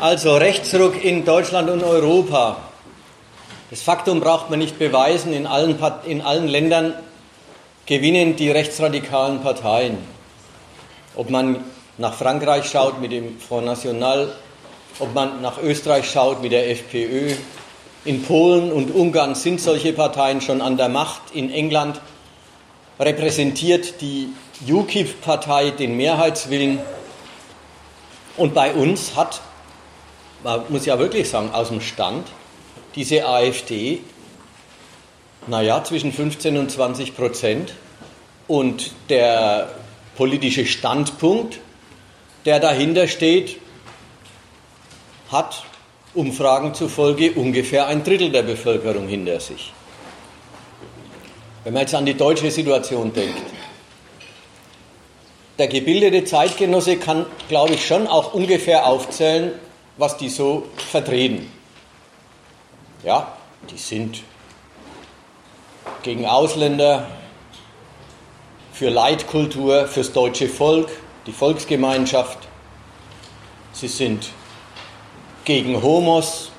Also Rechtsruck in Deutschland und Europa. Das Faktum braucht man nicht beweisen. In allen, in allen Ländern gewinnen die rechtsradikalen Parteien. Ob man nach Frankreich schaut mit dem Front National, ob man nach Österreich schaut mit der FPÖ. In Polen und Ungarn sind solche Parteien schon an der Macht. In England repräsentiert die UKIP-Partei den Mehrheitswillen. Und bei uns hat man muss ja wirklich sagen, aus dem Stand, diese AfD, naja, zwischen 15 und 20 Prozent und der politische Standpunkt, der dahinter steht, hat Umfragen zufolge ungefähr ein Drittel der Bevölkerung hinter sich. Wenn man jetzt an die deutsche Situation denkt, der gebildete Zeitgenosse kann, glaube ich, schon auch ungefähr aufzählen, was die so vertreten. Ja, die sind gegen Ausländer, für Leitkultur, fürs deutsche Volk, die Volksgemeinschaft. Sie sind gegen Homos,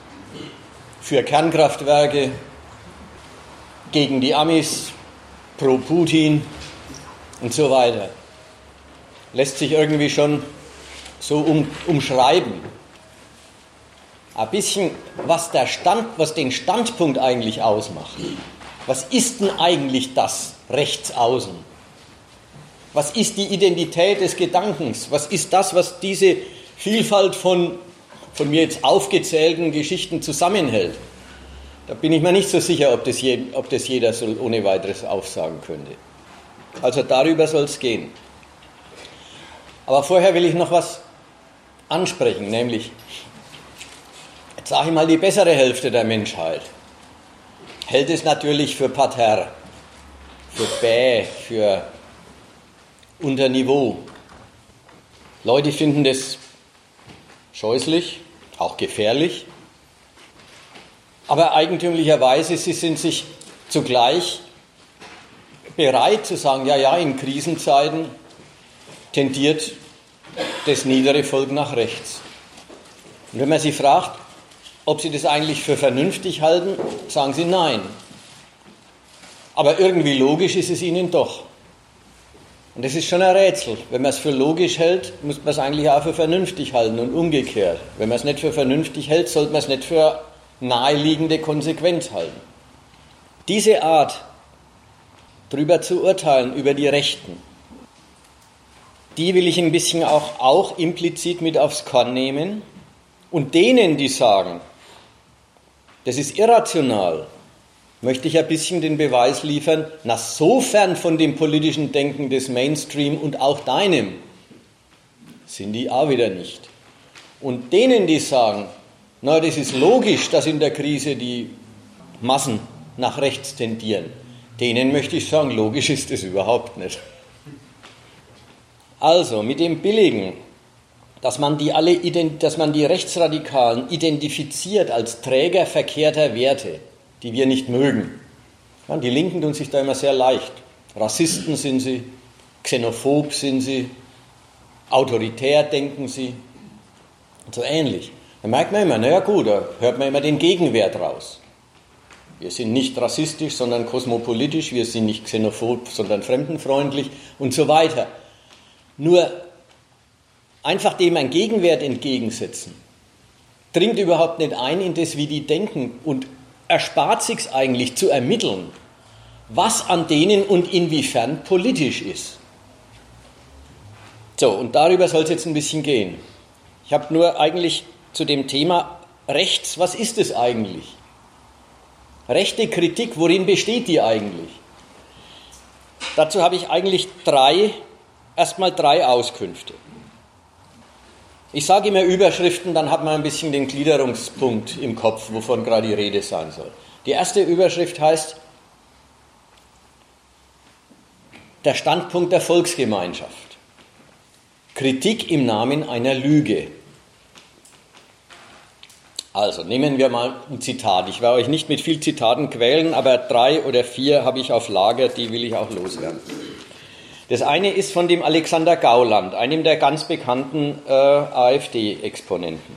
für Kernkraftwerke, gegen die Amis, pro Putin und so weiter. Lässt sich irgendwie schon so um, umschreiben ein bisschen, was, der Stand, was den Standpunkt eigentlich ausmacht. Was ist denn eigentlich das Rechtsaußen? Was ist die Identität des Gedankens? Was ist das, was diese Vielfalt von, von mir jetzt aufgezählten Geschichten zusammenhält? Da bin ich mir nicht so sicher, ob das, je, ob das jeder so ohne weiteres aufsagen könnte. Also darüber soll es gehen. Aber vorher will ich noch was ansprechen, nämlich sage ich mal, die bessere Hälfte der Menschheit hält es natürlich für Parterre, für Bäh, für Unterniveau. Leute finden das scheußlich, auch gefährlich, aber eigentümlicherweise, sie sind sich zugleich bereit zu sagen, ja, ja, in Krisenzeiten tendiert das niedere Volk nach rechts. Und wenn man sie fragt, ob Sie das eigentlich für vernünftig halten, sagen Sie nein. Aber irgendwie logisch ist es Ihnen doch. Und das ist schon ein Rätsel. Wenn man es für logisch hält, muss man es eigentlich auch für vernünftig halten und umgekehrt. Wenn man es nicht für vernünftig hält, sollte man es nicht für naheliegende Konsequenz halten. Diese Art, darüber zu urteilen, über die Rechten, die will ich ein bisschen auch, auch implizit mit aufs Korn nehmen. Und denen, die sagen, das ist irrational, möchte ich ein bisschen den Beweis liefern, na sofern von dem politischen Denken des Mainstream und auch deinem, sind die auch wieder nicht. Und denen, die sagen, na, das ist logisch, dass in der Krise die Massen nach rechts tendieren, denen möchte ich sagen, logisch ist es überhaupt nicht. Also, mit dem billigen, dass man die, alle, dass man die Rechtsradikalen identifiziert als Träger verkehrter Werte, die wir nicht mögen. Die Linken tun sich da immer sehr leicht. Rassisten sind sie, xenophob sind sie, autoritär denken sie und so ähnlich. Da merkt man immer, naja gut, da hört man immer den Gegenwert raus. Wir sind nicht rassistisch, sondern kosmopolitisch, wir sind nicht xenophob, sondern fremdenfreundlich und so weiter. Nur einfach dem ein Gegenwert entgegensetzen, dringt überhaupt nicht ein in das, wie die denken und erspart sich eigentlich zu ermitteln, was an denen und inwiefern politisch ist. So, und darüber soll es jetzt ein bisschen gehen. Ich habe nur eigentlich zu dem Thema Rechts, was ist es eigentlich? Rechte Kritik, worin besteht die eigentlich? Dazu habe ich eigentlich drei, erstmal drei Auskünfte. Ich sage immer Überschriften, dann hat man ein bisschen den Gliederungspunkt im Kopf, wovon gerade die Rede sein soll. Die erste Überschrift heißt der Standpunkt der Volksgemeinschaft. Kritik im Namen einer Lüge. Also nehmen wir mal ein Zitat. Ich werde euch nicht mit viel Zitaten quälen, aber drei oder vier habe ich auf Lager, die will ich auch loswerden. Das eine ist von dem Alexander Gauland, einem der ganz bekannten äh, AfD-Exponenten.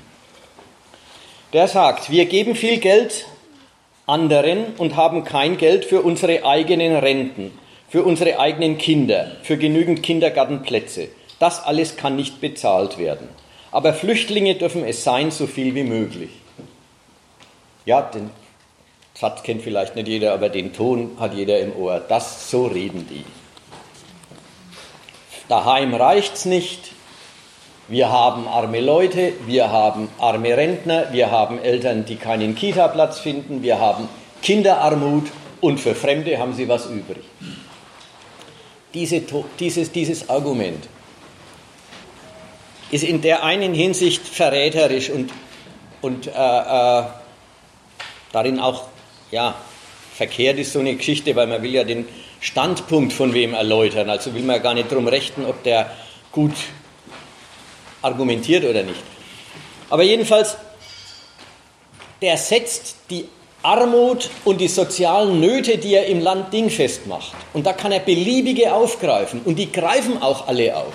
Der sagt, wir geben viel Geld anderen und haben kein Geld für unsere eigenen Renten, für unsere eigenen Kinder, für genügend Kindergartenplätze. Das alles kann nicht bezahlt werden. Aber Flüchtlinge dürfen es sein, so viel wie möglich. Ja, den Satz kennt vielleicht nicht jeder, aber den Ton hat jeder im Ohr. Das, so reden die. Daheim reicht's nicht. Wir haben arme Leute, wir haben arme Rentner, wir haben Eltern, die keinen Kita-Platz finden, wir haben Kinderarmut und für Fremde haben sie was übrig. Diese, dieses, dieses Argument ist in der einen Hinsicht verräterisch und, und äh, äh, darin auch ja, verkehrt ist so eine Geschichte, weil man will ja den Standpunkt von wem erläutern. Also will man gar nicht drum rechten, ob der gut argumentiert oder nicht. Aber jedenfalls, der setzt die Armut und die sozialen Nöte, die er im Land dingfest macht. Und da kann er beliebige aufgreifen. Und die greifen auch alle auf.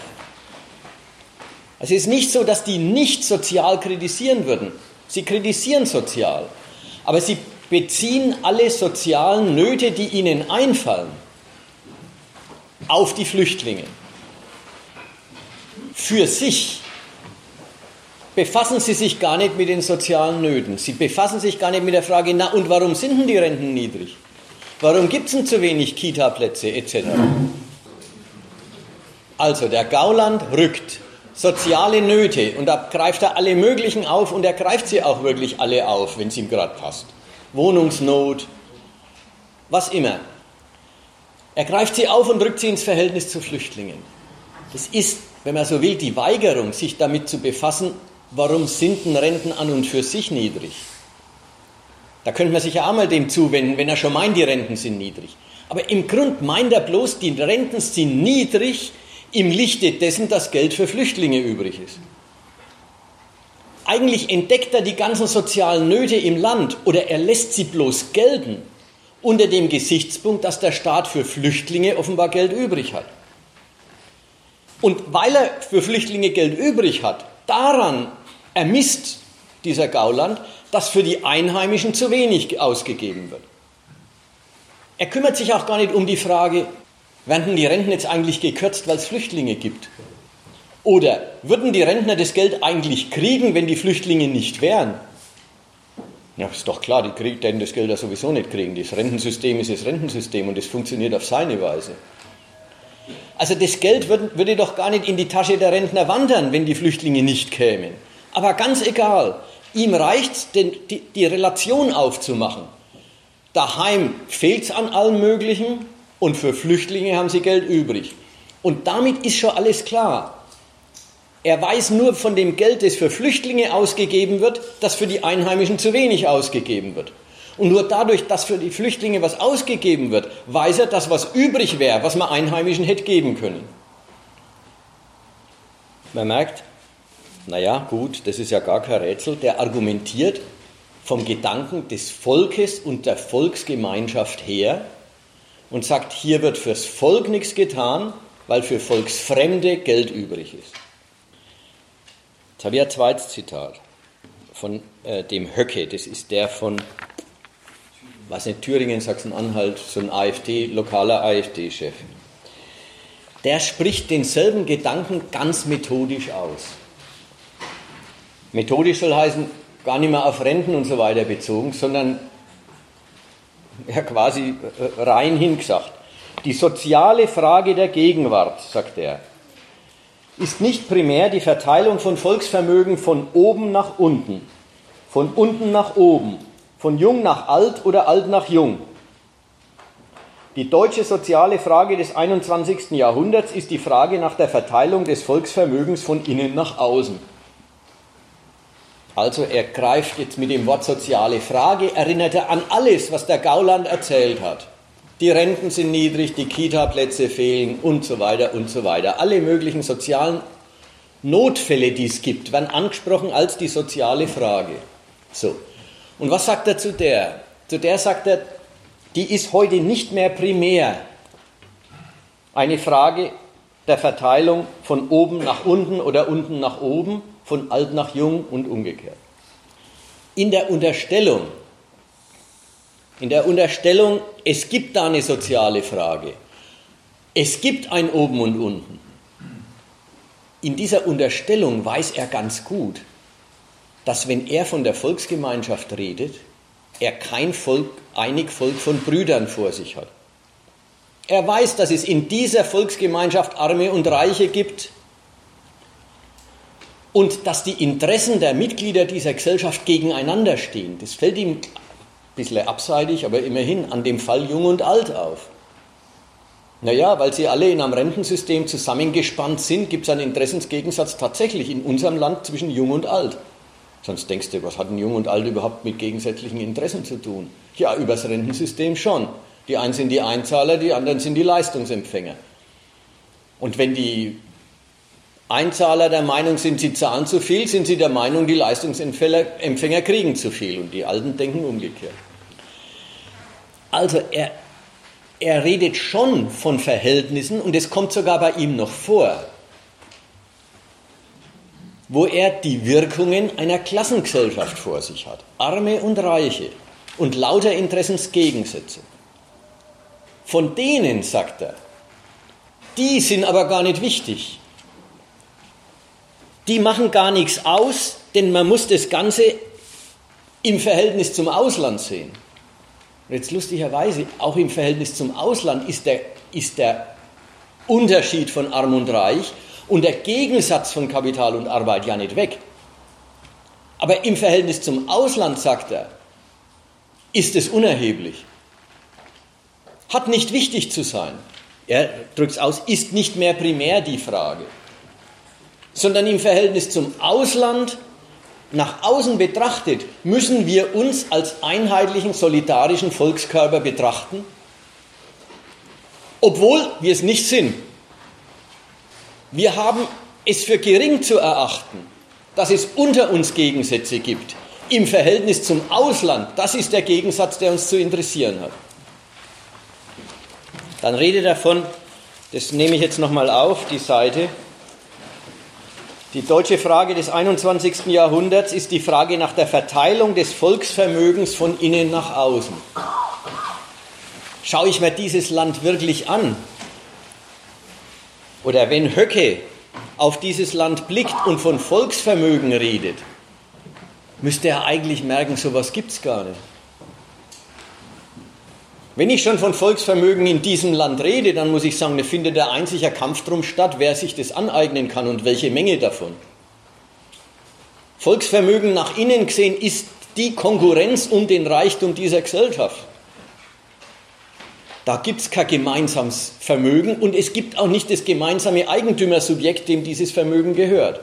Es ist nicht so, dass die nicht sozial kritisieren würden. Sie kritisieren sozial. Aber sie beziehen alle sozialen Nöte, die ihnen einfallen, auf die Flüchtlinge. Für sich befassen sie sich gar nicht mit den sozialen Nöten. Sie befassen sich gar nicht mit der Frage, na und warum sind denn die Renten niedrig? Warum gibt es denn zu wenig Kita-Plätze etc.? Also der Gauland rückt soziale Nöte und da greift er alle möglichen auf und er greift sie auch wirklich alle auf, wenn es ihm gerade passt. Wohnungsnot, was immer. Er greift sie auf und rückt sie ins Verhältnis zu Flüchtlingen. Das ist, wenn man so will, die Weigerung, sich damit zu befassen, warum sind denn Renten an und für sich niedrig? Da könnte man sich ja auch mal dem zuwenden, wenn er schon meint, die Renten sind niedrig. Aber im Grund meint er bloß, die Renten sind niedrig im Lichte dessen, dass Geld für Flüchtlinge übrig ist. Eigentlich entdeckt er die ganzen sozialen Nöte im Land oder er lässt sie bloß gelten unter dem Gesichtspunkt, dass der Staat für Flüchtlinge offenbar Geld übrig hat. Und weil er für Flüchtlinge Geld übrig hat, daran ermisst dieser Gauland, dass für die Einheimischen zu wenig ausgegeben wird. Er kümmert sich auch gar nicht um die Frage, werden die Renten jetzt eigentlich gekürzt, weil es Flüchtlinge gibt? Oder würden die Rentner das Geld eigentlich kriegen, wenn die Flüchtlinge nicht wären? Ja, ist doch klar, die denn das Geld ja sowieso nicht kriegen. Das Rentensystem ist das Rentensystem und es funktioniert auf seine Weise. Also das Geld würde, würde doch gar nicht in die Tasche der Rentner wandern, wenn die Flüchtlinge nicht kämen. Aber ganz egal, ihm reicht die, die Relation aufzumachen. Daheim fehlt es an allem Möglichen und für Flüchtlinge haben sie Geld übrig. Und damit ist schon alles klar. Er weiß nur von dem Geld, das für Flüchtlinge ausgegeben wird, dass für die Einheimischen zu wenig ausgegeben wird. Und nur dadurch, dass für die Flüchtlinge was ausgegeben wird, weiß er, dass was übrig wäre, was man Einheimischen hätte geben können. Man merkt, naja, gut, das ist ja gar kein Rätsel, der argumentiert vom Gedanken des Volkes und der Volksgemeinschaft her und sagt, hier wird fürs Volk nichts getan, weil für Volksfremde Geld übrig ist. Jetzt habe ich ein zweites Zitat von äh, dem Höcke, das ist der von was nicht, Thüringen, Sachsen-Anhalt, so ein AfD, lokaler AfD-Chef. Der spricht denselben Gedanken ganz methodisch aus. Methodisch soll heißen, gar nicht mehr auf Renten und so weiter bezogen, sondern ja, quasi äh, rein hingesagt. Die soziale Frage der Gegenwart, sagt er, ist nicht primär die Verteilung von Volksvermögen von oben nach unten, von unten nach oben, von jung nach alt oder alt nach jung. Die deutsche soziale Frage des 21. Jahrhunderts ist die Frage nach der Verteilung des Volksvermögens von innen nach außen. Also er greift jetzt mit dem Wort soziale Frage, erinnert er an alles, was der Gauland erzählt hat. Die Renten sind niedrig, die Kita-Plätze fehlen und so weiter und so weiter. Alle möglichen sozialen Notfälle, die es gibt, werden angesprochen als die soziale Frage. So. Und was sagt er zu der? Zu der sagt er, die ist heute nicht mehr primär eine Frage der Verteilung von oben nach unten oder unten nach oben, von alt nach jung und umgekehrt. in der Unterstellung, in der Unterstellung, es gibt da eine soziale Frage, es gibt ein Oben und Unten. In dieser Unterstellung weiß er ganz gut, dass wenn er von der Volksgemeinschaft redet, er kein Volk, einig Volk von Brüdern vor sich hat. Er weiß, dass es in dieser Volksgemeinschaft Arme und Reiche gibt und dass die Interessen der Mitglieder dieser Gesellschaft gegeneinander stehen. Das fällt ihm bisschen abseitig, aber immerhin an dem Fall Jung und Alt auf. Naja, weil sie alle in einem Rentensystem zusammengespannt sind, gibt es einen Interessensgegensatz tatsächlich in unserem Land zwischen Jung und Alt. Sonst denkst du, was hat ein Jung und Alt überhaupt mit gegensätzlichen Interessen zu tun? Ja, übers Rentensystem schon. Die einen sind die Einzahler, die anderen sind die Leistungsempfänger. Und wenn die Einzahler der Meinung sind, sie zahlen zu viel, sind sie der Meinung, die Leistungsempfänger kriegen zu viel. Und die Alten denken umgekehrt. Also er, er redet schon von Verhältnissen und es kommt sogar bei ihm noch vor, wo er die Wirkungen einer Klassengesellschaft vor sich hat. Arme und Reiche und lauter Interessensgegensätze. Von denen, sagt er, die sind aber gar nicht wichtig. Die machen gar nichts aus, denn man muss das Ganze im Verhältnis zum Ausland sehen. Und jetzt lustigerweise, auch im Verhältnis zum Ausland ist der, ist der Unterschied von Arm und Reich und der Gegensatz von Kapital und Arbeit ja nicht weg. Aber im Verhältnis zum Ausland, sagt er, ist es unerheblich hat nicht wichtig zu sein. Er drückt es aus, ist nicht mehr primär die Frage, sondern im Verhältnis zum Ausland, nach außen betrachtet, müssen wir uns als einheitlichen, solidarischen Volkskörper betrachten, obwohl wir es nicht sind. Wir haben es für gering zu erachten, dass es unter uns Gegensätze gibt. Im Verhältnis zum Ausland, das ist der Gegensatz, der uns zu interessieren hat. Dann redet er von, das nehme ich jetzt nochmal auf, die Seite. Die deutsche Frage des 21. Jahrhunderts ist die Frage nach der Verteilung des Volksvermögens von innen nach außen. Schaue ich mir dieses Land wirklich an? Oder wenn Höcke auf dieses Land blickt und von Volksvermögen redet, müsste er eigentlich merken, sowas gibt es gar nicht. Wenn ich schon von Volksvermögen in diesem Land rede, dann muss ich sagen, da findet der einzige Kampf drum statt, wer sich das aneignen kann und welche Menge davon. Volksvermögen nach innen gesehen ist die Konkurrenz um den Reichtum dieser Gesellschaft. Da gibt es kein gemeinsames Vermögen und es gibt auch nicht das gemeinsame Eigentümersubjekt, dem dieses Vermögen gehört.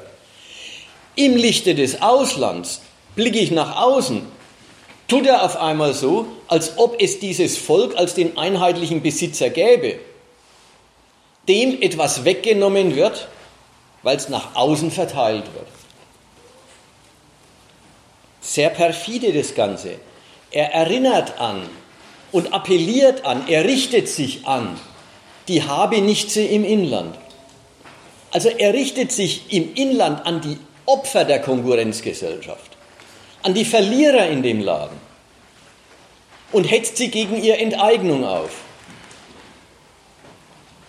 Im Lichte des Auslands blicke ich nach außen tut er auf einmal so, als ob es dieses Volk als den einheitlichen Besitzer gäbe, dem etwas weggenommen wird, weil es nach außen verteilt wird. Sehr perfide das Ganze. Er erinnert an und appelliert an, er richtet sich an die Habenichtse im Inland. Also er richtet sich im Inland an die Opfer der Konkurrenzgesellschaft an die Verlierer in dem Laden und hetzt sie gegen ihre Enteignung auf.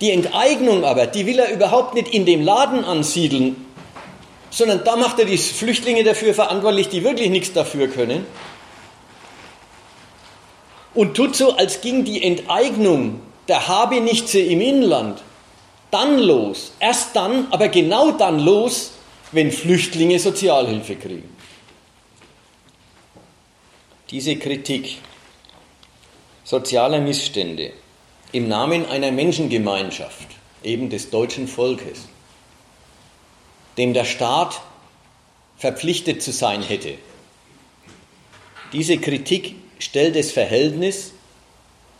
Die Enteignung aber, die will er überhaupt nicht in dem Laden ansiedeln, sondern da macht er die Flüchtlinge dafür verantwortlich, die wirklich nichts dafür können. Und tut so, als ging die Enteignung der Habenichtse im Inland dann los, erst dann, aber genau dann los, wenn Flüchtlinge Sozialhilfe kriegen. Diese Kritik sozialer Missstände im Namen einer Menschengemeinschaft, eben des deutschen Volkes, dem der Staat verpflichtet zu sein hätte. Diese Kritik stellt das Verhältnis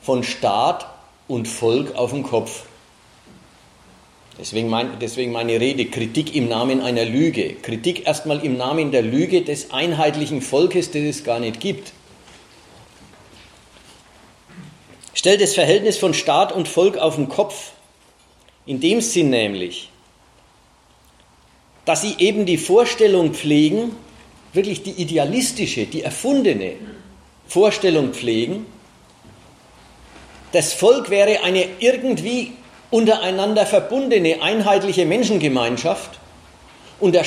von Staat und Volk auf den Kopf. Deswegen, mein, deswegen meine Rede, Kritik im Namen einer Lüge. Kritik erstmal im Namen der Lüge des einheitlichen Volkes, das es gar nicht gibt. Stellt das Verhältnis von Staat und Volk auf den Kopf. In dem Sinn nämlich, dass sie eben die Vorstellung pflegen, wirklich die idealistische, die erfundene Vorstellung pflegen, das Volk wäre eine irgendwie untereinander verbundene, einheitliche Menschengemeinschaft und, der,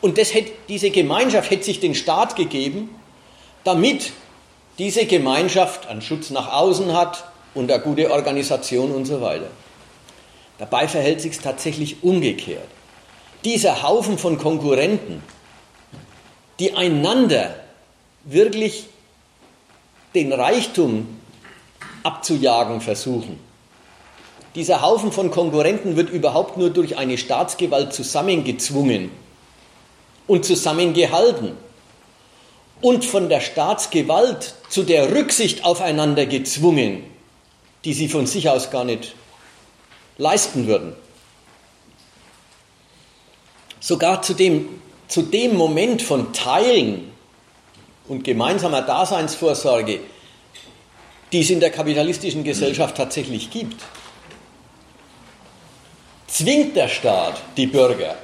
und das hätte, diese Gemeinschaft hätte sich den Staat gegeben, damit diese Gemeinschaft einen Schutz nach außen hat und eine gute Organisation und so weiter. Dabei verhält sich es tatsächlich umgekehrt. Dieser Haufen von Konkurrenten, die einander wirklich den Reichtum abzujagen versuchen. Dieser Haufen von Konkurrenten wird überhaupt nur durch eine Staatsgewalt zusammengezwungen und zusammengehalten und von der Staatsgewalt zu der Rücksicht aufeinander gezwungen, die sie von sich aus gar nicht leisten würden. Sogar zu dem, zu dem Moment von Teilen und gemeinsamer Daseinsvorsorge, die es in der kapitalistischen Gesellschaft tatsächlich gibt, zwingt der Staat die Bürger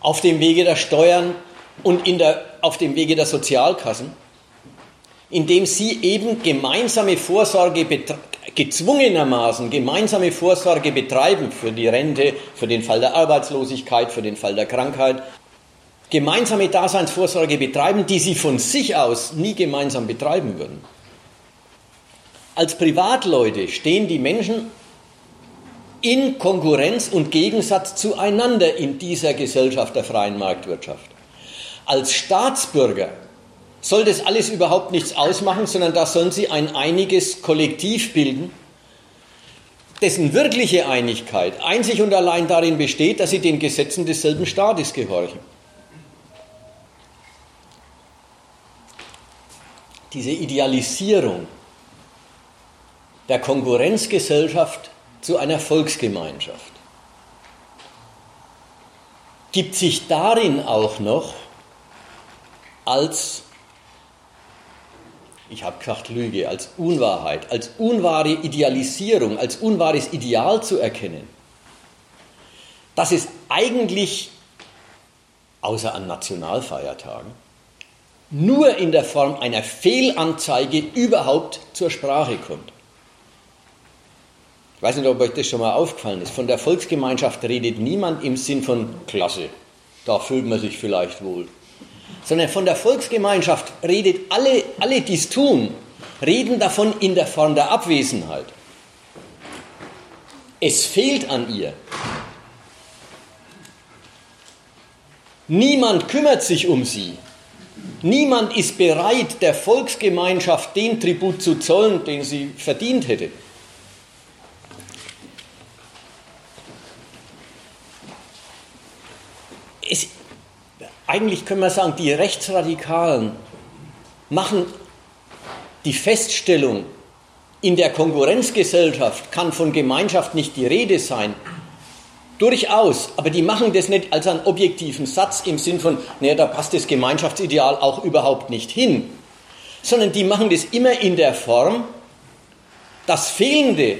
auf dem Wege der Steuern und in der, auf dem Wege der Sozialkassen, indem sie eben gemeinsame Vorsorge gezwungenermaßen gemeinsame Vorsorge betreiben für die Rente, für den Fall der Arbeitslosigkeit, für den Fall der Krankheit, gemeinsame Daseinsvorsorge betreiben, die sie von sich aus nie gemeinsam betreiben würden. Als Privatleute stehen die Menschen in Konkurrenz und Gegensatz zueinander in dieser Gesellschaft der freien Marktwirtschaft. Als Staatsbürger soll das alles überhaupt nichts ausmachen, sondern da sollen sie ein einiges Kollektiv bilden, dessen wirkliche Einigkeit einzig und allein darin besteht, dass sie den Gesetzen desselben Staates gehorchen. Diese Idealisierung der Konkurrenzgesellschaft zu einer Volksgemeinschaft gibt sich darin auch noch als, ich habe gesagt Lüge, als Unwahrheit, als unwahre Idealisierung, als unwahres Ideal zu erkennen, dass es eigentlich, außer an Nationalfeiertagen, nur in der Form einer Fehlanzeige überhaupt zur Sprache kommt. Ich weiß nicht, ob euch das schon mal aufgefallen ist. Von der Volksgemeinschaft redet niemand im Sinn von Klasse. Da fühlt man sich vielleicht wohl. Sondern von der Volksgemeinschaft redet alle, alle die es tun, reden davon in der Form der Abwesenheit. Es fehlt an ihr. Niemand kümmert sich um sie. Niemand ist bereit, der Volksgemeinschaft den Tribut zu zollen, den sie verdient hätte. Es, eigentlich können wir sagen, die Rechtsradikalen machen die Feststellung, in der Konkurrenzgesellschaft kann von Gemeinschaft nicht die Rede sein. Durchaus, aber die machen das nicht als einen objektiven Satz im Sinn von, naja, da passt das Gemeinschaftsideal auch überhaupt nicht hin, sondern die machen das immer in der Form, das fehlende,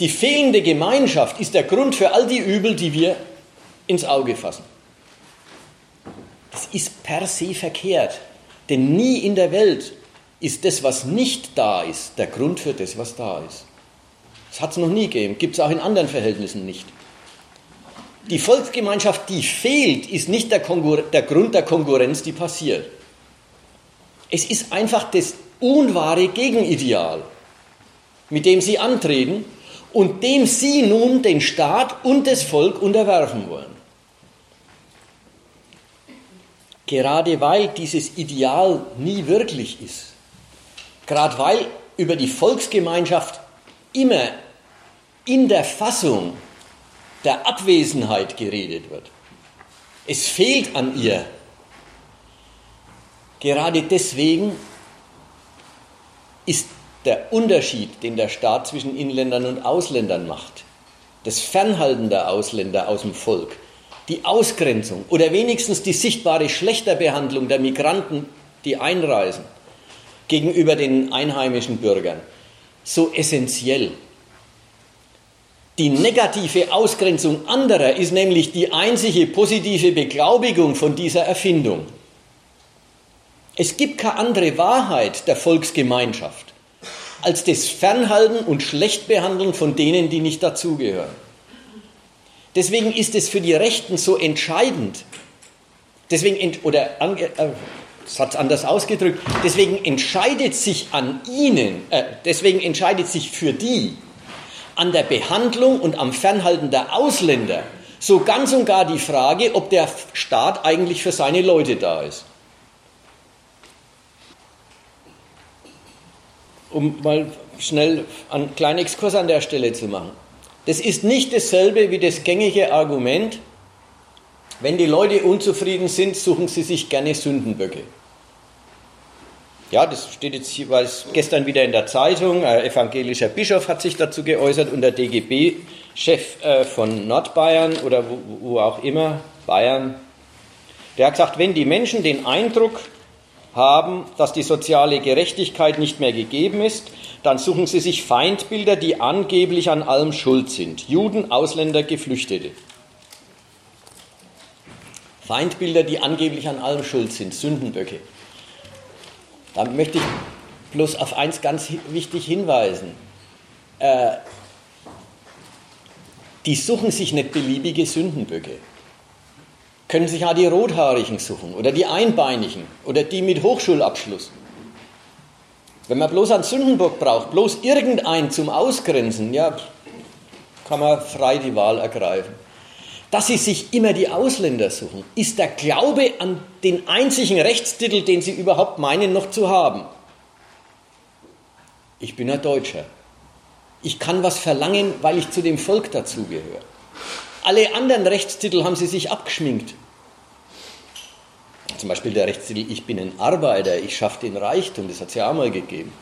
die fehlende Gemeinschaft ist der Grund für all die Übel, die wir ins Auge fassen. Das ist per se verkehrt, denn nie in der Welt ist das, was nicht da ist, der Grund für das, was da ist. Das hat es noch nie gegeben, gibt es auch in anderen Verhältnissen nicht. Die Volksgemeinschaft, die fehlt, ist nicht der, der Grund der Konkurrenz, die passiert. Es ist einfach das unwahre Gegenideal, mit dem sie antreten und dem sie nun den Staat und das Volk unterwerfen wollen. Gerade weil dieses Ideal nie wirklich ist, gerade weil über die Volksgemeinschaft immer in der Fassung der Abwesenheit geredet wird. Es fehlt an ihr. Gerade deswegen ist der Unterschied, den der Staat zwischen Inländern und Ausländern macht, das Fernhalten der Ausländer aus dem Volk, die Ausgrenzung oder wenigstens die sichtbare Schlechterbehandlung der Migranten, die einreisen, gegenüber den einheimischen Bürgern so essentiell. Die negative Ausgrenzung anderer ist nämlich die einzige positive Beglaubigung von dieser Erfindung. Es gibt keine andere Wahrheit der Volksgemeinschaft als das Fernhalten und Schlechtbehandeln von denen, die nicht dazugehören. Deswegen ist es für die Rechten so entscheidend, deswegen, oder äh, Satz anders ausgedrückt, deswegen entscheidet sich an ihnen, äh, deswegen entscheidet sich für die an der Behandlung und am Fernhalten der Ausländer so ganz und gar die Frage, ob der Staat eigentlich für seine Leute da ist. Um mal schnell einen kleinen Exkurs an der Stelle zu machen. Das ist nicht dasselbe wie das gängige Argument, wenn die Leute unzufrieden sind, suchen sie sich gerne Sündenböcke. Ja, das steht jetzt hier, war gestern wieder in der Zeitung. Ein evangelischer Bischof hat sich dazu geäußert und der DGB-Chef äh, von Nordbayern oder wo auch immer, Bayern, der hat gesagt, wenn die Menschen den Eindruck haben, dass die soziale Gerechtigkeit nicht mehr gegeben ist, dann suchen sie sich Feindbilder, die angeblich an allem schuld sind. Juden, Ausländer, Geflüchtete. Feindbilder, die angeblich an allem schuld sind, Sündenböcke. Da möchte ich bloß auf eins ganz wichtig hinweisen. Äh, die suchen sich nicht beliebige Sündenböcke. Können sich auch die Rothaarigen suchen oder die Einbeinigen oder die mit Hochschulabschluss. Wenn man bloß einen Sündenbock braucht, bloß irgendeinen zum Ausgrenzen, ja, kann man frei die Wahl ergreifen. Dass sie sich immer die Ausländer suchen, ist der Glaube an den einzigen Rechtstitel, den sie überhaupt meinen noch zu haben. Ich bin ein Deutscher. Ich kann was verlangen, weil ich zu dem Volk dazugehöre. Alle anderen Rechtstitel haben sie sich abgeschminkt. Zum Beispiel der Rechtstitel, ich bin ein Arbeiter, ich schaffe den Reichtum, das hat es ja auch mal gegeben.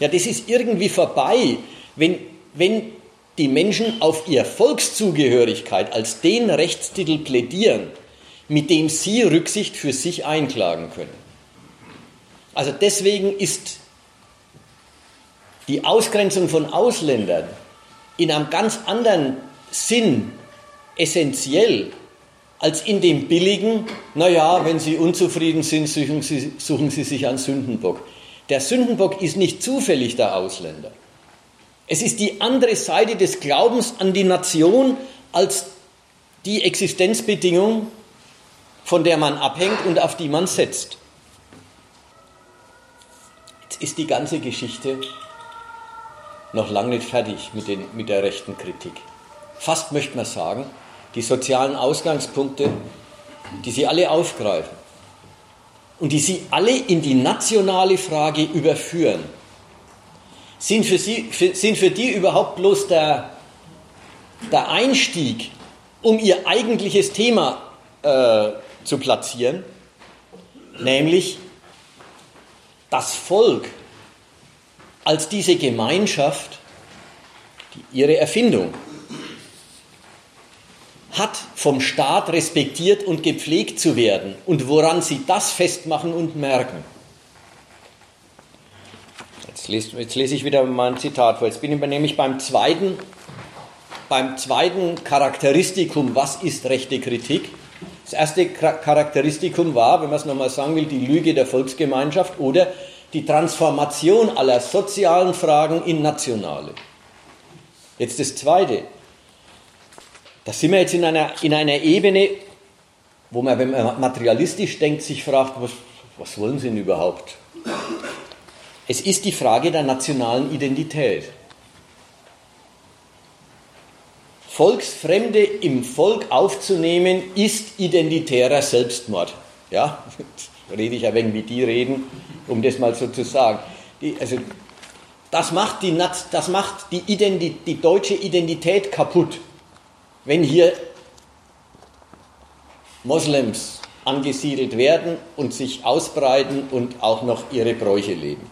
Ja, das ist irgendwie vorbei, wenn, wenn die Menschen auf ihre Volkszugehörigkeit als den Rechtstitel plädieren, mit dem sie Rücksicht für sich einklagen können. Also deswegen ist die Ausgrenzung von Ausländern in einem ganz anderen Sinn essentiell als in dem billigen, naja, wenn Sie unzufrieden sind, suchen Sie, suchen Sie sich einen Sündenbock. Der Sündenbock ist nicht zufällig der Ausländer. Es ist die andere Seite des Glaubens an die Nation als die Existenzbedingung, von der man abhängt und auf die man setzt. Jetzt ist die ganze Geschichte noch lange nicht fertig mit, den, mit der rechten Kritik. Fast möchte man sagen, die sozialen Ausgangspunkte, die sie alle aufgreifen und die sie alle in die nationale Frage überführen, sind für, sie, für, sind für die überhaupt bloß der, der Einstieg, um ihr eigentliches Thema äh, zu platzieren, nämlich das Volk als diese Gemeinschaft, die ihre Erfindung, hat vom Staat respektiert und gepflegt zu werden und woran sie das festmachen und merken. Jetzt lese, jetzt lese ich wieder mal ein Zitat vor. Jetzt bin ich nämlich beim zweiten, beim zweiten Charakteristikum, was ist rechte Kritik? Das erste Charakteristikum war, wenn man es nochmal sagen will, die Lüge der Volksgemeinschaft oder die Transformation aller sozialen Fragen in nationale. Jetzt das zweite. Da sind wir jetzt in einer, in einer Ebene, wo man, wenn man materialistisch denkt, sich fragt, was, was wollen Sie denn überhaupt? Es ist die Frage der nationalen Identität. Volksfremde im Volk aufzunehmen, ist identitärer Selbstmord. Ja, rede ich ja wenig wie die reden, um das mal so zu sagen. Die, also, das macht, die, das macht die, Identi die deutsche Identität kaputt, wenn hier Moslems angesiedelt werden und sich ausbreiten und auch noch ihre Bräuche leben.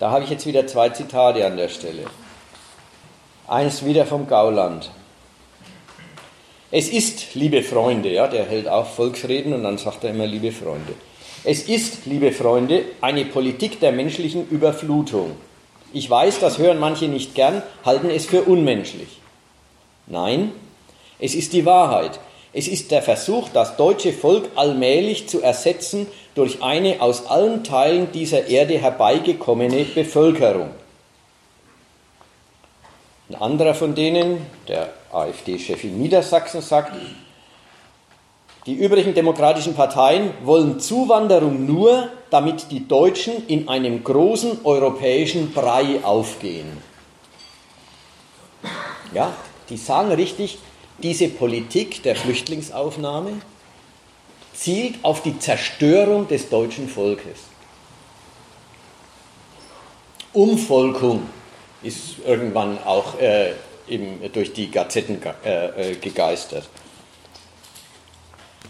Da habe ich jetzt wieder zwei Zitate an der Stelle. Eins wieder vom Gauland. Es ist, liebe Freunde, ja, der hält auch Volksreden und dann sagt er immer, liebe Freunde. Es ist, liebe Freunde, eine Politik der menschlichen Überflutung. Ich weiß, das hören manche nicht gern, halten es für unmenschlich. Nein, es ist die Wahrheit. Es ist der Versuch, das deutsche Volk allmählich zu ersetzen durch eine aus allen Teilen dieser Erde herbeigekommene Bevölkerung. Ein anderer von denen, der AfD-Chef in Niedersachsen, sagt, die übrigen demokratischen Parteien wollen Zuwanderung nur, damit die Deutschen in einem großen europäischen Brei aufgehen. Ja, die sagen richtig, diese Politik der Flüchtlingsaufnahme zielt auf die Zerstörung des deutschen Volkes. Umvolkung ist irgendwann auch äh, eben durch die Gazetten äh, äh, gegeistert.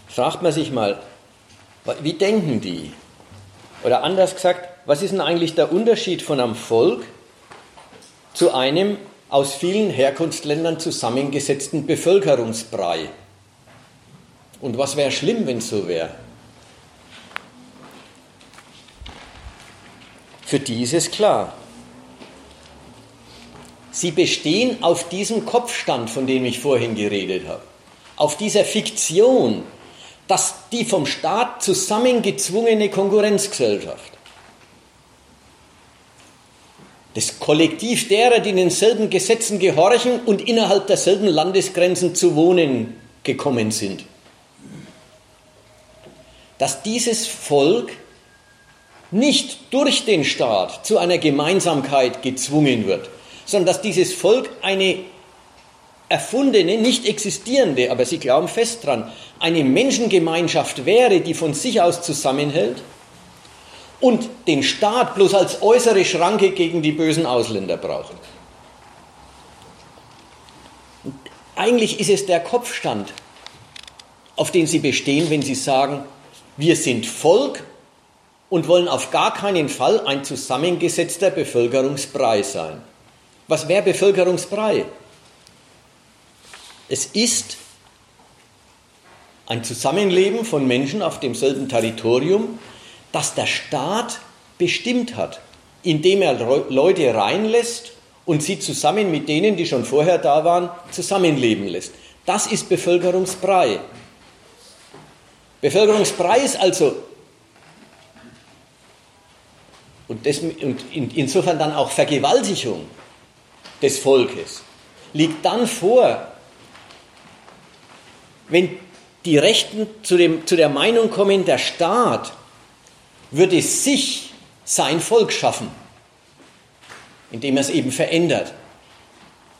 Fragt man sich mal, wie denken die? Oder anders gesagt, was ist denn eigentlich der Unterschied von einem Volk zu einem aus vielen Herkunftsländern zusammengesetzten Bevölkerungsbrei? Und was wäre schlimm, wenn es so wäre? Für die ist es klar. Sie bestehen auf diesem Kopfstand, von dem ich vorhin geredet habe, auf dieser Fiktion, dass die vom Staat zusammengezwungene Konkurrenzgesellschaft, das Kollektiv derer, die denselben Gesetzen gehorchen und innerhalb derselben Landesgrenzen zu wohnen gekommen sind, dass dieses Volk nicht durch den Staat zu einer Gemeinsamkeit gezwungen wird, sondern dass dieses Volk eine erfundene, nicht existierende, aber sie glauben fest dran, eine Menschengemeinschaft wäre, die von sich aus zusammenhält und den Staat bloß als äußere Schranke gegen die bösen Ausländer braucht. Und eigentlich ist es der Kopfstand, auf den sie bestehen, wenn sie sagen, wir sind Volk und wollen auf gar keinen Fall ein zusammengesetzter Bevölkerungsbrei sein. Was wäre Bevölkerungsbrei? Es ist ein Zusammenleben von Menschen auf demselben Territorium, das der Staat bestimmt hat, indem er Leute reinlässt und sie zusammen mit denen, die schon vorher da waren, zusammenleben lässt. Das ist Bevölkerungsbrei. Bevölkerungsbrei ist also und, das, und insofern dann auch Vergewaltigung des Volkes liegt dann vor, wenn die Rechten zu, dem, zu der Meinung kommen, der Staat würde sich sein Volk schaffen, indem er es eben verändert,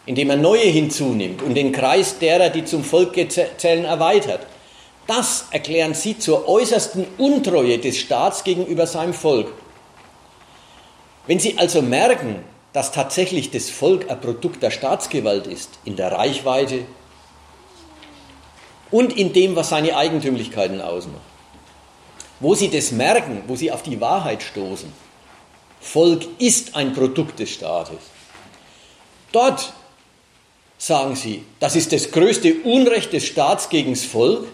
indem er neue hinzunimmt und den Kreis derer, die zum Volk zählen, erweitert. Das erklären sie zur äußersten Untreue des Staats gegenüber seinem Volk. Wenn sie also merken, dass tatsächlich das Volk ein Produkt der Staatsgewalt ist, in der Reichweite und in dem, was seine Eigentümlichkeiten ausmacht. Wo sie das merken, wo sie auf die Wahrheit stoßen, Volk ist ein Produkt des Staates. Dort sagen sie, das ist das größte Unrecht des Staats gegen das Volk,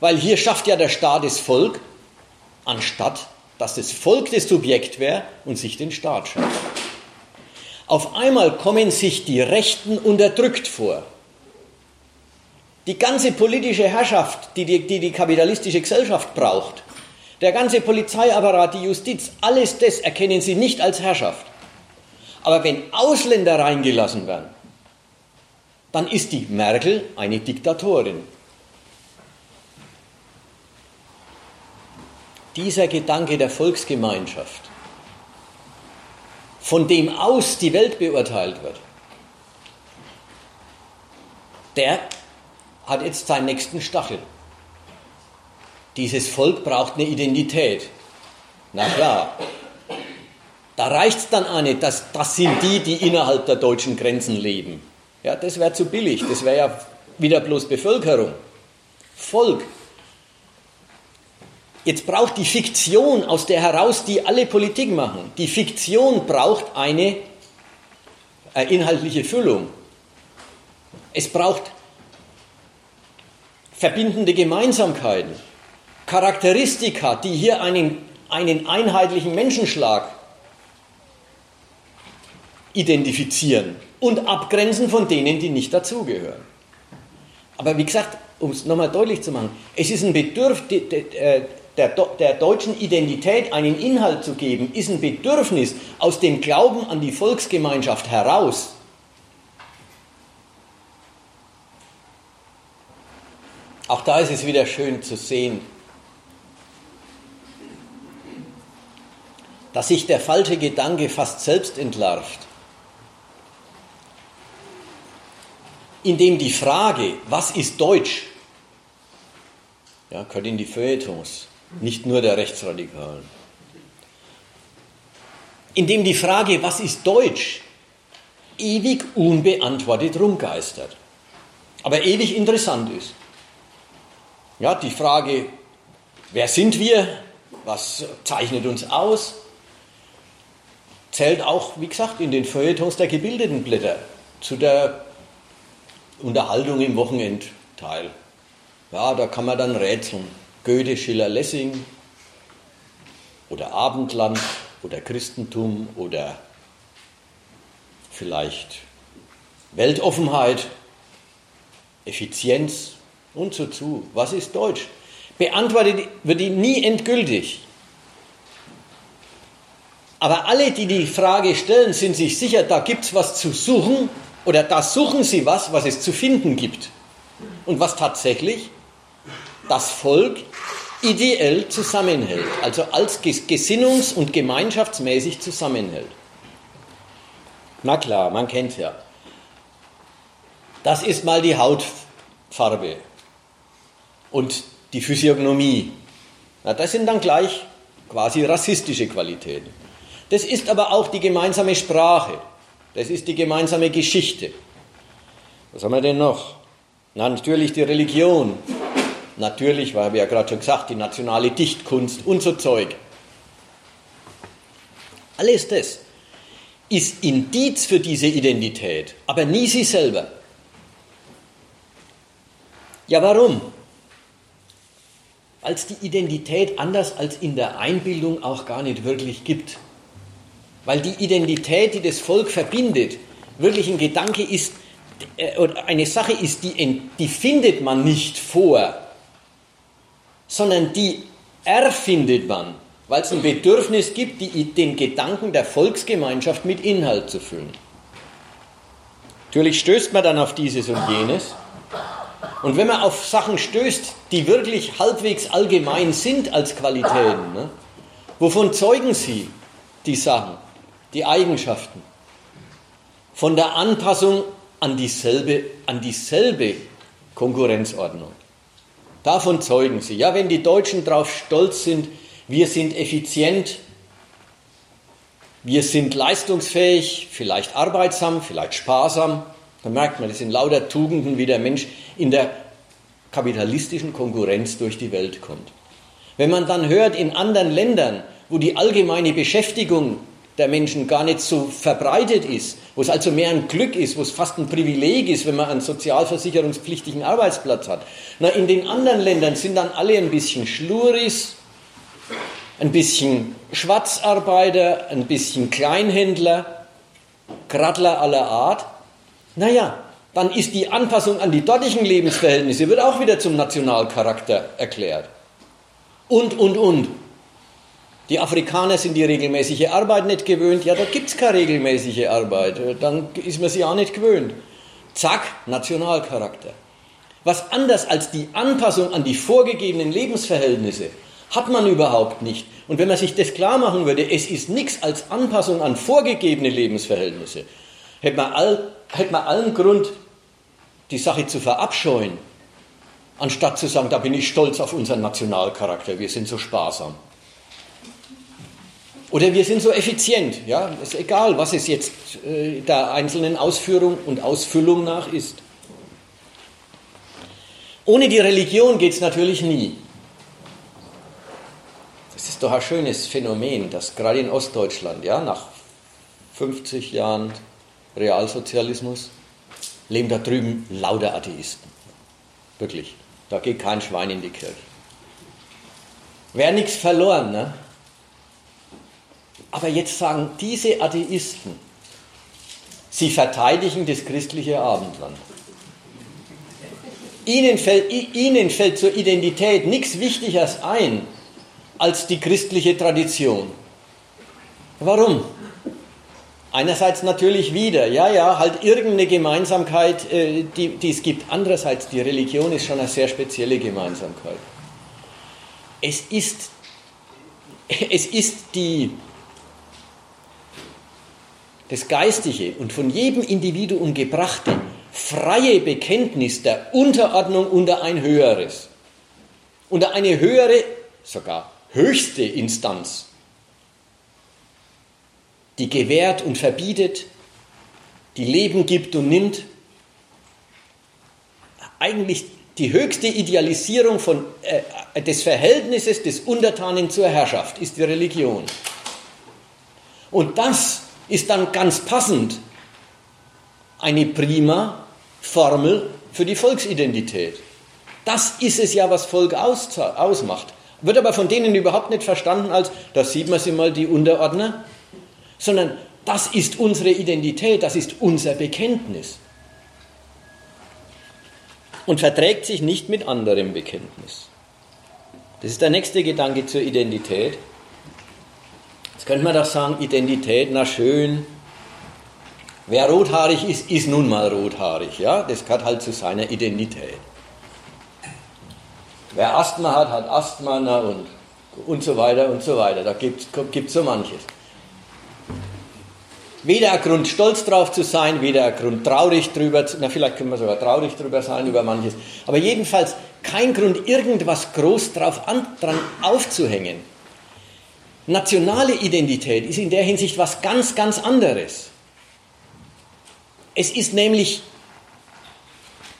weil hier schafft ja der Staat das Volk, anstatt dass das Volk das Subjekt wäre und sich den Staat schafft. Auf einmal kommen sich die Rechten unterdrückt vor. Die ganze politische Herrschaft, die die, die die kapitalistische Gesellschaft braucht, der ganze Polizeiapparat, die Justiz, alles das erkennen sie nicht als Herrschaft. Aber wenn Ausländer reingelassen werden, dann ist die Merkel eine Diktatorin. dieser Gedanke der Volksgemeinschaft, von dem aus die Welt beurteilt wird, der hat jetzt seinen nächsten Stachel. Dieses Volk braucht eine Identität. Na klar. Da reicht es dann auch nicht, dass das sind die, die innerhalb der deutschen Grenzen leben. Ja, das wäre zu billig. Das wäre ja wieder bloß Bevölkerung. Volk Jetzt braucht die Fiktion, aus der heraus die alle Politik machen, die Fiktion braucht eine äh, inhaltliche Füllung. Es braucht verbindende Gemeinsamkeiten, Charakteristika, die hier einen, einen einheitlichen Menschenschlag identifizieren und abgrenzen von denen, die nicht dazugehören. Aber wie gesagt, um es nochmal deutlich zu machen, es ist ein Bedürfnis, äh, der, der, deutschen Identität einen Inhalt zu geben, ist ein Bedürfnis aus dem Glauben an die Volksgemeinschaft heraus. Auch da ist es wieder schön zu sehen, dass sich der falsche Gedanke fast selbst entlarvt, indem die Frage, was ist Deutsch, ja, gehört in die Feuilletons, nicht nur der Rechtsradikalen, indem die Frage, was ist Deutsch, ewig unbeantwortet rumgeistert, aber ewig interessant ist. Ja, die Frage, wer sind wir, was zeichnet uns aus, zählt auch, wie gesagt, in den Feuilletons der gebildeten Blätter zu der Unterhaltung im Wochenendteil. Ja, da kann man dann rätseln. Goethe, Schiller, Lessing oder Abendland oder Christentum oder vielleicht Weltoffenheit, Effizienz und so zu. Was ist Deutsch? Beantwortet wird die nie endgültig. Aber alle, die die Frage stellen, sind sich sicher, da gibt es was zu suchen oder da suchen sie was, was es zu finden gibt. Und was tatsächlich das Volk ideell zusammenhält, also als gesinnungs- und gemeinschaftsmäßig zusammenhält. Na klar, man kennt ja. Das ist mal die Hautfarbe und die Physiognomie. Na, das sind dann gleich quasi rassistische Qualitäten. Das ist aber auch die gemeinsame Sprache. Das ist die gemeinsame Geschichte. Was haben wir denn noch? Na, natürlich die Religion. Natürlich, weil wir ja gerade schon gesagt, die nationale Dichtkunst und so Zeug. Alles das ist Indiz für diese Identität, aber nie sie selber. Ja, warum? Es die Identität anders als in der Einbildung auch gar nicht wirklich gibt. Weil die Identität, die das Volk verbindet, wirklich ein Gedanke ist, äh, oder eine Sache ist, die, die findet man nicht vor, sondern die erfindet man, weil es ein Bedürfnis gibt, die, den Gedanken der Volksgemeinschaft mit Inhalt zu füllen. Natürlich stößt man dann auf dieses und jenes. Und wenn man auf Sachen stößt, die wirklich halbwegs allgemein sind als Qualitäten, ne, wovon zeugen sie die Sachen? die Eigenschaften von der Anpassung an dieselbe, an dieselbe Konkurrenzordnung. Davon zeugen sie. Ja, wenn die Deutschen darauf stolz sind, wir sind effizient, wir sind leistungsfähig, vielleicht arbeitsam, vielleicht sparsam, dann merkt man, das sind lauter Tugenden, wie der Mensch in der kapitalistischen Konkurrenz durch die Welt kommt. Wenn man dann hört, in anderen Ländern, wo die allgemeine Beschäftigung der Menschen gar nicht so verbreitet ist, wo es also mehr ein Glück ist, wo es fast ein Privileg ist, wenn man einen sozialversicherungspflichtigen Arbeitsplatz hat. Na, in den anderen Ländern sind dann alle ein bisschen Schluris, ein bisschen Schwarzarbeiter, ein bisschen Kleinhändler, Gradler aller Art. Naja, dann ist die Anpassung an die dortigen Lebensverhältnisse, wird auch wieder zum Nationalcharakter erklärt. Und, und, und. Die Afrikaner sind die regelmäßige Arbeit nicht gewöhnt. Ja, da gibt es keine regelmäßige Arbeit. Dann ist man sie auch nicht gewöhnt. Zack, Nationalcharakter. Was anders als die Anpassung an die vorgegebenen Lebensverhältnisse hat man überhaupt nicht. Und wenn man sich das klar machen würde, es ist nichts als Anpassung an vorgegebene Lebensverhältnisse, hätte man, all, hätte man allen Grund, die Sache zu verabscheuen, anstatt zu sagen, da bin ich stolz auf unseren Nationalcharakter, wir sind so sparsam. Oder wir sind so effizient, ja, ist egal, was es jetzt äh, der einzelnen Ausführung und Ausfüllung nach ist. Ohne die Religion geht es natürlich nie. Das ist doch ein schönes Phänomen, dass gerade in Ostdeutschland, ja, nach 50 Jahren Realsozialismus, leben da drüben lauter Atheisten. Wirklich. Da geht kein Schwein in die Kirche. Wäre nichts verloren, ne? Aber jetzt sagen diese Atheisten, Sie verteidigen das christliche Abendland. Ihnen fällt, ihnen fällt zur Identität nichts Wichtigeres ein als die christliche Tradition. Warum? Einerseits natürlich wieder, ja, ja, halt irgendeine Gemeinsamkeit, äh, die, die es gibt. Andererseits, die Religion ist schon eine sehr spezielle Gemeinsamkeit. Es ist, es ist die, das geistige und von jedem Individuum gebrachte freie Bekenntnis der Unterordnung unter ein höheres, unter eine höhere, sogar höchste Instanz die gewährt und verbietet, die Leben gibt und nimmt. Eigentlich die höchste Idealisierung von, äh, des Verhältnisses des Untertanen zur Herrschaft ist die Religion. Und das ist dann ganz passend eine prima Formel für die Volksidentität. Das ist es ja, was Volk ausmacht. Wird aber von denen überhaupt nicht verstanden als, da sieht man sie mal, die Unterordner, sondern das ist unsere Identität, das ist unser Bekenntnis. Und verträgt sich nicht mit anderem Bekenntnis. Das ist der nächste Gedanke zur Identität. Jetzt könnte man doch sagen, Identität, na schön. Wer rothaarig ist, ist nun mal rothaarig. Ja? Das gehört halt zu seiner Identität. Wer Asthma hat, hat Asthma na und, und so weiter und so weiter. Da gibt es so manches. Weder ein Grund, stolz drauf zu sein, weder ein Grund, traurig drüber, na vielleicht können wir sogar traurig drüber sein, über manches, aber jedenfalls kein Grund, irgendwas groß drauf an, dran aufzuhängen. Nationale Identität ist in der Hinsicht was ganz, ganz anderes. Es ist nämlich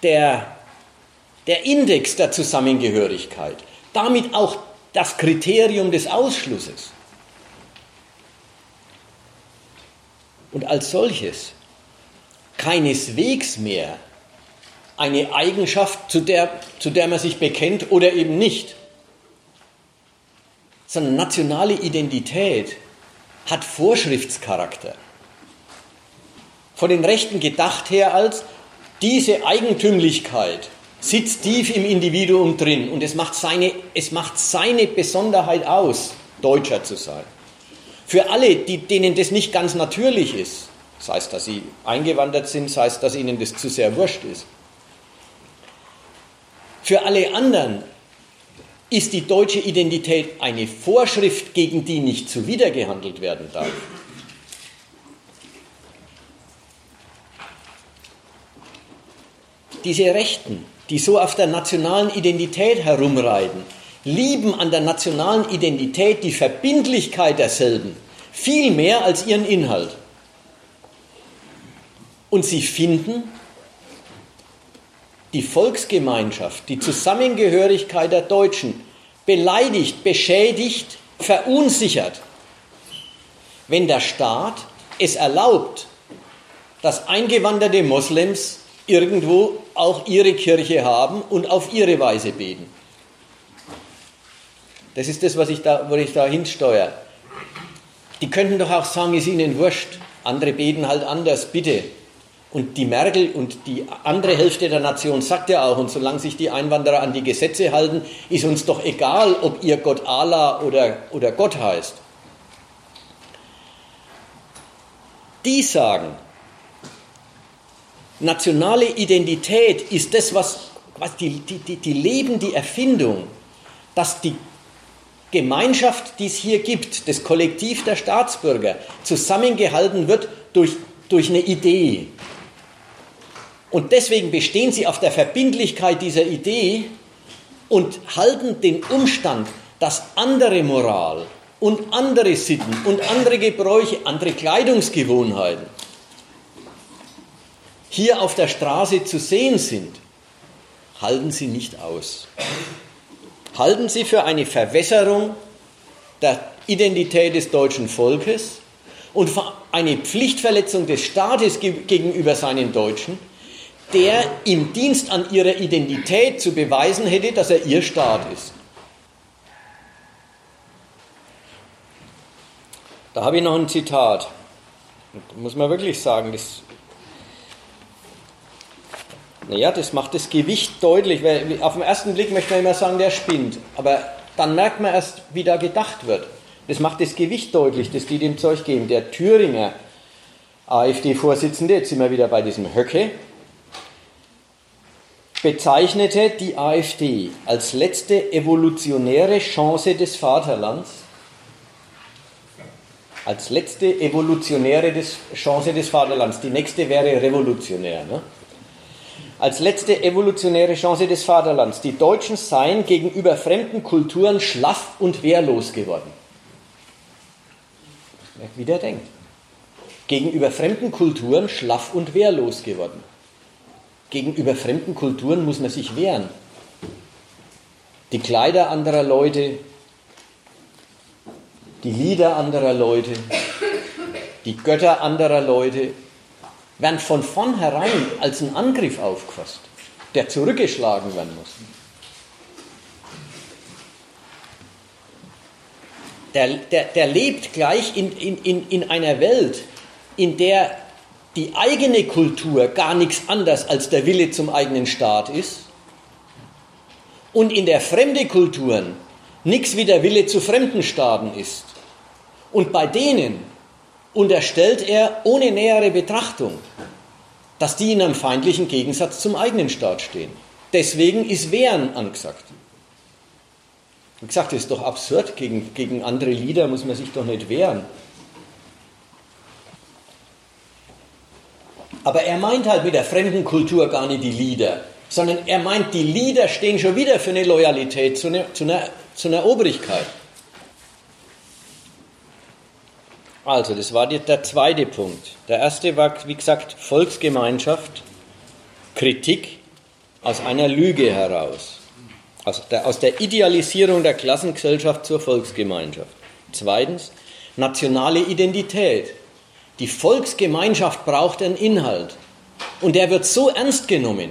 der, der Index der Zusammengehörigkeit, damit auch das Kriterium des Ausschlusses. Und als solches keineswegs mehr eine Eigenschaft, zu der, zu der man sich bekennt oder eben nicht, sondern nationale Identität hat Vorschriftscharakter. Von den Rechten gedacht her als diese Eigentümlichkeit sitzt tief im Individuum drin und es macht seine, es macht seine Besonderheit aus, Deutscher zu sein. Für alle, die, denen das nicht ganz natürlich ist, sei es, dass sie eingewandert sind, sei es, dass ihnen das zu sehr wurscht ist. Für alle anderen ist die deutsche Identität eine Vorschrift, gegen die nicht zuwidergehandelt werden darf. Diese Rechten, die so auf der nationalen Identität herumreiten, lieben an der nationalen Identität die Verbindlichkeit derselben viel mehr als ihren Inhalt. Und sie finden die Volksgemeinschaft, die Zusammengehörigkeit der Deutschen beleidigt, beschädigt, verunsichert, wenn der Staat es erlaubt, dass eingewanderte Moslems irgendwo auch ihre Kirche haben und auf ihre Weise beten. Das ist das, was ich da, wo ich da hinsteuere. Die könnten doch auch sagen, ist ihnen wurscht. Andere beten halt anders, bitte. Und die Merkel und die andere Hälfte der Nation sagt ja auch, und solange sich die Einwanderer an die Gesetze halten, ist uns doch egal, ob ihr Gott Allah oder, oder Gott heißt. Die sagen, nationale Identität ist das, was, was die, die, die leben die Erfindung, dass die Gemeinschaft, die es hier gibt, das Kollektiv der Staatsbürger, zusammengehalten wird durch, durch eine Idee. Und deswegen bestehen sie auf der Verbindlichkeit dieser Idee und halten den Umstand, dass andere Moral und andere Sitten und andere Gebräuche, andere Kleidungsgewohnheiten hier auf der Straße zu sehen sind, halten sie nicht aus halten Sie für eine Verwässerung der Identität des deutschen Volkes und eine Pflichtverletzung des Staates gegenüber seinen Deutschen, der im Dienst an ihrer Identität zu beweisen hätte, dass er ihr Staat ist. Da habe ich noch ein Zitat. Da muss man wirklich sagen, das Naja, das macht das Gewicht deutlich, weil auf den ersten Blick möchte man immer sagen, der spinnt. Aber dann merkt man erst, wie da gedacht wird. Das macht das Gewicht deutlich, das die dem Zeug geben. Der Thüringer AfD-Vorsitzende, jetzt sind wir wieder bei diesem Höcke, bezeichnete die AfD als letzte evolutionäre Chance des Vaterlands, als letzte evolutionäre Chance des Vaterlands. Die nächste wäre revolutionär. Ne? Als letzte evolutionäre Chance des Vaterlands. Die Deutschen seien gegenüber fremden Kulturen schlaff und wehrlos geworden. Wie der denkt. Gegenüber fremden Kulturen schlaff und wehrlos geworden gegenüber fremden Kulturen muss man sich wehren. Die Kleider anderer Leute, die Lieder anderer Leute, die Götter anderer Leute werden von vornherein als ein Angriff aufgefasst, der zurückgeschlagen werden muss. Der, der, der lebt gleich in, in, in einer Welt, in der die eigene Kultur gar nichts anderes als der Wille zum eigenen Staat ist und in der fremde Kulturen nichts wie der Wille zu fremden Staaten ist. Und bei denen unterstellt er ohne nähere Betrachtung, dass die in einem feindlichen Gegensatz zum eigenen Staat stehen. Deswegen ist Wehren angesagt. Wie gesagt, das ist doch absurd. Gegen, gegen andere Lieder muss man sich doch nicht wehren. Aber er meint halt mit der fremden Kultur gar nicht die Lieder, sondern er meint, die Lieder stehen schon wieder für eine Loyalität zu einer, zu einer, zu einer Obrigkeit. Also, das war der zweite Punkt. Der erste war, wie gesagt, Volksgemeinschaft, Kritik aus einer Lüge heraus, aus der, aus der Idealisierung der Klassengesellschaft zur Volksgemeinschaft. Zweitens, nationale Identität, die Volksgemeinschaft braucht einen Inhalt. Und der wird so ernst genommen,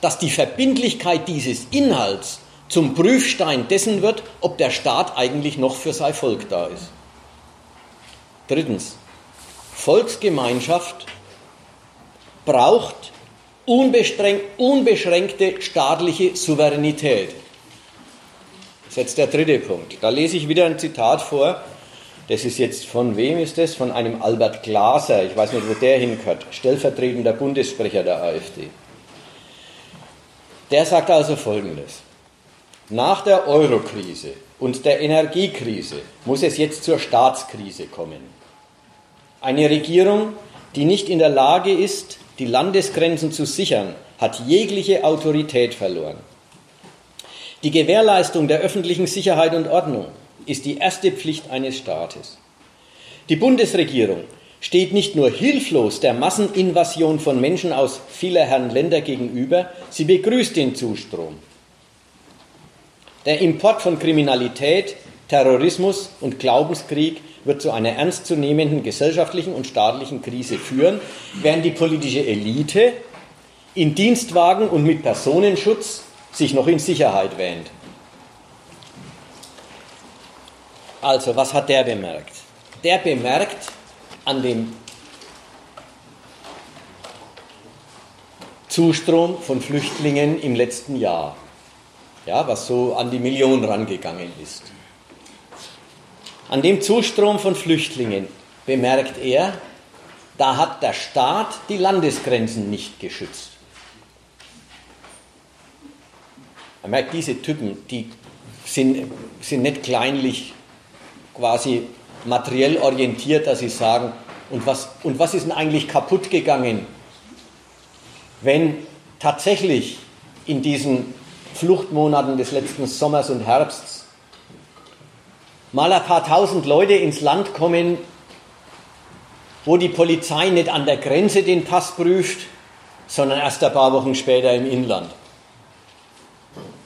dass die Verbindlichkeit dieses Inhalts zum Prüfstein dessen wird, ob der Staat eigentlich noch für sein Volk da ist. Drittens, Volksgemeinschaft braucht unbeschränkte staatliche Souveränität. Das ist jetzt der dritte Punkt. Da lese ich wieder ein Zitat vor das ist jetzt, von wem ist das? Von einem Albert Glaser, ich weiß nicht, wo der hingehört, stellvertretender Bundessprecher der AfD. Der sagt also Folgendes. Nach der Eurokrise und der Energiekrise muss es jetzt zur Staatskrise kommen. Eine Regierung, die nicht in der Lage ist, die Landesgrenzen zu sichern, hat jegliche Autorität verloren. Die Gewährleistung der öffentlichen Sicherheit und Ordnung ist die erste Pflicht eines Staates. Die Bundesregierung steht nicht nur hilflos der Masseninvasion von Menschen aus vielerlei Länder gegenüber, sie begrüßt den Zustrom. Der Import von Kriminalität, Terrorismus und Glaubenskrieg wird zu einer ernstzunehmenden gesellschaftlichen und staatlichen Krise führen, während die politische Elite in Dienstwagen und mit Personenschutz sich noch in Sicherheit wähnt. Also, was hat der bemerkt? Der bemerkt an dem Zustrom von Flüchtlingen im letzten Jahr, ja, was so an die Million rangegangen ist. An dem Zustrom von Flüchtlingen bemerkt er, da hat der Staat die Landesgrenzen nicht geschützt. Er merkt, diese Typen, die sind, sind nicht kleinlich quasi materiell orientiert, dass sie sagen, und was, und was ist denn eigentlich kaputt gegangen, wenn tatsächlich in diesen Fluchtmonaten des letzten Sommers und Herbsts mal ein paar tausend Leute ins Land kommen, wo die Polizei nicht an der Grenze den Pass prüft, sondern erst ein paar Wochen später im Inland.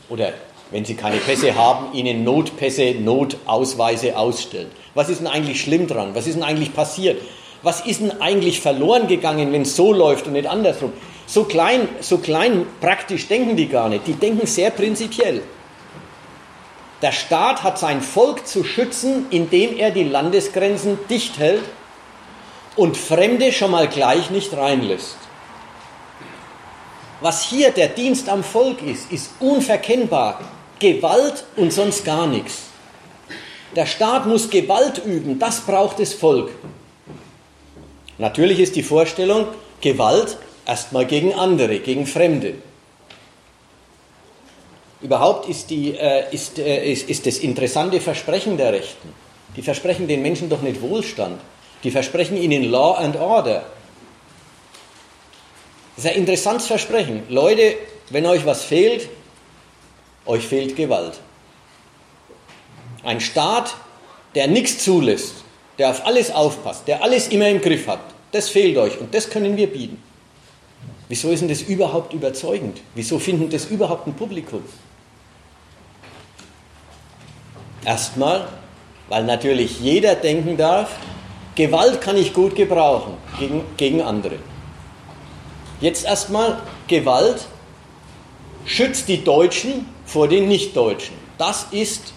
Oder wenn sie keine Pässe haben, ihnen Notpässe, Notausweise ausstellen. Was ist denn eigentlich schlimm dran? Was ist denn eigentlich passiert? Was ist denn eigentlich verloren gegangen, wenn es so läuft und nicht andersrum? So klein, so klein praktisch denken die gar nicht. Die denken sehr prinzipiell. Der Staat hat sein Volk zu schützen, indem er die Landesgrenzen dicht hält und Fremde schon mal gleich nicht reinlässt. Was hier der Dienst am Volk ist, ist unverkennbar Gewalt und sonst gar nichts. Der Staat muss Gewalt üben, das braucht das Volk. Natürlich ist die Vorstellung Gewalt erstmal gegen andere, gegen Fremde. Überhaupt ist, die, äh, ist, äh, ist, ist das interessante Versprechen der Rechten. Die versprechen den Menschen doch nicht Wohlstand. Die versprechen ihnen Law and Order. Das ist ein interessantes Versprechen. Leute, wenn euch was fehlt, euch fehlt Gewalt. Ein Staat, der nichts zulässt, der auf alles aufpasst, der alles immer im Griff hat, das fehlt euch und das können wir bieten. Wieso ist denn das überhaupt überzeugend? Wieso finden das überhaupt ein Publikum? Erstmal, weil natürlich jeder denken darf, Gewalt kann ich gut gebrauchen gegen, gegen andere. Jetzt erstmal, Gewalt schützt die Deutschen vor den Nichtdeutschen. Das ist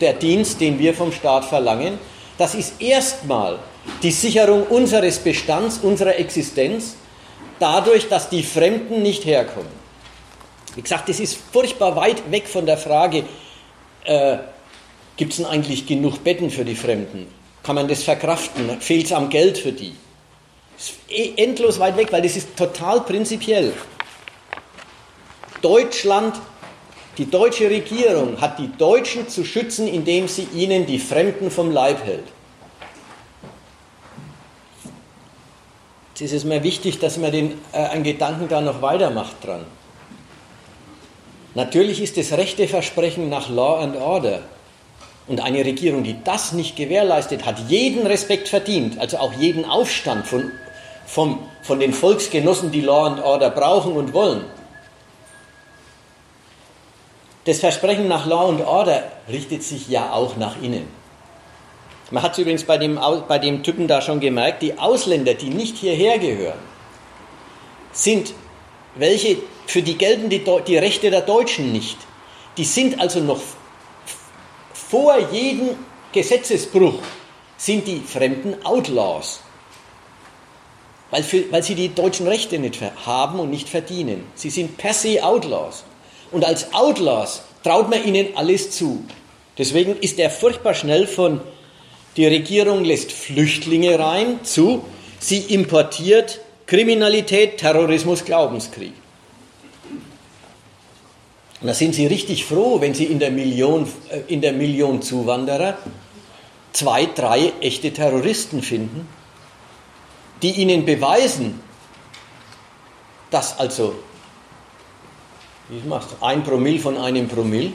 der Dienst, den wir vom Staat verlangen. Das ist erstmal die Sicherung unseres Bestands, unserer Existenz, dadurch, dass die Fremden nicht herkommen. Wie gesagt, das ist furchtbar weit weg von der Frage, äh, Gibt es denn eigentlich genug Betten für die Fremden? Kann man das verkraften? Fehlt es am Geld für die? Ist eh endlos weit weg, weil das ist total prinzipiell. Deutschland, die deutsche Regierung hat die Deutschen zu schützen, indem sie ihnen die Fremden vom Leib hält. Jetzt ist es mir wichtig, dass man den, äh, einen Gedanken da noch weitermacht dran. Natürlich ist das rechte Versprechen nach Law and Order und eine Regierung, die das nicht gewährleistet, hat jeden Respekt verdient, also auch jeden Aufstand von, vom, von den Volksgenossen, die Law and Order brauchen und wollen. Das Versprechen nach Law and Order richtet sich ja auch nach innen. Man hat es übrigens bei dem, bei dem Typen da schon gemerkt, die Ausländer, die nicht hierher gehören, sind welche, für die gelten die, die Rechte der Deutschen nicht. Die sind also noch vor jedem Gesetzesbruch sind die Fremden Outlaws, weil, für, weil sie die deutschen Rechte nicht haben und nicht verdienen. Sie sind per se Outlaws. Und als Outlaws traut man ihnen alles zu. Deswegen ist er furchtbar schnell von, die Regierung lässt Flüchtlinge rein zu, sie importiert Kriminalität, Terrorismus, Glaubenskrieg. Und da sind Sie richtig froh, wenn Sie in der Million, äh, in der Million Zuwanderer zwei, drei echte Terroristen finden, die Ihnen beweisen, dass also wie machst du, ein Promille von einem Promille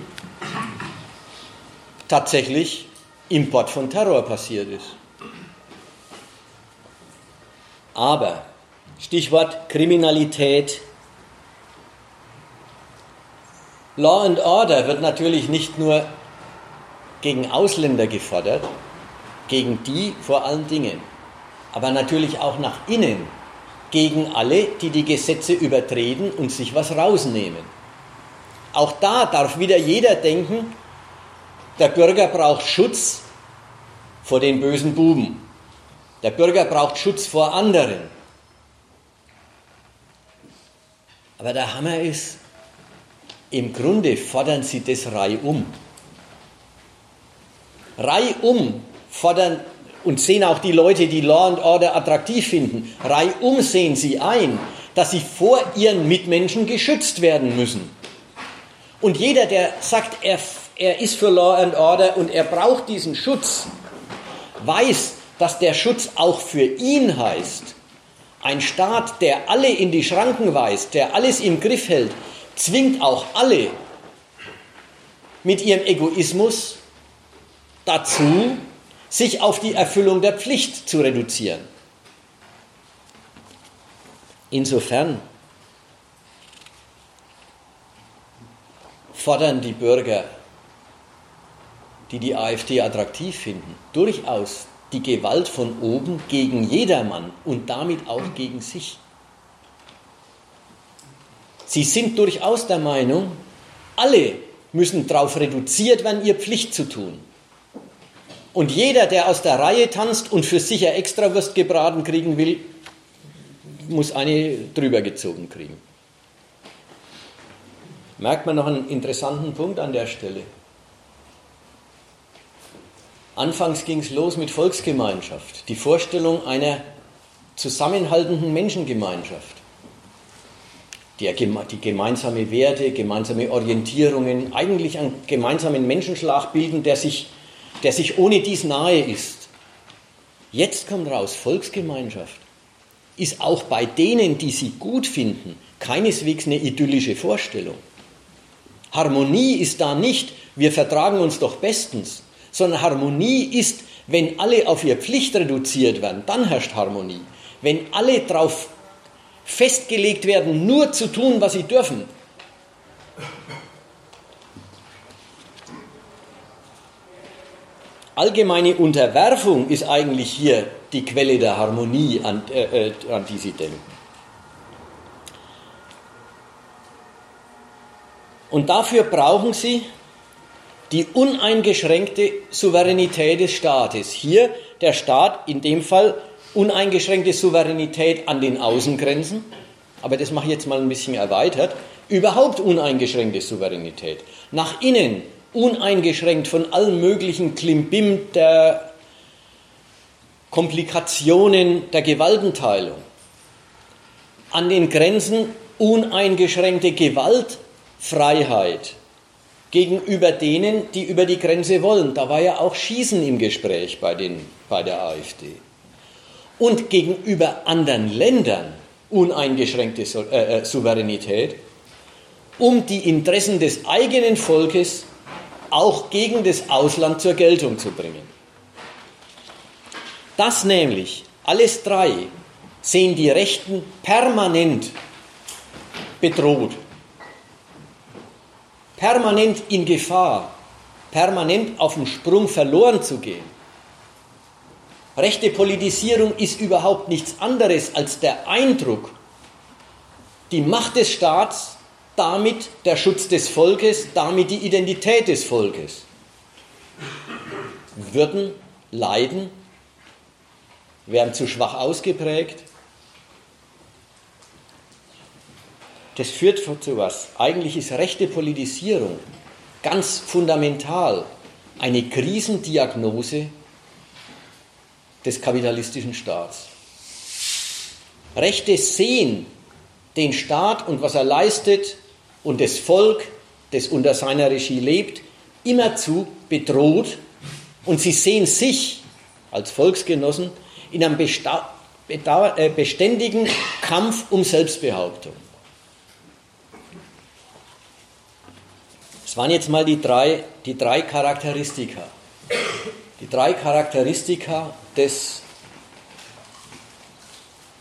tatsächlich Import von Terror passiert ist. Aber Stichwort Kriminalität, Law and Order wird natürlich nicht nur gegen Ausländer gefordert, gegen die vor allen Dingen, aber natürlich auch nach innen, gegen alle, die die Gesetze übertreten und sich was rausnehmen. Auch da darf wieder jeder denken, der Bürger braucht Schutz vor den bösen Buben. Der Bürger braucht Schutz vor anderen. Aber der Hammer ist, im Grunde fordern sie das reihum. Reihum fordern und sehen auch die Leute, die Law and Order attraktiv finden, reihum sehen sie ein, dass sie vor ihren Mitmenschen geschützt werden müssen. Und jeder, der sagt, er, er ist für Law and Order und er braucht diesen Schutz, weiß, dass der Schutz auch für ihn heißt. Ein Staat, der alle in die Schranken weist, der alles im Griff hält, zwingt auch alle mit ihrem Egoismus dazu, sich auf die Erfüllung der Pflicht zu reduzieren. Insofern fordern die Bürger, die die AfD attraktiv finden, durchaus die Gewalt von oben gegen jedermann und damit auch gegen sich. Sie sind durchaus der Meinung, alle müssen darauf reduziert werden, ihr Pflicht zu tun. Und jeder, der aus der Reihe tanzt und für sicher Extrawurst gebraten kriegen will, muss eine drüber gezogen kriegen. merkt man noch einen interessanten Punkt an der Stelle. Anfangs ging es los mit Volksgemeinschaft, die Vorstellung einer zusammenhaltenden Menschengemeinschaft, die, die gemeinsame Werte, gemeinsame Orientierungen, eigentlich einen gemeinsamen Menschenschlag bilden, der sich, der sich ohne dies nahe ist. Jetzt kommt raus, Volksgemeinschaft ist auch bei denen, die sie gut finden, keineswegs eine idyllische Vorstellung. Harmonie ist da nicht, wir vertragen uns doch bestens, sondern Harmonie ist, wenn alle auf ihre Pflicht reduziert werden, dann herrscht Harmonie. Wenn alle darauf festgelegt werden, nur zu tun, was sie dürfen, allgemeine Unterwerfung ist eigentlich hier die Quelle der Harmonie, an, äh, äh an die Sie denken. Und dafür brauchen Sie die uneingeschränkte Souveränität des Staates. Hier der Staat, in dem Fall uneingeschränkte Souveränität an den Außengrenzen, aber das mache ich jetzt mal ein bisschen erweitert, überhaupt uneingeschränkte Souveränität. Nach innen uneingeschränkt von allen möglichen Klimbim der Komplikationen der Gewaltenteilung. An den Grenzen uneingeschränkte Gewaltfreiheit gegenüber denen, die über die Grenze wollen. Da war ja auch Schießen im Gespräch bei, den, bei der AfD. Und gegenüber anderen Ländern uneingeschränkte äh, äh, Souveränität, um die Interessen des eigenen Volkes auch gegen das Ausland zur Geltung zu bringen. Das nämlich, alles drei, sehen die Rechten permanent bedroht permanent in Gefahr, permanent auf dem Sprung verloren zu gehen. Rechte Politisierung ist überhaupt nichts anderes als der Eindruck, die Macht des Staats, damit der Schutz des Volkes, damit die Identität des Volkes, würden leiden, wären zu schwach ausgeprägt, Das führt zu was? Eigentlich ist rechte Politisierung ganz fundamental eine Krisendiagnose des kapitalistischen Staats. Rechte sehen den Staat und was er leistet und das Volk, das unter seiner Regie lebt, immerzu bedroht und sie sehen sich als Volksgenossen in einem äh, beständigen Kampf um Selbstbehauptung. Das waren jetzt mal die drei, die drei Charakteristika. Die drei Charakteristika des,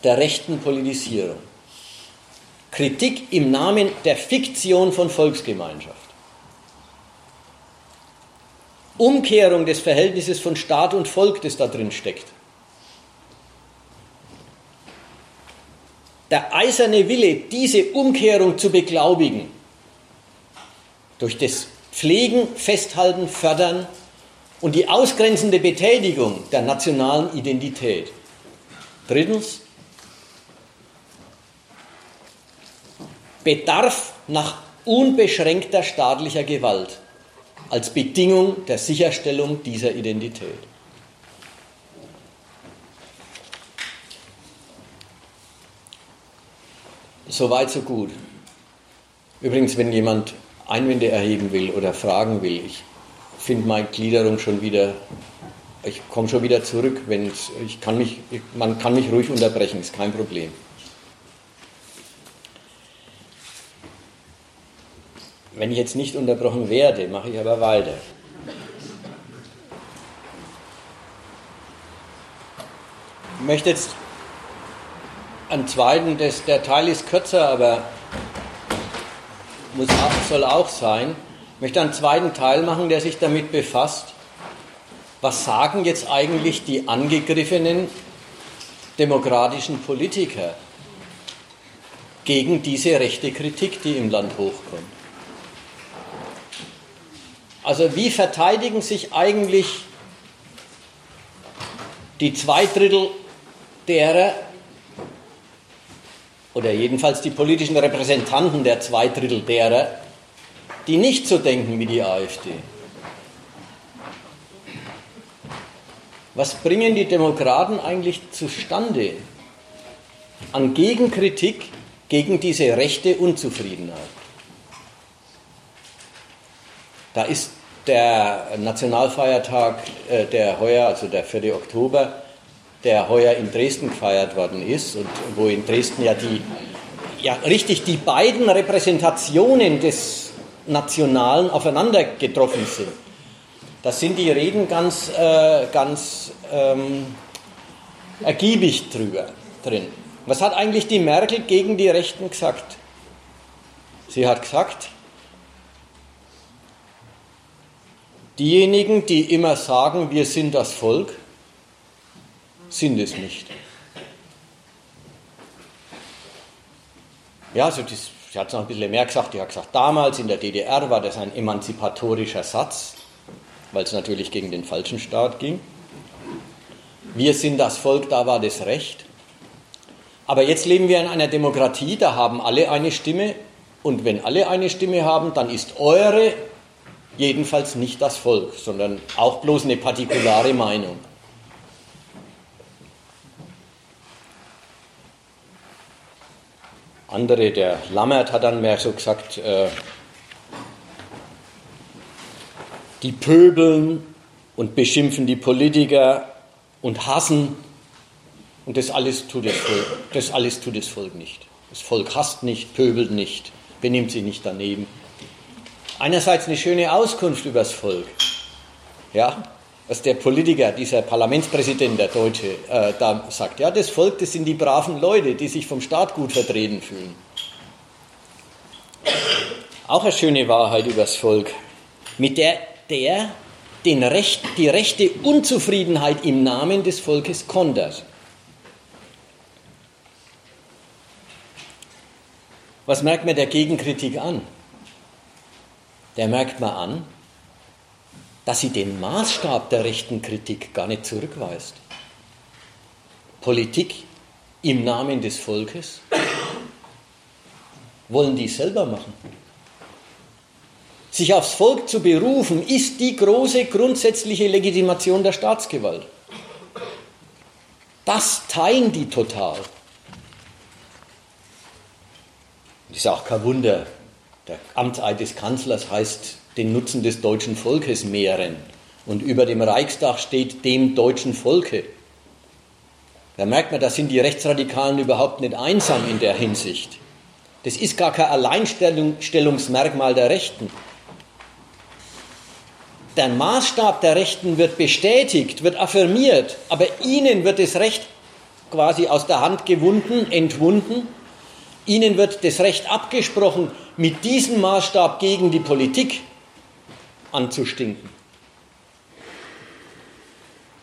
der rechten Politisierung. Kritik im Namen der Fiktion von Volksgemeinschaft. Umkehrung des Verhältnisses von Staat und Volk, das da drin steckt. Der eiserne Wille, diese Umkehrung zu beglaubigen, durch das Pflegen, Festhalten, Fördern und die ausgrenzende Betätigung der nationalen Identität. Drittens, Bedarf nach unbeschränkter staatlicher Gewalt als Bedingung der Sicherstellung dieser Identität. Soweit, so gut. Übrigens, wenn jemand Einwände erheben will oder fragen will. Ich finde meine Gliederung schon wieder, ich komme schon wieder zurück, wenn ich kann mich, man kann mich ruhig unterbrechen, ist kein Problem. Wenn ich jetzt nicht unterbrochen werde, mache ich aber weiter. Ich möchte jetzt einen zweiten, das, der Teil ist kürzer, aber muss soll auch sein. Ich möchte einen zweiten Teil machen, der sich damit befasst. Was sagen jetzt eigentlich die angegriffenen demokratischen Politiker gegen diese rechte Kritik, die im Land hochkommt? Also wie verteidigen sich eigentlich die zwei Drittel derer, oder jedenfalls die politischen Repräsentanten der zwei Drittel derer, die nicht so denken wie die AfD. Was bringen die Demokraten eigentlich zustande an Gegenkritik gegen diese rechte Unzufriedenheit? Da ist der Nationalfeiertag, äh, der heuer, also der 4. Oktober, der heuer in Dresden gefeiert worden ist und wo in Dresden ja die, ja richtig die beiden Repräsentationen des Nationalen aufeinander getroffen sind. Das sind die Reden ganz, äh, ganz ähm, ergiebig drüber drin. Was hat eigentlich die Merkel gegen die Rechten gesagt? Sie hat gesagt, diejenigen, die immer sagen, wir sind das Volk, sind es nicht. Ja, also das, sie hat es noch ein bisschen mehr gesagt. Die hat gesagt, damals in der DDR war das ein emanzipatorischer Satz, weil es natürlich gegen den falschen Staat ging. Wir sind das Volk, da war das Recht. Aber jetzt leben wir in einer Demokratie, da haben alle eine Stimme. Und wenn alle eine Stimme haben, dann ist eure jedenfalls nicht das Volk, sondern auch bloß eine partikulare Meinung. Andere, der Lammert hat dann mehr so gesagt, äh, die pöbeln und beschimpfen die Politiker und hassen. Und das alles, tut das, Volk, das alles tut das Volk nicht. Das Volk hasst nicht, pöbelt nicht, benimmt sich nicht daneben. Einerseits eine schöne Auskunft über das Volk. Ja, was der Politiker, dieser Parlamentspräsident, der Deutsche, äh, da sagt. Ja, das Volk, das sind die braven Leute, die sich vom Staat gut vertreten fühlen. Auch eine schöne Wahrheit über das Volk, mit der der den Recht, die rechte Unzufriedenheit im Namen des Volkes kontert. Was merkt man der Gegenkritik an? Der merkt man an, dass sie den Maßstab der rechten Kritik gar nicht zurückweist. Politik im Namen des Volkes wollen die selber machen. Sich aufs Volk zu berufen, ist die große grundsätzliche Legitimation der Staatsgewalt. Das teilen die total. Das ist auch kein Wunder. Der Amtseid des Kanzlers heißt den Nutzen des deutschen Volkes mehren. Und über dem Reichstag steht dem deutschen Volke. Da merkt man, da sind die Rechtsradikalen überhaupt nicht einsam in der Hinsicht. Das ist gar kein Alleinstellungsmerkmal der Rechten der Maßstab der Rechten wird bestätigt, wird affirmiert, aber ihnen wird das Recht quasi aus der Hand gewunden, entwunden. Ihnen wird das Recht abgesprochen, mit diesem Maßstab gegen die Politik anzustinken.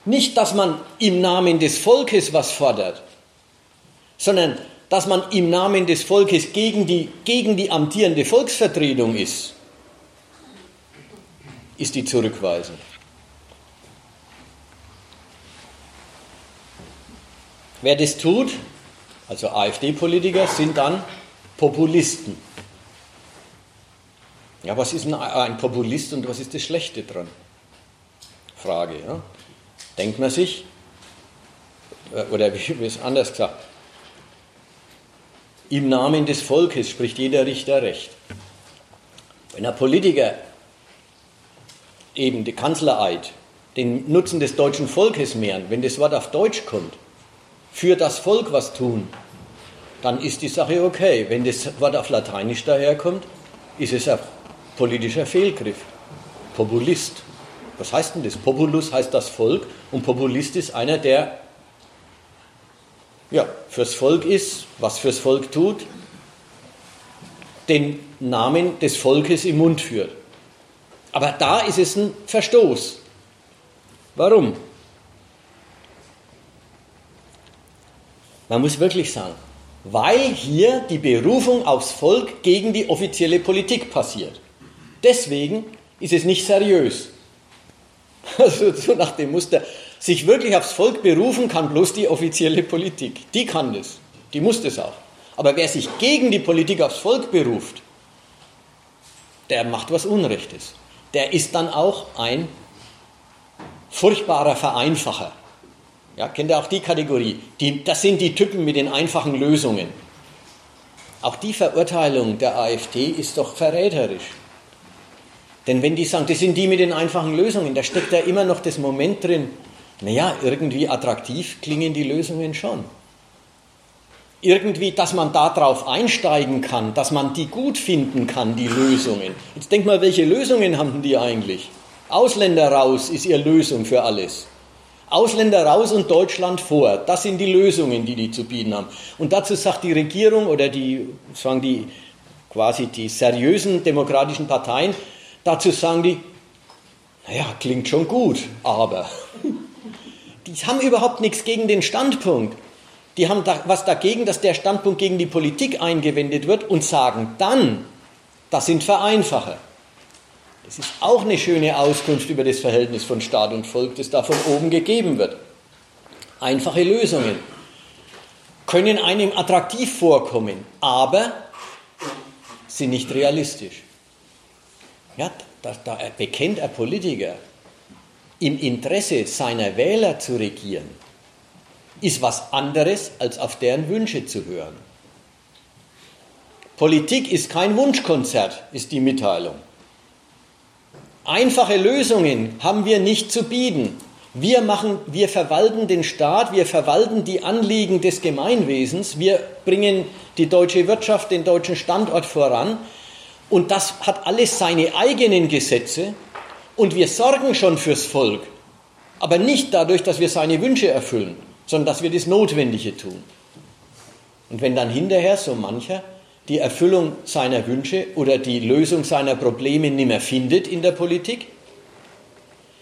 Nicht, dass man im Namen des Volkes was fordert, sondern dass man im Namen des Volkes gegen die, gegen die amtierende Volksvertretung ist ist die Zurückweisung. Wer das tut, also AfD-Politiker, sind dann Populisten. Ja, was ist ein Populist und was ist das Schlechte dran? Frage. Ja? Denkt man sich, äh, oder wie es anders gesagt, im Namen des Volkes spricht jeder Richter Recht. Wenn ein Politiker eben die Kanzlereid, den Nutzen des deutschen Volkes mehren, wenn das Wort auf Deutsch kommt, für das Volk was tun, dann ist die Sache okay. Wenn das Wort auf Lateinisch daherkommt, ist es ein politischer Fehlgriff. Populist. Was heißt denn das? Populus heißt das Volk und Populist ist einer, der ja, fürs Volk ist, was fürs Volk tut, den Namen des Volkes im Mund führt. Aber da ist es ein Verstoß. Warum? Man muss wirklich sagen, weil hier die Berufung aufs Volk gegen die offizielle Politik passiert. Deswegen ist es nicht seriös. Also so nach dem Muster, sich wirklich aufs Volk berufen kann bloß die offizielle Politik. Die kann das, die muss das auch. Aber wer sich gegen die Politik aufs Volk beruft, der macht was Unrechtes. Der ist dann auch ein furchtbarer Vereinfacher. Ja, kennt ihr auch die Kategorie? Die, das sind die Typen mit den einfachen Lösungen. Auch die Verurteilung der AfD ist doch verräterisch. Denn wenn die sagen, das sind die mit den einfachen Lösungen, da steckt ja immer noch das Moment drin, naja, irgendwie attraktiv klingen die Lösungen schon. Irgendwie, dass man darauf einsteigen kann, dass man die gut finden kann, die Lösungen. Jetzt denk mal, welche Lösungen haben die eigentlich? Ausländer raus ist ihre Lösung für alles. Ausländer raus und Deutschland vor. Das sind die Lösungen, die die zu bieten haben. Und dazu sagt die Regierung oder die, sagen die quasi die seriösen demokratischen Parteien, dazu sagen die, naja, klingt schon gut, aber die haben überhaupt nichts gegen den Standpunkt. Die haben da was dagegen, dass der Standpunkt gegen die Politik eingewendet wird und sagen dann, das sind Vereinfacher. Das ist auch eine schöne Auskunft über das Verhältnis von Staat und Volk, das da von oben gegeben wird. Einfache Lösungen können einem attraktiv vorkommen, aber sind nicht realistisch. Ja, da, da bekennt ein Politiker, im Interesse seiner Wähler zu regieren, ist was anderes, als auf deren Wünsche zu hören. Politik ist kein Wunschkonzert, ist die Mitteilung. Einfache Lösungen haben wir nicht zu bieten. Wir, machen, wir verwalten den Staat, wir verwalten die Anliegen des Gemeinwesens, wir bringen die deutsche Wirtschaft, den deutschen Standort voran. Und das hat alles seine eigenen Gesetze. Und wir sorgen schon fürs Volk, aber nicht dadurch, dass wir seine Wünsche erfüllen, sondern dass wir das Notwendige tun. Und wenn dann hinterher so mancher die Erfüllung seiner Wünsche oder die Lösung seiner Probleme nicht mehr findet in der Politik,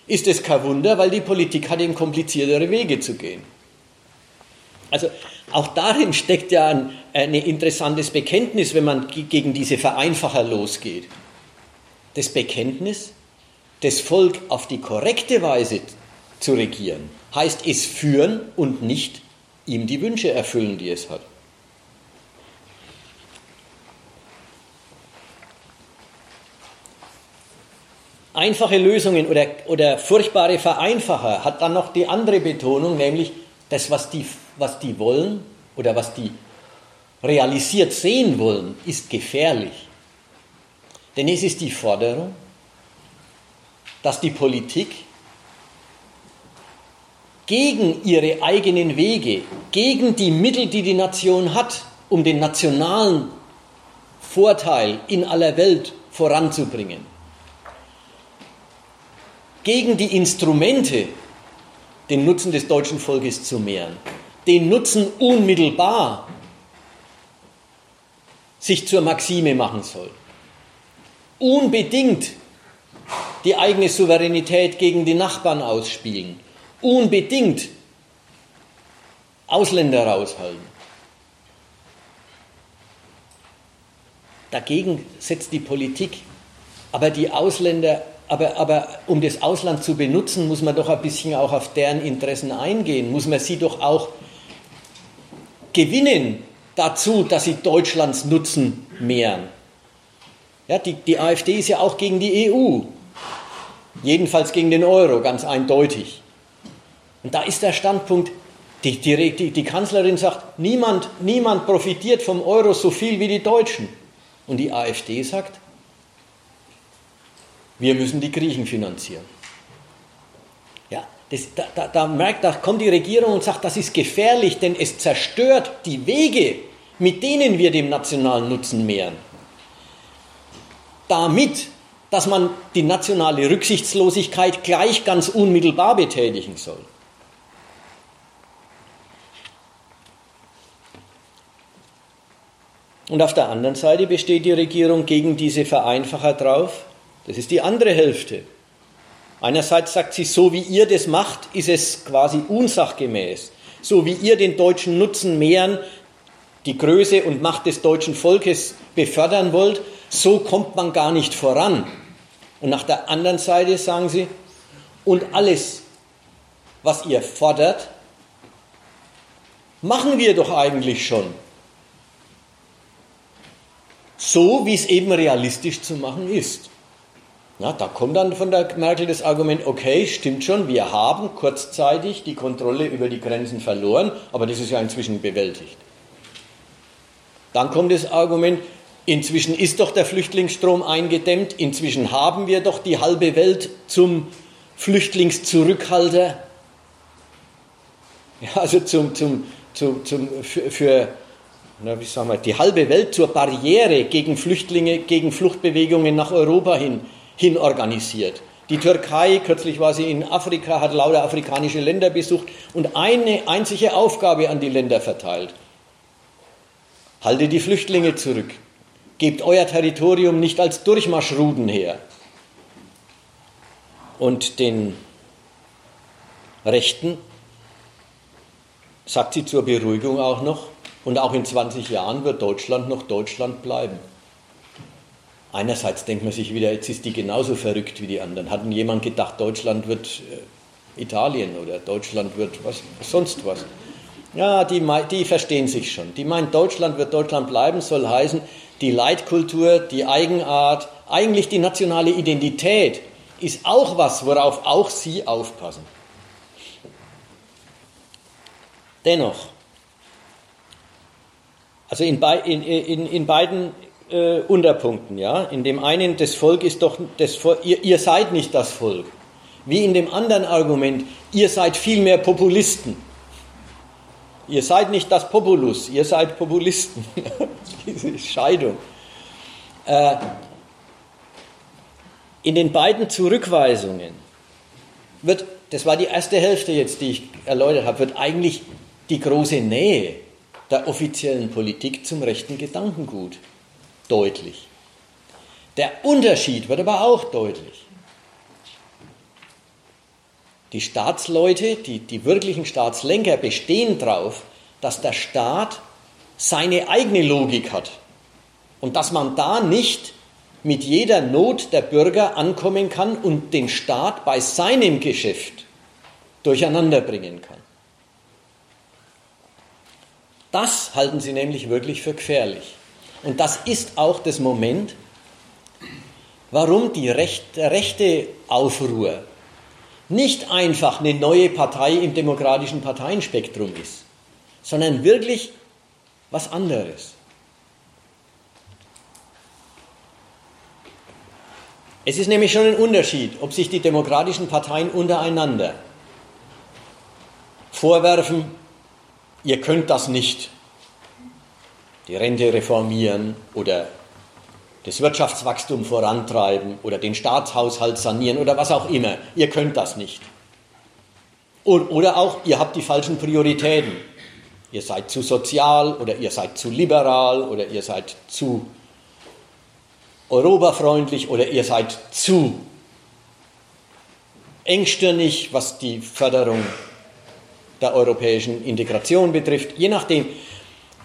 ist es kein Wunder, weil die Politik hat eben kompliziertere Wege zu gehen. Also auch darin steckt ja ein, ein interessantes Bekenntnis, wenn man gegen diese Vereinfacher losgeht. Das Bekenntnis, das Volk auf die korrekte Weise zu regieren, heißt es führen und nicht ihm die Wünsche erfüllen, die es hat. Einfache Lösungen oder, oder furchtbare Vereinfacher hat dann noch die andere Betonung, nämlich das, was die, was die wollen oder was die realisiert sehen wollen, ist gefährlich. Denn es ist die Forderung, dass die Politik gegen ihre eigenen Wege, gegen die Mittel, die die Nation hat, um den nationalen Vorteil in aller Welt voranzubringen, gegen die Instrumente, den Nutzen des deutschen Volkes zu mehren, den Nutzen unmittelbar sich zur Maxime machen soll. Unbedingt die eigene Souveränität gegen die Nachbarn ausspielen. Unbedingt Ausländer raushalten. Dagegen setzt die Politik aber die Ausländer aber, aber um das Ausland zu benutzen, muss man doch ein bisschen auch auf deren Interessen eingehen, muss man sie doch auch gewinnen dazu, dass sie Deutschlands Nutzen mehren. Ja, die, die AfD ist ja auch gegen die EU, jedenfalls gegen den Euro, ganz eindeutig. Und da ist der Standpunkt, die, die, die, Kanzlerin sagt, niemand, niemand profitiert vom Euro so viel wie die Deutschen. Und die AfD sagt, wir müssen die Griechen finanzieren. Ja, das, da, da, da, merkt, da kommt die Regierung und sagt, das ist gefährlich, denn es zerstört die Wege, mit denen wir dem nationalen Nutzen mehren. Damit, dass man die nationale Rücksichtslosigkeit gleich ganz unmittelbar betätigen soll. Und auf der anderen Seite besteht die Regierung gegen diese Vereinfacher drauf, das ist die andere Hälfte. Einerseits sagt sie, so wie ihr das macht, ist es quasi unsachgemäß. So wie ihr den deutschen Nutzen mehren, die Größe und Macht des deutschen Volkes befördern wollt, so kommt man gar nicht voran. Und nach der anderen Seite sagen sie, und alles, was ihr fordert, machen wir doch eigentlich schon. so wie es eben realistisch zu machen ist. Na, da kommt dann von der Merkel das Argument, okay, stimmt schon, wir haben kurzzeitig die Kontrolle über die Grenzen verloren, aber das ist ja inzwischen bewältigt. Dann kommt das Argument, inzwischen ist doch der Flüchtlingsstrom eingedämmt, inzwischen haben wir doch die halbe Welt zum Flüchtlingszurückhalter, ja, also zum, zum, zum, zum, für, für na, wie sagen wir, die halbe Welt zur Barriere gegen Flüchtlinge, gegen Fluchtbewegungen nach Europa hin, hin organisiert. Die Türkei, kürzlich war sie in Afrika, hat lauter afrikanische Länder besucht und eine einzige Aufgabe an die Länder verteilt. Halte die Flüchtlinge zurück. Gebt euer Territorium nicht als Durchmarschruden her. Und den Rechten sagt sie zur Beruhigung auch noch, und auch in 20 Jahren wird Deutschland noch Deutschland bleiben. Einerseits denkt man sich wieder, jetzt ist die genauso verrückt wie die anderen. Hat denn jemand gedacht, Deutschland wird äh, Italien oder Deutschland wird was, sonst was? Ja, die, die verstehen sich schon. Die meinen, Deutschland wird Deutschland bleiben, soll heißen, die Leitkultur, die Eigenart, eigentlich die nationale Identität ist auch was, worauf auch Sie aufpassen. Dennoch, also in, in, in, in beiden äh, Unterpunkten, ja, in dem einen, das Volk ist doch, das Volk, ihr, ihr seid nicht das Volk. Wie in dem anderen Argument, ihr seid vielmehr Populisten. Ihr seid nicht das Populus, ihr seid Populisten. Diese Scheidung. Äh, in den beiden Zurückweisungen wird, das war die erste Hälfte jetzt, die ich erläutert habe, wird eigentlich die große Nähe der offiziellen Politik zum rechten Gedankengut deutlich. Der Unterschied wird aber auch deutlich. Die Staatsleute, die, die wirklichen Staatslenker bestehen darauf, dass der Staat seine eigene Logik hat und dass man da nicht mit jeder Not der Bürger ankommen kann und den Staat bei seinem Geschäft durcheinander bringen kann. Das halten sie nämlich wirklich für gefährlich. Und das ist auch das Moment, warum die Recht, rechte Aufruhr nicht einfach eine neue Partei im demokratischen Parteienspektrum ist, sondern wirklich was anderes. Es ist nämlich schon ein Unterschied, ob sich die demokratischen Parteien untereinander vorwerfen, ihr könnt das nicht, die Rente reformieren oder das Wirtschaftswachstum vorantreiben oder den Staatshaushalt sanieren oder was auch immer. Ihr könnt das nicht. Oder auch, ihr habt die falschen Prioritäten. Ihr seid zu sozial oder ihr seid zu liberal oder ihr seid zu europafreundlich oder ihr seid zu engstirnig, was die Förderung der europäischen Integration betrifft. Je nachdem,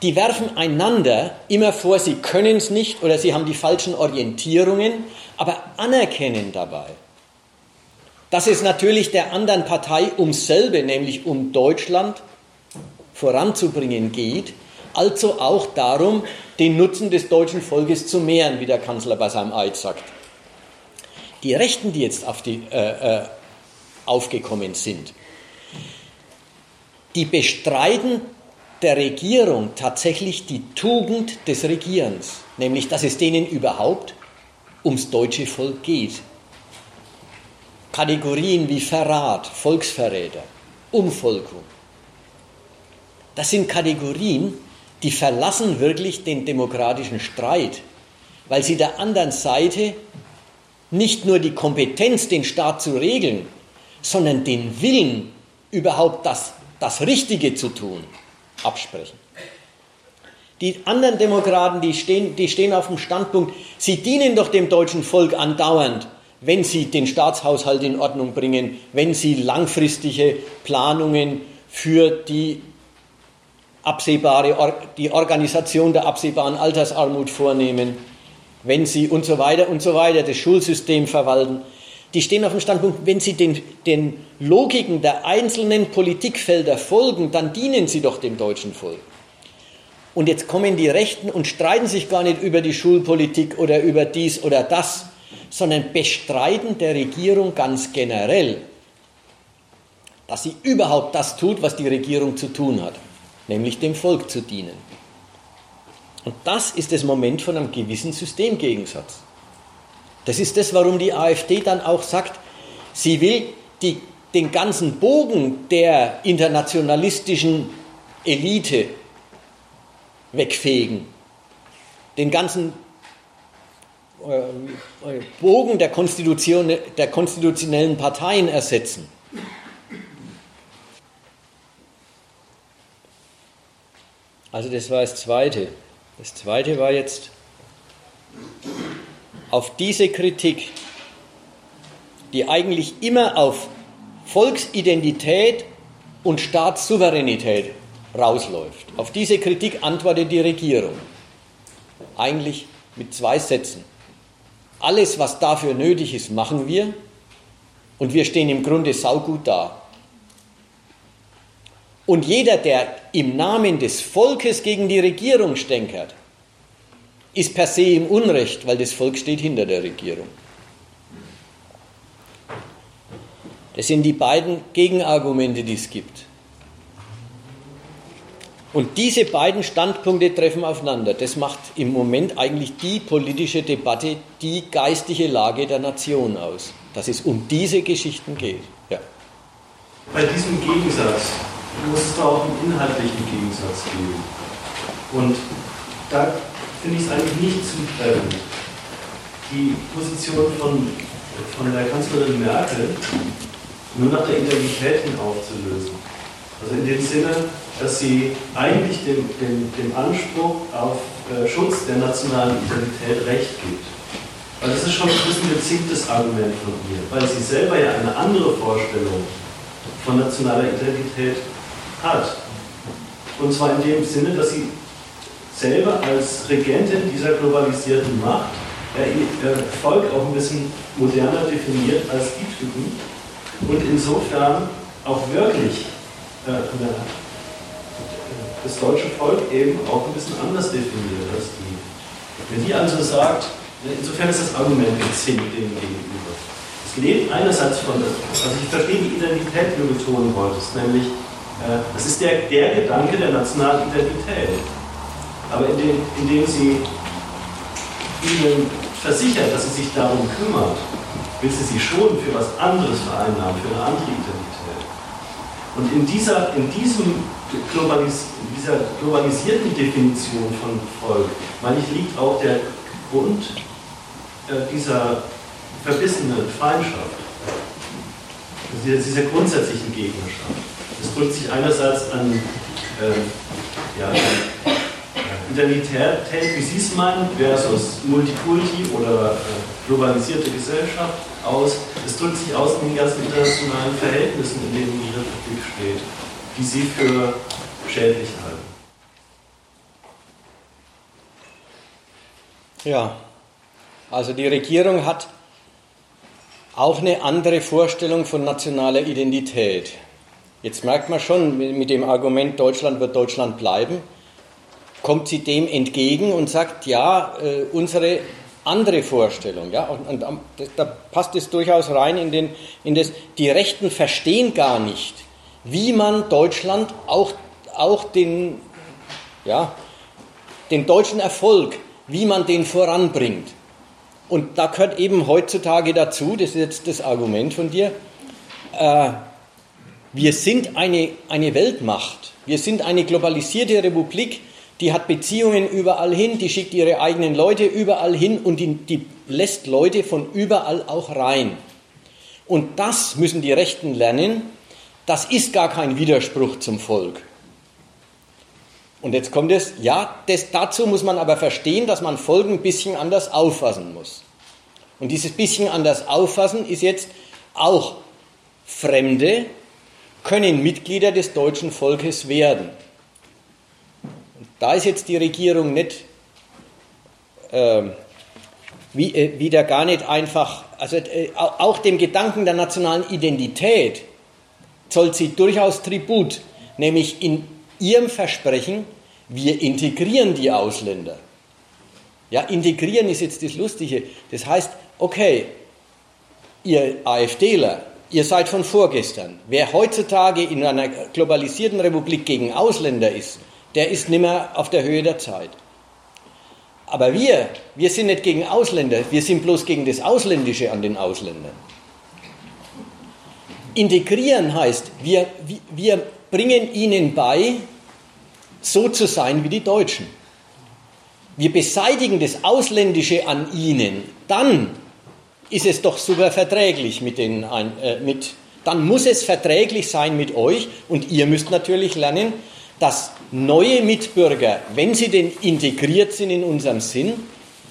die werfen einander immer vor, sie können es nicht oder sie haben die falschen Orientierungen, aber anerkennen dabei, dass es natürlich der anderen Partei ums selbe, nämlich um Deutschland voranzubringen geht, also auch darum, den Nutzen des deutschen Volkes zu mehren, wie der Kanzler bei seinem Eid sagt. Die Rechten, die jetzt auf die, äh, äh, aufgekommen sind, die bestreiten der Regierung tatsächlich die Tugend des Regierens, nämlich dass es denen überhaupt ums deutsche Volk geht. Kategorien wie Verrat, Volksverräter, Umvolkung. Das sind Kategorien, die verlassen wirklich den demokratischen Streit, weil sie der anderen Seite nicht nur die Kompetenz, den Staat zu regeln, sondern den Willen, überhaupt das, das Richtige zu tun, absprechen. Die anderen Demokraten, die stehen, die stehen auf dem Standpunkt, sie dienen doch dem deutschen Volk andauernd, wenn sie den Staatshaushalt in Ordnung bringen, wenn sie langfristige Planungen für die absehbare, die Organisation der absehbaren Altersarmut vornehmen, wenn sie und so weiter und so weiter das Schulsystem verwalten. Die stehen auf dem Standpunkt, wenn sie den, den Logiken der einzelnen Politikfelder folgen, dann dienen sie doch dem deutschen Volk. Und jetzt kommen die Rechten und streiten sich gar nicht über die Schulpolitik oder über dies oder das, sondern bestreiten der Regierung ganz generell, dass sie überhaupt das tut, was die Regierung zu tun hat, nämlich dem Volk zu dienen. Und das ist das Moment von einem gewissen Systemgegensatz. Das ist das, warum die AfD dann auch sagt, sie will die, den ganzen Bogen der internationalistischen Elite wegfegen. Den ganzen äh, äh, Bogen der, Konstitution, der konstitutionellen Parteien ersetzen. Also das war das Zweite. Das Zweite war jetzt auf diese Kritik, die eigentlich immer auf Volksidentität und Staatssouveränität rausläuft. Auf diese Kritik antwortet die Regierung. Eigentlich mit zwei Sätzen. Alles, was dafür nötig ist, machen wir und wir stehen im Grunde saugut da. Und jeder, der im Namen des Volkes gegen die Regierung stänkert, ist per se im Unrecht, weil das Volk steht hinter der Regierung. Das sind die beiden Gegenargumente, die es gibt. Und diese beiden Standpunkte treffen aufeinander. Das macht im Moment eigentlich die politische Debatte, die geistige Lage der Nation aus. Dass es um diese Geschichten geht. Ja. Bei diesem Gegensatz muss es da auch einen inhaltlichen Gegensatz geben. Und da finde ich es eigentlich nicht zutreffend, die Position von, von der Kanzlerin Merkel nur nach der Identität hin aufzulösen. Also in dem Sinne, dass sie eigentlich dem, dem, dem Anspruch auf äh, Schutz der nationalen Identität Recht gibt. Weil das ist schon ein bisschen ein gezinktes Argument von ihr, weil sie selber ja eine andere Vorstellung von nationaler Identität hat. Und zwar in dem Sinne, dass sie selber als Regentin dieser globalisierten Macht ihr Volk auch ein bisschen moderner definiert als die Typen und insofern auch wirklich äh, das deutsche Volk eben auch ein bisschen anders definiert als die. Wenn die also sagt, insofern ist das Argument gezinkt dem gegenüber. Es lebt einerseits von, also ich verstehe die Identität, die du betonen wolltest, nämlich äh, das ist der, der Gedanke der nationalen Identität. Aber indem, indem sie ihnen versichert, dass sie sich darum kümmert, will sie sich schon für was anderes vereinnahmen, für eine andere Identität. Und in dieser, in diesem Globalis, dieser globalisierten Definition von Volk, meine ich, liegt auch der Grund äh, dieser verbissenen Feindschaft, also dieser, grundsätzlichen Gegnerschaft. Es drückt sich einerseits an, äh, ja, Identität, wie Sie es meinen, versus Multikulti oder äh, globalisierte Gesellschaft aus. Es drückt sich aus in den ganzen internationalen Verhältnissen, in denen die Republik steht, die Sie für schädlich halten. Ja, also die Regierung hat auch eine andere Vorstellung von nationaler Identität. Jetzt merkt man schon mit dem Argument, Deutschland wird Deutschland bleiben, kommt sie dem entgegen und sagt, ja, äh, unsere andere Vorstellung, ja, und, und da passt es durchaus rein in, den, in das, die Rechten verstehen gar nicht, wie man Deutschland auch, auch den, ja, den deutschen Erfolg, wie man den voranbringt. Und da gehört eben heutzutage dazu, das ist jetzt das Argument von dir, äh, wir sind eine, eine Weltmacht. Wir sind eine globalisierte Republik, die hat Beziehungen überall hin, die schickt ihre eigenen Leute überall hin und die, die lässt Leute von überall auch rein. Und das müssen die Rechten lernen. Das ist gar kein Widerspruch zum Volk. Und jetzt kommt es, ja, das, dazu muss man aber verstehen, dass man Volk ein bisschen anders auffassen muss. Und dieses bisschen anders auffassen ist jetzt auch Fremde, können Mitglieder des deutschen Volkes werden. Da ist jetzt die Regierung nicht äh, wie, äh, wieder gar nicht einfach, also äh, auch dem Gedanken der nationalen Identität zollt sie durchaus Tribut, nämlich in ihrem Versprechen, wir integrieren die Ausländer. Ja, integrieren ist jetzt das Lustige. Das heißt, okay, ihr AfDler, ihr seid von vorgestern. Wer heutzutage in einer globalisierten Republik gegen Ausländer ist, der ist nicht mehr auf der Höhe der Zeit. Aber wir, wir sind nicht gegen Ausländer, wir sind bloß gegen das Ausländische an den Ausländern. Integrieren heißt, wir, wir bringen ihnen bei, so zu sein wie die Deutschen. Wir beseitigen das Ausländische an ihnen, dann ist es doch super verträglich mit den, äh, mit, dann muss es verträglich sein mit euch und ihr müsst natürlich lernen, dass neue Mitbürger, wenn sie denn integriert sind in unserem Sinn,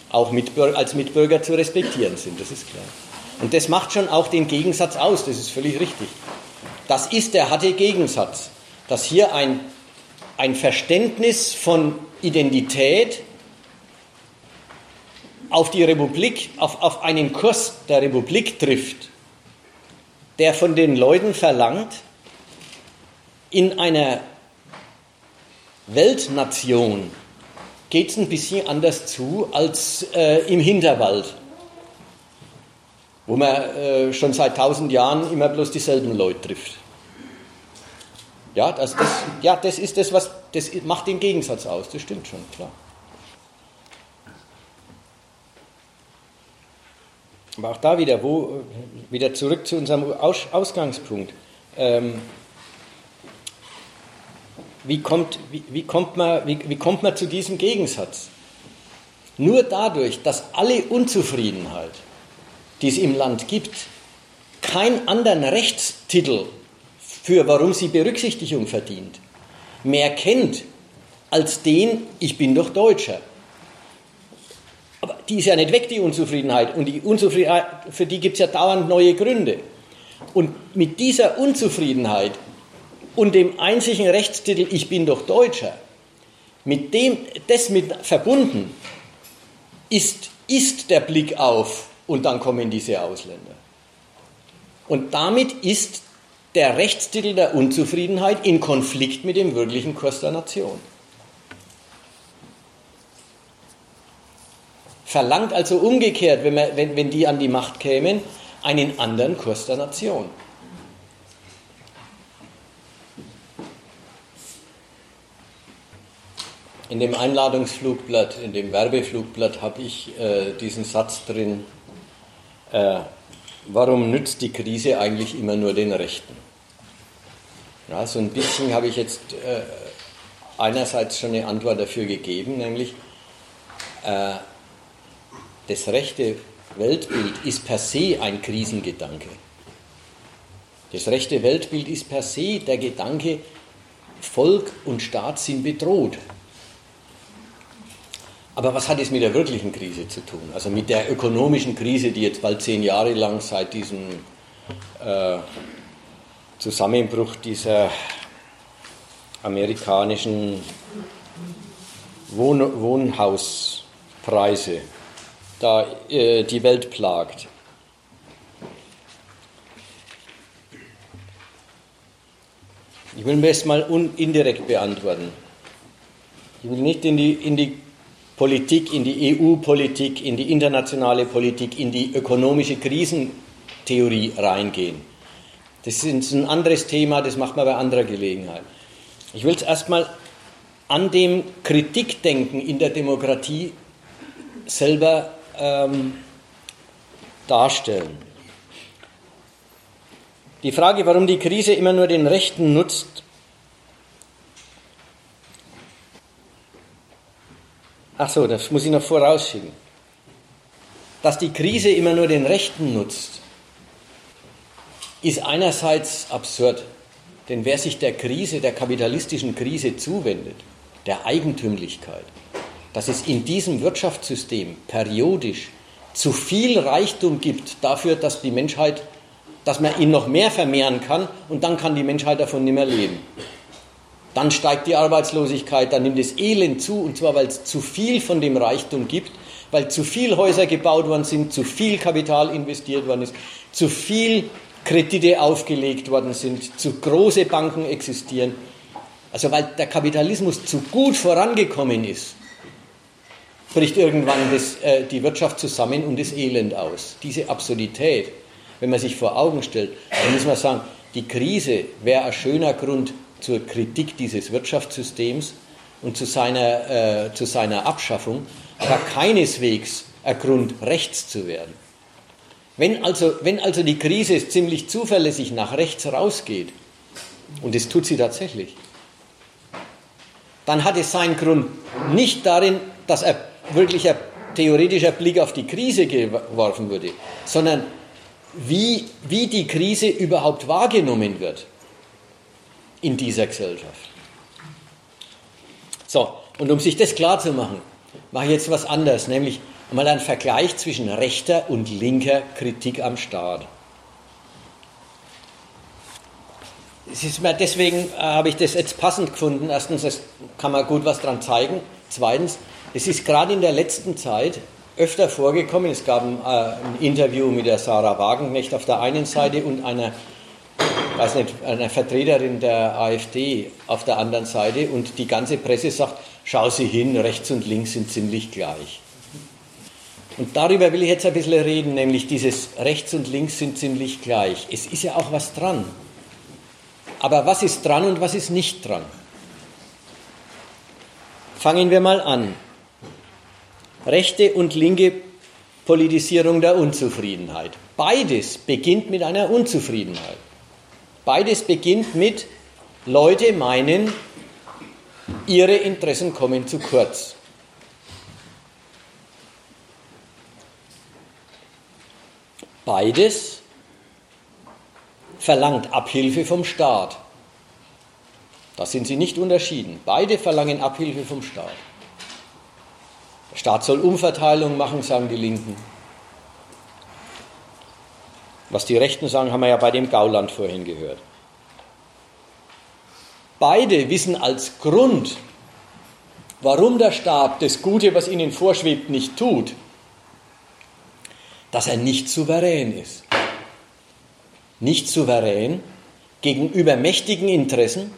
auch Mitbürger, als Mitbürger zu respektieren sind, das ist klar. Und das macht schon auch den Gegensatz aus, das ist völlig richtig. Das ist der harte Gegensatz, dass hier ein, ein Verständnis von Identität auf die Republik, auf, auf einen Kurs der Republik trifft, der von den Leuten verlangt, in einer Weltnation geht es ein bisschen anders zu als äh, im Hinterwald, wo man äh, schon seit tausend Jahren immer bloß dieselben Leute trifft. Ja, das, das, ja, das ist das, was das macht den Gegensatz aus, das stimmt schon, klar. Aber auch da wieder, wo, wieder zurück zu unserem Aus Ausgangspunkt. Ähm, wie, kommt, wie, wie, kommt man, wie, wie kommt man zu diesem Gegensatz? Nur dadurch, dass alle Unzufriedenheit, die es im Land gibt, keinen anderen Rechtstitel für warum sie Berücksichtigung verdient, mehr kennt als den, ich bin doch Deutscher. Aber die ist ja nicht weg, die Unzufriedenheit. Und die Unzufriedenheit, für die gibt es ja dauernd neue Gründe. Und mit dieser Unzufriedenheit und dem einzigen Rechtstitel, ich bin doch Deutscher, mit dem, das mit verbunden, ist, ist der Blick auf und dann kommen diese Ausländer. Und damit ist der Rechtstitel der Unzufriedenheit in Konflikt mit dem wirklichen Kurs der Nation. verlangt also umgekehrt, wenn, wir, wenn, wenn die an die Macht kämen, einen anderen Kurs der Nation. In dem Einladungsflugblatt, in dem Werbeflugblatt habe ich äh, diesen Satz drin, äh, warum nützt die Krise eigentlich immer nur den Rechten? Ja, so ein bisschen habe ich jetzt äh, einerseits schon eine Antwort dafür gegeben, nämlich äh, das rechte Weltbild ist per se ein Krisengedanke. Das rechte Weltbild ist per se der Gedanke, Volk und Staat sind bedroht. Aber was hat es mit der wirklichen Krise zu tun? Also mit der ökonomischen Krise, die jetzt bald zehn Jahre lang seit diesem äh, Zusammenbruch dieser amerikanischen Wohn Wohnhauspreise da äh, die Welt plagt. Ich will mir das mal indirekt beantworten. Ich will nicht in die, in die Politik, in die EU-Politik, in die internationale Politik, in die ökonomische Krisentheorie reingehen. Das ist ein anderes Thema, das macht man bei anderer Gelegenheit. Ich will es erstmal an dem Kritikdenken in der Demokratie selber ähm, darstellen. Die Frage, warum die Krise immer nur den Rechten nutzt, ach so, das muss ich noch vorausschicken, dass die Krise immer nur den Rechten nutzt, ist einerseits absurd, denn wer sich der Krise, der kapitalistischen Krise zuwendet, der Eigentümlichkeit, dass es in diesem Wirtschaftssystem periodisch zu viel Reichtum gibt dafür, dass die Menschheit, dass man ihn noch mehr vermehren kann und dann kann die Menschheit davon nicht mehr leben. Dann steigt die Arbeitslosigkeit, dann nimmt das Elend zu und zwar weil es zu viel von dem Reichtum gibt, weil zu viel Häuser gebaut worden sind, zu viel Kapital investiert worden ist, zu viel Kredite aufgelegt worden sind, zu große Banken existieren Also weil der Kapitalismus zu gut vorangekommen ist, bricht irgendwann das, äh, die Wirtschaft zusammen und das Elend aus. Diese Absurdität, wenn man sich vor Augen stellt, dann muss man sagen, die Krise wäre ein schöner Grund zur Kritik dieses Wirtschaftssystems und zu seiner, äh, zu seiner Abschaffung, aber keineswegs ein Grund, rechts zu werden. Wenn also, wenn also die Krise ziemlich zuverlässig nach rechts rausgeht, und das tut sie tatsächlich, dann hat es seinen Grund nicht darin, dass ein wirklicher theoretischer Blick auf die Krise geworfen wurde, sondern wie, wie die Krise überhaupt wahrgenommen wird in dieser Gesellschaft. So, und um sich das klar zu machen, mache ich jetzt was anderes, nämlich mal einen Vergleich zwischen rechter und linker Kritik am Staat. deswegen äh, habe ich das jetzt passend gefunden. Erstens, es kann man gut was dran zeigen. Zweitens, es ist gerade in der letzten Zeit öfter vorgekommen. Es gab ein, äh, ein Interview mit der Sarah Wagenknecht auf der einen Seite und einer, weiß nicht, einer Vertreterin der AfD auf der anderen Seite. Und die ganze Presse sagt, schau sie hin, rechts und links sind ziemlich gleich. Und darüber will ich jetzt ein bisschen reden, nämlich dieses rechts und links sind ziemlich gleich. Es ist ja auch was dran. Aber was ist dran und was ist nicht dran? Fangen wir mal an. Rechte und linke Politisierung der Unzufriedenheit. Beides beginnt mit einer Unzufriedenheit. Beides beginnt mit, Leute meinen, ihre Interessen kommen zu kurz. Beides verlangt Abhilfe vom Staat. Da sind sie nicht unterschieden. Beide verlangen Abhilfe vom Staat. Der Staat soll Umverteilung machen, sagen die Linken. Was die Rechten sagen, haben wir ja bei dem Gauland vorhin gehört. Beide wissen als Grund, warum der Staat das Gute, was ihnen vorschwebt, nicht tut, dass er nicht souverän ist. Nicht souverän gegenüber mächtigen Interessen,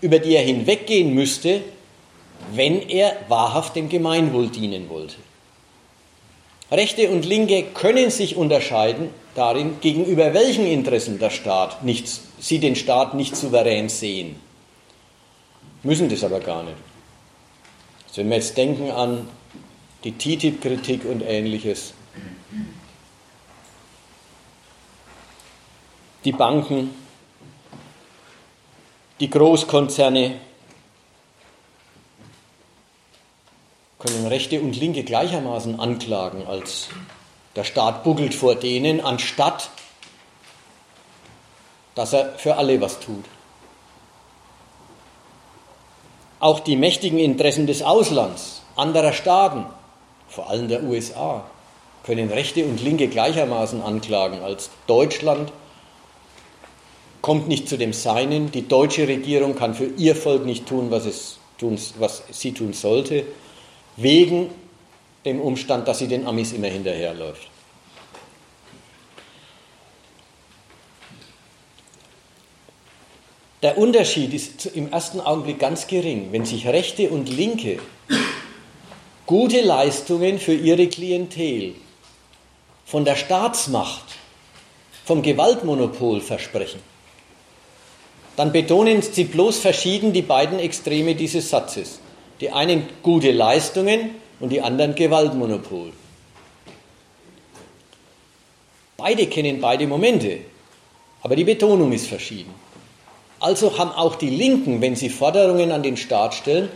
über die er hinweggehen müsste, wenn er wahrhaft dem Gemeinwohl dienen wollte. Rechte und Linke können sich unterscheiden darin, gegenüber welchen Interessen der Staat nicht, sie den Staat nicht souverän sehen. Müssen das aber gar nicht. Also wenn wir jetzt denken an die TTIP-Kritik und ähnliches, die Banken, die Großkonzerne können Rechte und Linke gleichermaßen anklagen, als der Staat buckelt vor denen, anstatt dass er für alle was tut. Auch die mächtigen Interessen des Auslands, anderer Staaten, vor allem der USA, können Rechte und Linke gleichermaßen anklagen, als Deutschland kommt nicht zu dem Seinen. Die deutsche Regierung kann für ihr Volk nicht tun, was, es tun, was sie tun sollte, wegen dem Umstand, dass sie den Amis immer hinterherläuft. Der Unterschied ist im ersten Augenblick ganz gering. Wenn sich Rechte und Linke gute Leistungen für ihre Klientel von der Staatsmacht, vom Gewaltmonopol versprechen, dann betonen sie bloß verschieden die beiden Extreme dieses Satzes. Die einen gute Leistungen und die anderen Gewaltmonopol. Beide kennen beide Momente, aber die Betonung ist verschieden. Also haben auch die Linken, wenn sie Forderungen an den Staat stellen,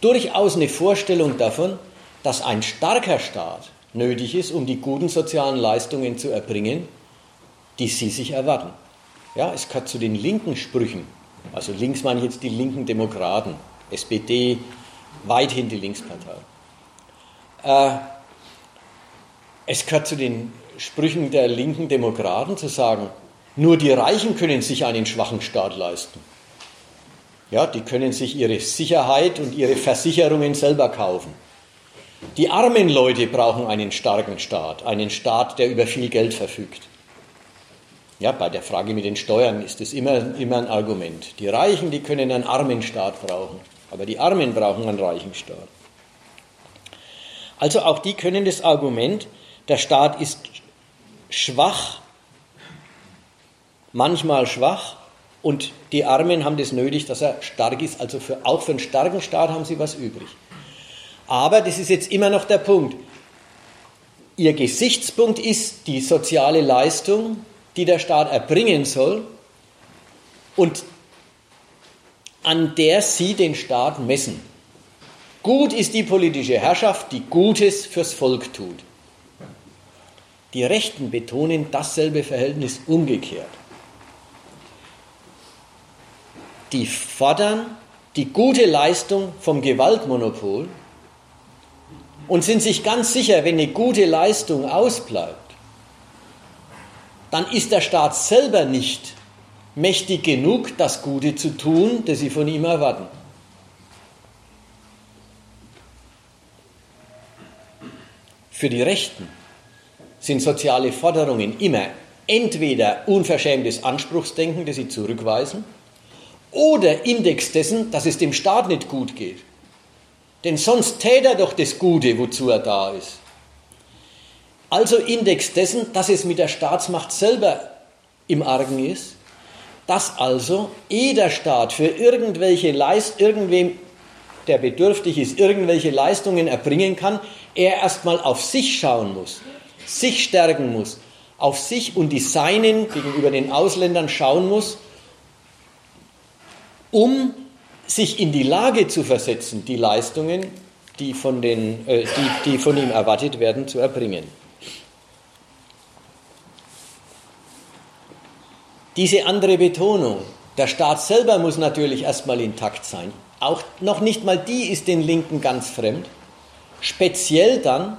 durchaus eine Vorstellung davon, dass ein starker Staat nötig ist, um die guten sozialen Leistungen zu erbringen, die sie sich erwarten. Ja, es gehört zu den linken Sprüchen, also links meine ich jetzt die linken Demokraten, SPD, weithin die Linkspartei. Äh, es gehört zu den Sprüchen der linken Demokraten zu sagen, nur die Reichen können sich einen schwachen Staat leisten. Ja, die können sich ihre Sicherheit und ihre Versicherungen selber kaufen. Die armen Leute brauchen einen starken Staat, einen Staat, der über viel Geld verfügt. Ja, bei der Frage mit den Steuern ist das immer, immer ein Argument. Die Reichen, die können einen armen Staat brauchen, aber die Armen brauchen einen reichen Staat. Also auch die können das Argument, der Staat ist schwach, manchmal schwach, und die Armen haben das nötig, dass er stark ist. Also für, auch für einen starken Staat haben sie was übrig. Aber das ist jetzt immer noch der Punkt. Ihr Gesichtspunkt ist die soziale Leistung, die der Staat erbringen soll und an der sie den Staat messen. Gut ist die politische Herrschaft, die Gutes fürs Volk tut. Die Rechten betonen dasselbe Verhältnis umgekehrt. Die fordern die gute Leistung vom Gewaltmonopol und sind sich ganz sicher, wenn eine gute Leistung ausbleibt, dann ist der Staat selber nicht mächtig genug, das Gute zu tun, das sie von ihm erwarten. Für die Rechten sind soziale Forderungen immer entweder unverschämtes Anspruchsdenken, das sie zurückweisen, oder Index dessen, dass es dem Staat nicht gut geht. Denn sonst täte er doch das Gute, wozu er da ist. Also Index dessen, dass es mit der Staatsmacht selber im Argen ist, dass also jeder Staat für irgendwelche Leist, irgendwem, der bedürftig ist, irgendwelche Leistungen erbringen kann, er erstmal auf sich schauen muss, sich stärken muss, auf sich und die Seinen gegenüber den Ausländern schauen muss, um sich in die Lage zu versetzen, die Leistungen, die von, den, äh, die, die von ihm erwartet werden, zu erbringen. Diese andere Betonung, der Staat selber muss natürlich erstmal intakt sein. Auch noch nicht mal die ist den Linken ganz fremd. Speziell dann,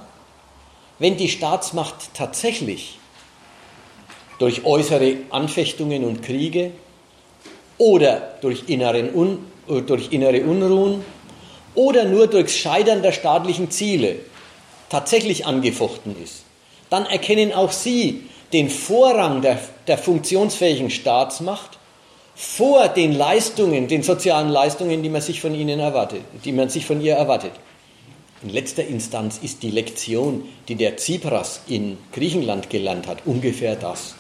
wenn die Staatsmacht tatsächlich durch äußere Anfechtungen und Kriege oder durch inneren Un durch innere Unruhen oder nur durchs Scheitern der staatlichen Ziele tatsächlich angefochten ist, dann erkennen auch Sie den Vorrang der, der funktionsfähigen Staatsmacht vor den Leistungen, den sozialen Leistungen, die man sich von ihnen erwartet, die man sich von ihr erwartet. In letzter Instanz ist die Lektion, die der Tsipras in Griechenland gelernt hat, ungefähr das.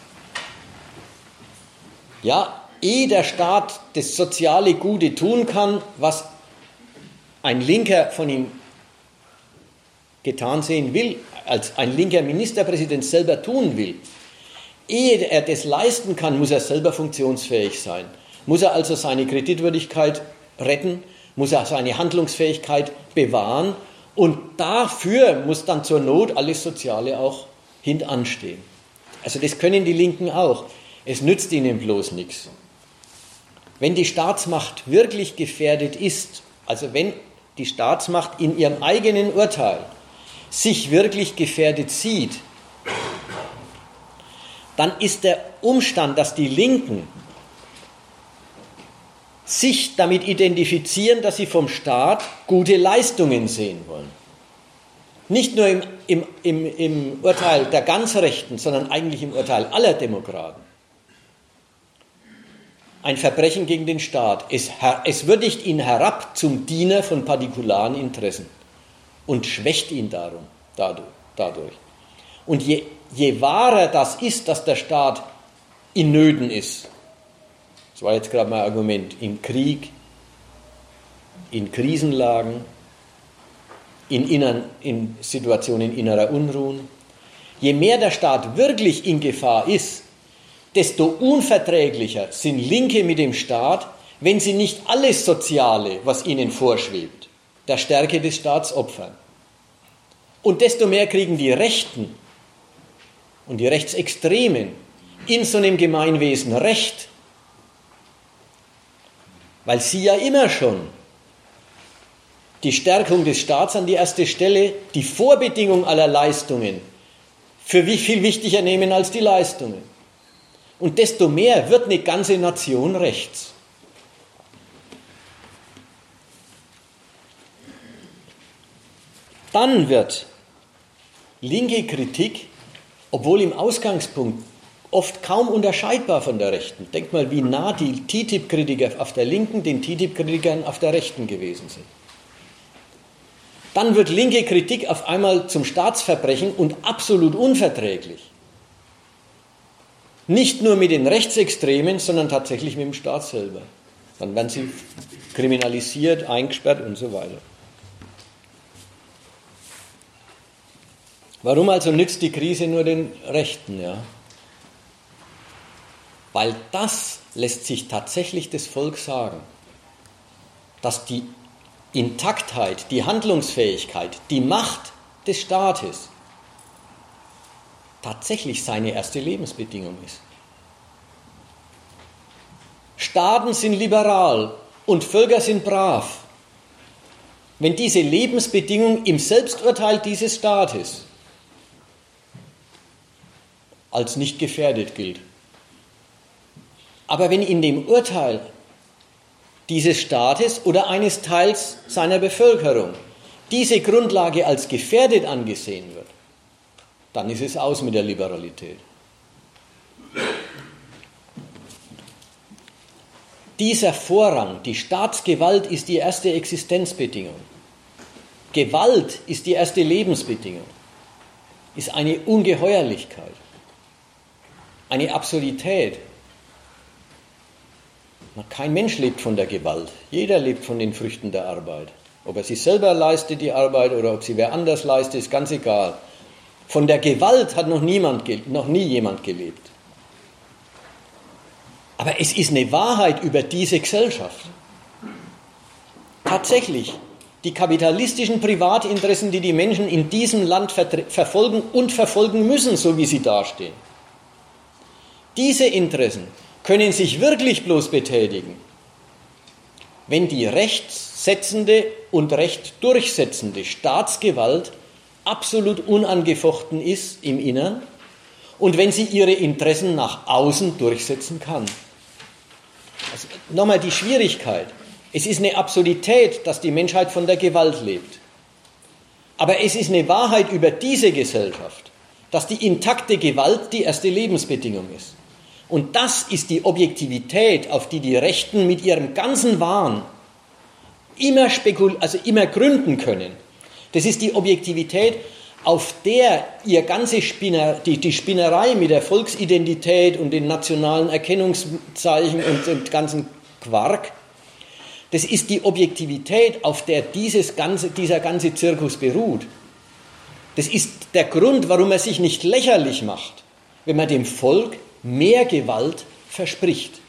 Ja, ehe der Staat das soziale Gute tun kann, was ein Linker von ihm getan sehen will, als ein linker Ministerpräsident selber tun will, ehe er das leisten kann, muss er selber funktionsfähig sein. Muss er also seine Kreditwürdigkeit retten, muss er seine Handlungsfähigkeit bewahren und dafür muss dann zur Not alles Soziale auch hintanstehen. Also das können die Linken auch. Es nützt ihnen bloß nichts. Wenn die Staatsmacht wirklich gefährdet ist, also wenn die Staatsmacht in ihrem eigenen Urteil sich wirklich gefährdet sieht, dann ist der Umstand, dass die Linken sich damit identifizieren, dass sie vom Staat gute Leistungen sehen wollen. Nicht nur im, im, im, im Urteil der ganz Rechten, sondern eigentlich im Urteil aller Demokraten ein Verbrechen gegen den Staat. Es, es würdigt ihn herab zum Diener von partikularen Interessen und schwächt ihn darum, dadurch. Und je, je wahrer das ist, dass der Staat in Nöten ist, das war jetzt gerade mein Argument, im Krieg, in Krisenlagen, in, innern, in Situationen innerer Unruhen, je mehr der Staat wirklich in Gefahr ist, desto unverträglicher sind Linke mit dem Staat, wenn sie nicht alles Soziale, was ihnen vorschwebt, der Stärke des Staats opfern. Und desto mehr kriegen die Rechten und die Rechtsextremen in so einem Gemeinwesen Recht, weil sie ja immer schon die Stärkung des Staats an die erste Stelle, die Vorbedingung aller Leistungen, für wie viel wichtiger nehmen als die Leistungen. Und desto mehr wird eine ganze Nation rechts. Dann wird linke Kritik, obwohl im Ausgangspunkt oft kaum unterscheidbar von der Rechten. Denkt mal, wie nah die TTIP-Kritiker auf der Linken den TTIP-Kritikern auf der Rechten gewesen sind. Dann wird linke Kritik auf einmal zum Staatsverbrechen und absolut unverträglich. Nicht nur mit den Rechtsextremen, sondern tatsächlich mit dem Staat selber. Dann werden sie kriminalisiert, eingesperrt und so weiter. Warum also nützt die Krise nur den Rechten? Ja? Weil das lässt sich tatsächlich das Volk sagen, dass die Intaktheit, die Handlungsfähigkeit, die Macht des Staates tatsächlich seine erste Lebensbedingung ist. Staaten sind liberal und Völker sind brav. Wenn diese Lebensbedingung im Selbsturteil dieses Staates als nicht gefährdet gilt. Aber wenn in dem Urteil dieses Staates oder eines Teils seiner Bevölkerung diese Grundlage als gefährdet angesehen wird, dann ist es aus mit der Liberalität. Dieser Vorrang, die Staatsgewalt ist die erste Existenzbedingung. Gewalt ist die erste Lebensbedingung, ist eine Ungeheuerlichkeit, eine Absurdität. Kein Mensch lebt von der Gewalt. Jeder lebt von den Früchten der Arbeit. Ob er sie selber leistet, die Arbeit, oder ob sie wer anders leistet, ist ganz egal. Von der Gewalt hat noch, niemand, noch nie jemand gelebt. Aber es ist eine Wahrheit über diese Gesellschaft. Tatsächlich, die kapitalistischen Privatinteressen, die die Menschen in diesem Land verfolgen und verfolgen müssen, so wie sie dastehen. Diese Interessen können sich wirklich bloß betätigen, wenn die rechtssetzende und recht durchsetzende Staatsgewalt absolut unangefochten ist im Innern und wenn sie ihre Interessen nach außen durchsetzen kann. Also nochmal die Schwierigkeit. Es ist eine Absurdität, dass die Menschheit von der Gewalt lebt. Aber es ist eine Wahrheit über diese Gesellschaft, dass die intakte Gewalt die erste Lebensbedingung ist. Und das ist die Objektivität, auf die die Rechten mit ihrem ganzen Wahn immer, spekul also immer gründen können. Das ist die Objektivität, auf der ihr ganze Spinner, die, die Spinnerei mit der Volksidentität und den nationalen Erkennungszeichen und dem ganzen Quark, das ist die Objektivität, auf der dieses ganze, dieser ganze Zirkus beruht. Das ist der Grund, warum er sich nicht lächerlich macht, wenn man dem Volk mehr Gewalt verspricht.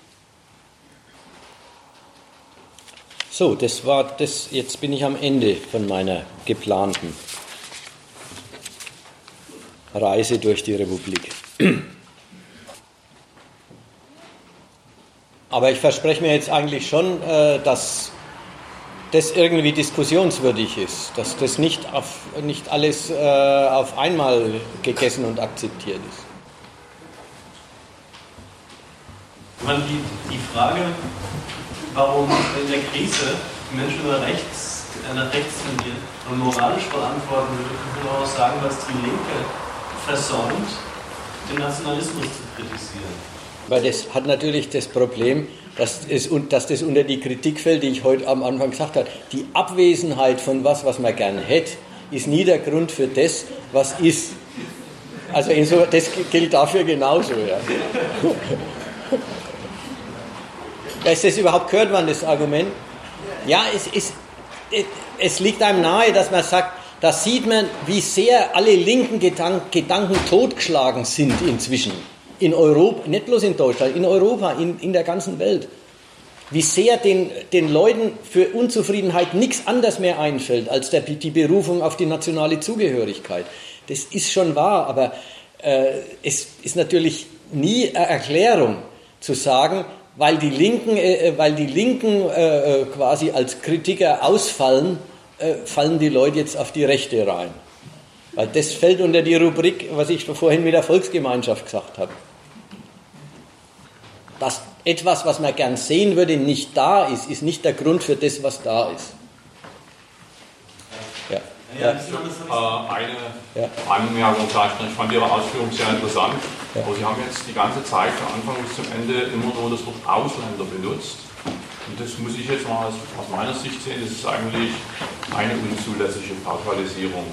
So, das war das. Jetzt bin ich am Ende von meiner geplanten Reise durch die Republik. Aber ich verspreche mir jetzt eigentlich schon, äh, dass das irgendwie diskussionswürdig ist, dass das nicht, auf, nicht alles äh, auf einmal gegessen und akzeptiert ist. Man, die, die Frage, warum in der Krise Menschen nach rechts, äh, nach rechts tendieren und moralisch beantworten würde, könnte man auch sagen, was die Linke versäumt, den Nationalismus zu kritisieren. Weil das hat natürlich das Problem, dass, es, dass das unter die Kritik fällt, die ich heute am Anfang gesagt habe. Die Abwesenheit von was, was man gern hätte, ist nie der Grund für das, was ist. Also so, das gilt dafür genauso. Ja. Ist das überhaupt gehört man, das Argument? Ja, es, ist, es liegt einem nahe, dass man sagt, da sieht man, wie sehr alle linken Gedanken, Gedanken totgeschlagen sind inzwischen. In Europa, nicht bloß in Deutschland, in Europa, in, in der ganzen Welt. Wie sehr den, den Leuten für Unzufriedenheit nichts anderes mehr einfällt als der, die Berufung auf die nationale Zugehörigkeit. Das ist schon wahr, aber äh, es ist natürlich nie eine Erklärung zu sagen, weil die Linken, äh, äh weil die Linken äh, äh, quasi als Kritiker ausfallen, äh, fallen die Leute jetzt auf die Rechte rein. Weil das fällt unter die Rubrik, was ich vorhin mit der Volksgemeinschaft gesagt habe. Dass etwas, was man gern sehen würde, nicht da ist, ist nicht der Grund für das, was da ist. Ja. Äh, eine ja. Anmerkung vielleicht. Ich fand Ihre Ausführung sehr interessant. Ja. Aber Sie haben jetzt die ganze Zeit von Anfang bis zum Ende immer nur das Wort Ausländer benutzt. Und das muss ich jetzt mal aus, aus meiner Sicht sehen, das ist eigentlich eine unzulässige Pauschalisierung.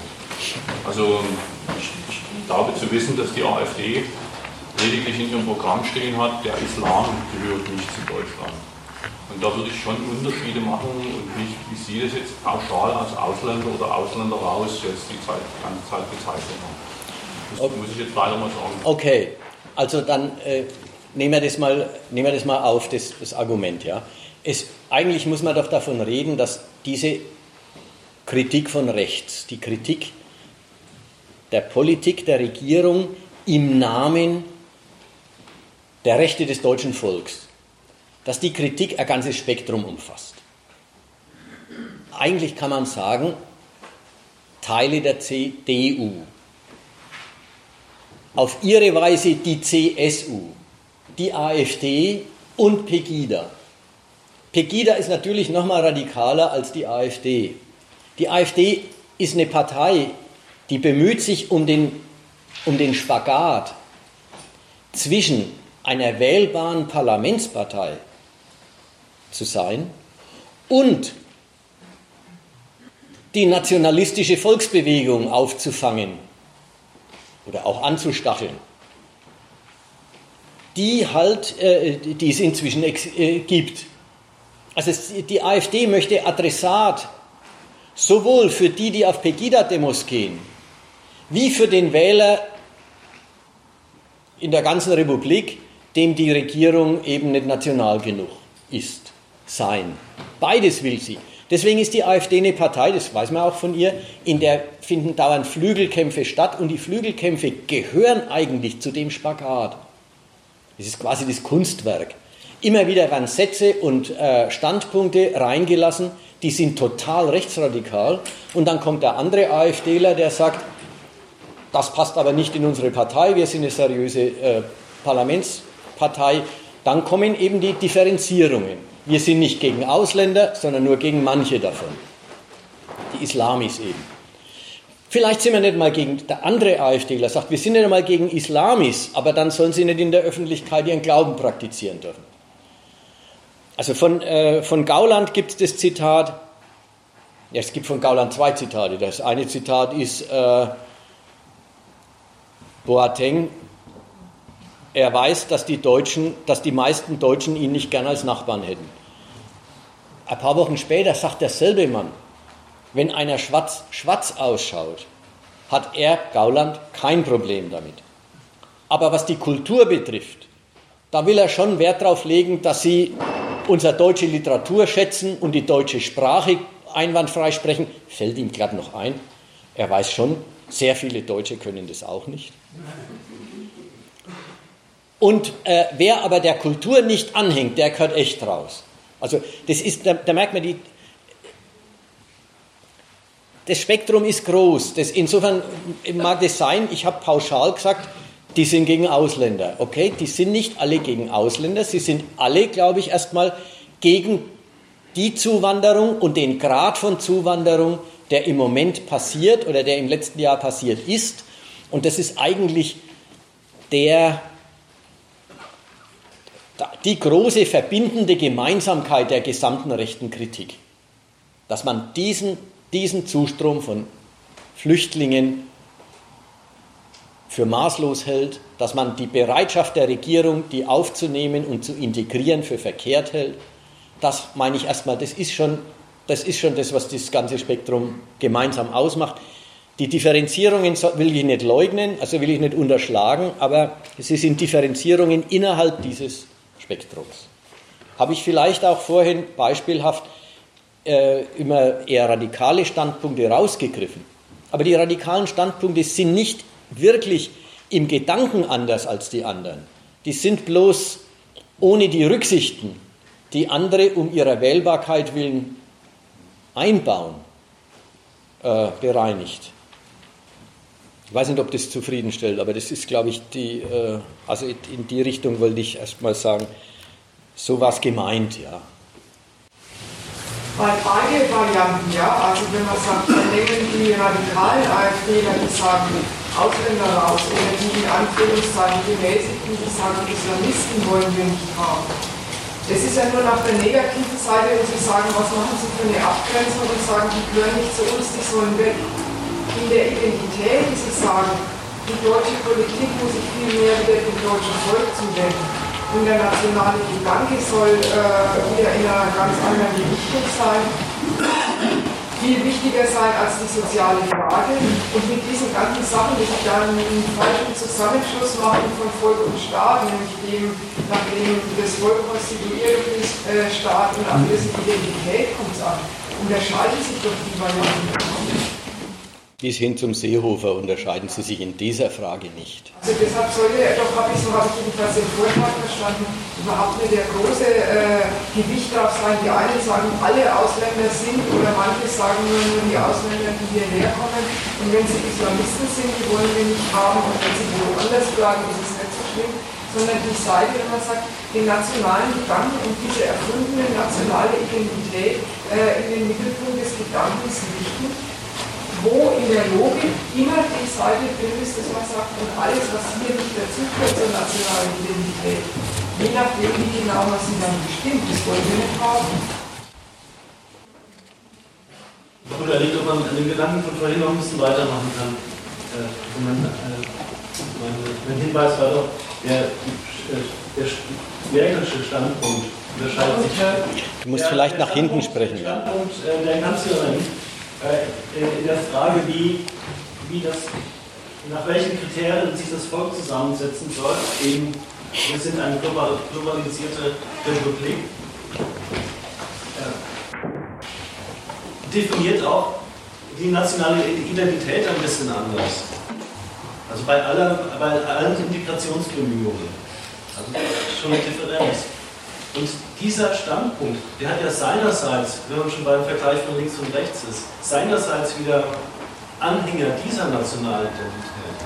Also ich, ich glaube zu wissen, dass die AfD lediglich in ihrem Programm stehen hat, der Islam gehört nicht zu Deutschland. Und da würde ich schon Unterschiede machen und nicht, wie Sie das jetzt pauschal als Ausländer oder Ausländer raus jetzt die, Zeit, die ganze Zeit bezeichnet haben. Das okay. muss ich jetzt leider mal sagen. Okay, also dann äh, nehmen, wir das mal, nehmen wir das mal auf, das, das Argument. Ja. Es, eigentlich muss man doch davon reden, dass diese Kritik von rechts, die Kritik der Politik, der Regierung im Namen der Rechte des deutschen Volks dass die Kritik ein ganzes Spektrum umfasst. Eigentlich kann man sagen, Teile der CDU, auf ihre Weise die CSU, die AfD und Pegida. Pegida ist natürlich noch mal radikaler als die AfD. Die AfD ist eine Partei, die bemüht sich um den, um den Spagat zwischen einer wählbaren Parlamentspartei zu sein und die nationalistische Volksbewegung aufzufangen oder auch anzustacheln, die halt, äh, die es inzwischen äh, gibt. Also die AfD möchte Adressat sowohl für die, die auf Pegida-Demos gehen, wie für den Wähler in der ganzen Republik, dem die Regierung eben nicht national genug ist sein. Beides will sie. Deswegen ist die AfD eine Partei, das weiß man auch von ihr, in der finden dauernd Flügelkämpfe statt und die Flügelkämpfe gehören eigentlich zu dem Spagat. Das ist quasi das Kunstwerk. Immer wieder werden Sätze und äh, Standpunkte reingelassen, die sind total rechtsradikal und dann kommt der andere AfDler, der sagt, das passt aber nicht in unsere Partei, wir sind eine seriöse äh, Parlamentspartei. Dann kommen eben die Differenzierungen. Wir sind nicht gegen Ausländer, sondern nur gegen manche davon. Die Islamis eben. Vielleicht sind wir nicht mal gegen, der andere AfDler sagt, wir sind nicht mal gegen Islamis, aber dann sollen sie nicht in der Öffentlichkeit ihren Glauben praktizieren dürfen. Also von, äh, von Gauland gibt es das Zitat, ja, es gibt von Gauland zwei Zitate. Das eine Zitat ist äh, Boateng, er weiß, dass die Deutschen, dass die meisten Deutschen ihn nicht gern als Nachbarn hätten. Ein paar Wochen später sagt derselbe Mann, wenn einer schwarz, schwarz ausschaut, hat er, Gauland, kein Problem damit. Aber was die Kultur betrifft, da will er schon Wert darauf legen, dass sie unsere deutsche Literatur schätzen und die deutsche Sprache einwandfrei sprechen. Fällt ihm glatt noch ein. Er weiß schon, sehr viele Deutsche können das auch nicht. Und äh, wer aber der Kultur nicht anhängt, der gehört echt raus. Also das ist, da, da merkt man die, das Spektrum ist groß. Das, insofern mag das sein, ich habe pauschal gesagt, die sind gegen Ausländer. Okay, die sind nicht alle gegen Ausländer, sie sind alle, glaube ich, erstmal gegen die Zuwanderung und den Grad von Zuwanderung, der im Moment passiert oder der im letzten Jahr passiert ist. Und das ist eigentlich der die große verbindende Gemeinsamkeit der gesamten rechten Kritik, dass man diesen, diesen Zustrom von Flüchtlingen für maßlos hält, dass man die Bereitschaft der Regierung, die aufzunehmen und zu integrieren, für verkehrt hält. Das meine ich erstmal, das ist schon das, ist schon das was das ganze Spektrum gemeinsam ausmacht. Die Differenzierungen will ich nicht leugnen, also will ich nicht unterschlagen, aber sie sind Differenzierungen innerhalb dieses Spektrums. Habe ich vielleicht auch vorhin beispielhaft äh, immer eher radikale Standpunkte rausgegriffen. Aber die radikalen Standpunkte sind nicht wirklich im Gedanken anders als die anderen. Die sind bloß ohne die Rücksichten, die andere um ihrer Wählbarkeit willen einbauen, äh, bereinigt. Ich weiß nicht, ob das zufriedenstellt, aber das ist, glaube ich, die, äh, also in die Richtung wollte ich erst mal sagen, so was gemeint, ja. Weil beide Varianten, ja, also wenn man sagt, dann nehmen die radikalen AfDler, die sagen Ausländer raus, oder die in Anführungszeichen gemäßigten, die sagen Islamisten wollen wir nicht haben. Das ist ja nur nach der negativen Seite, und sie sagen, was machen sie für eine Abgrenzung und sagen, die gehören nicht zu uns, die sollen weg. In der Identität, die sie sagen, die deutsche Politik muss sich viel mehr wieder dem deutschen Volk zuwenden. Und der nationale Gedanke soll äh, wieder in einer ganz anderen Richtung sein, viel wichtiger sein als die soziale Frage. Und mit diesen ganzen Sachen, die sich dann einen falschen Zusammenschluss machen von Volk und Staat, nämlich dem, nachdem das Volk konstituiert ist, äh, Staat und auf dessen Identität kommt es an, unterscheiden sich doch die Varianten bis hin zum Seehofer unterscheiden sie sich in dieser Frage nicht. Also deshalb sollte, doch habe ich so habe ich jedenfalls den Vortrag verstanden, überhaupt nicht der große äh, Gewicht drauf sein. Die einen sagen, alle Ausländer sind oder manche sagen nur, nur die Ausländer, die hierher kommen. Und wenn sie Islamisten sind, die wollen wir nicht haben. Und wenn sie woanders bleiben, ist es nicht so schlimm. Sondern die Seite, wenn man sagt, den nationalen Gedanken und diese erfundene nationale Identität äh, in den Mittelpunkt des Gedankens richten wo in der Logik immer die Seite drin ist, dass man sagt, und alles, was hier nicht dazugehört zur nationalen Identität, je nachdem, wie genau man sie dann bestimmt, das wollen wir nicht haben. Ich überlegt, ob man an den Gedanken von vorhin noch ein bisschen weitermachen kann. Äh, mein, äh, mein, mein, Hinweis war doch, der, der schwägerische Standpunkt unterscheidet sich. Du musst vielleicht nach hinten sprechen. Standpunkt äh, der Kanzlerin äh, in der Frage, wie, wie das, nach welchen Kriterien sich das Volk zusammensetzen soll. Eben, wir sind eine globalisierte Republik. definiert auch die nationale Identität ein bisschen anders. Also bei, aller, bei allen Integrationsbemühungen. Also schon eine Differenz. Und dieser Standpunkt, der hat ja seinerseits, wenn man schon beim Vergleich von links und rechts ist, seinerseits wieder Anhänger dieser nationalen Identität.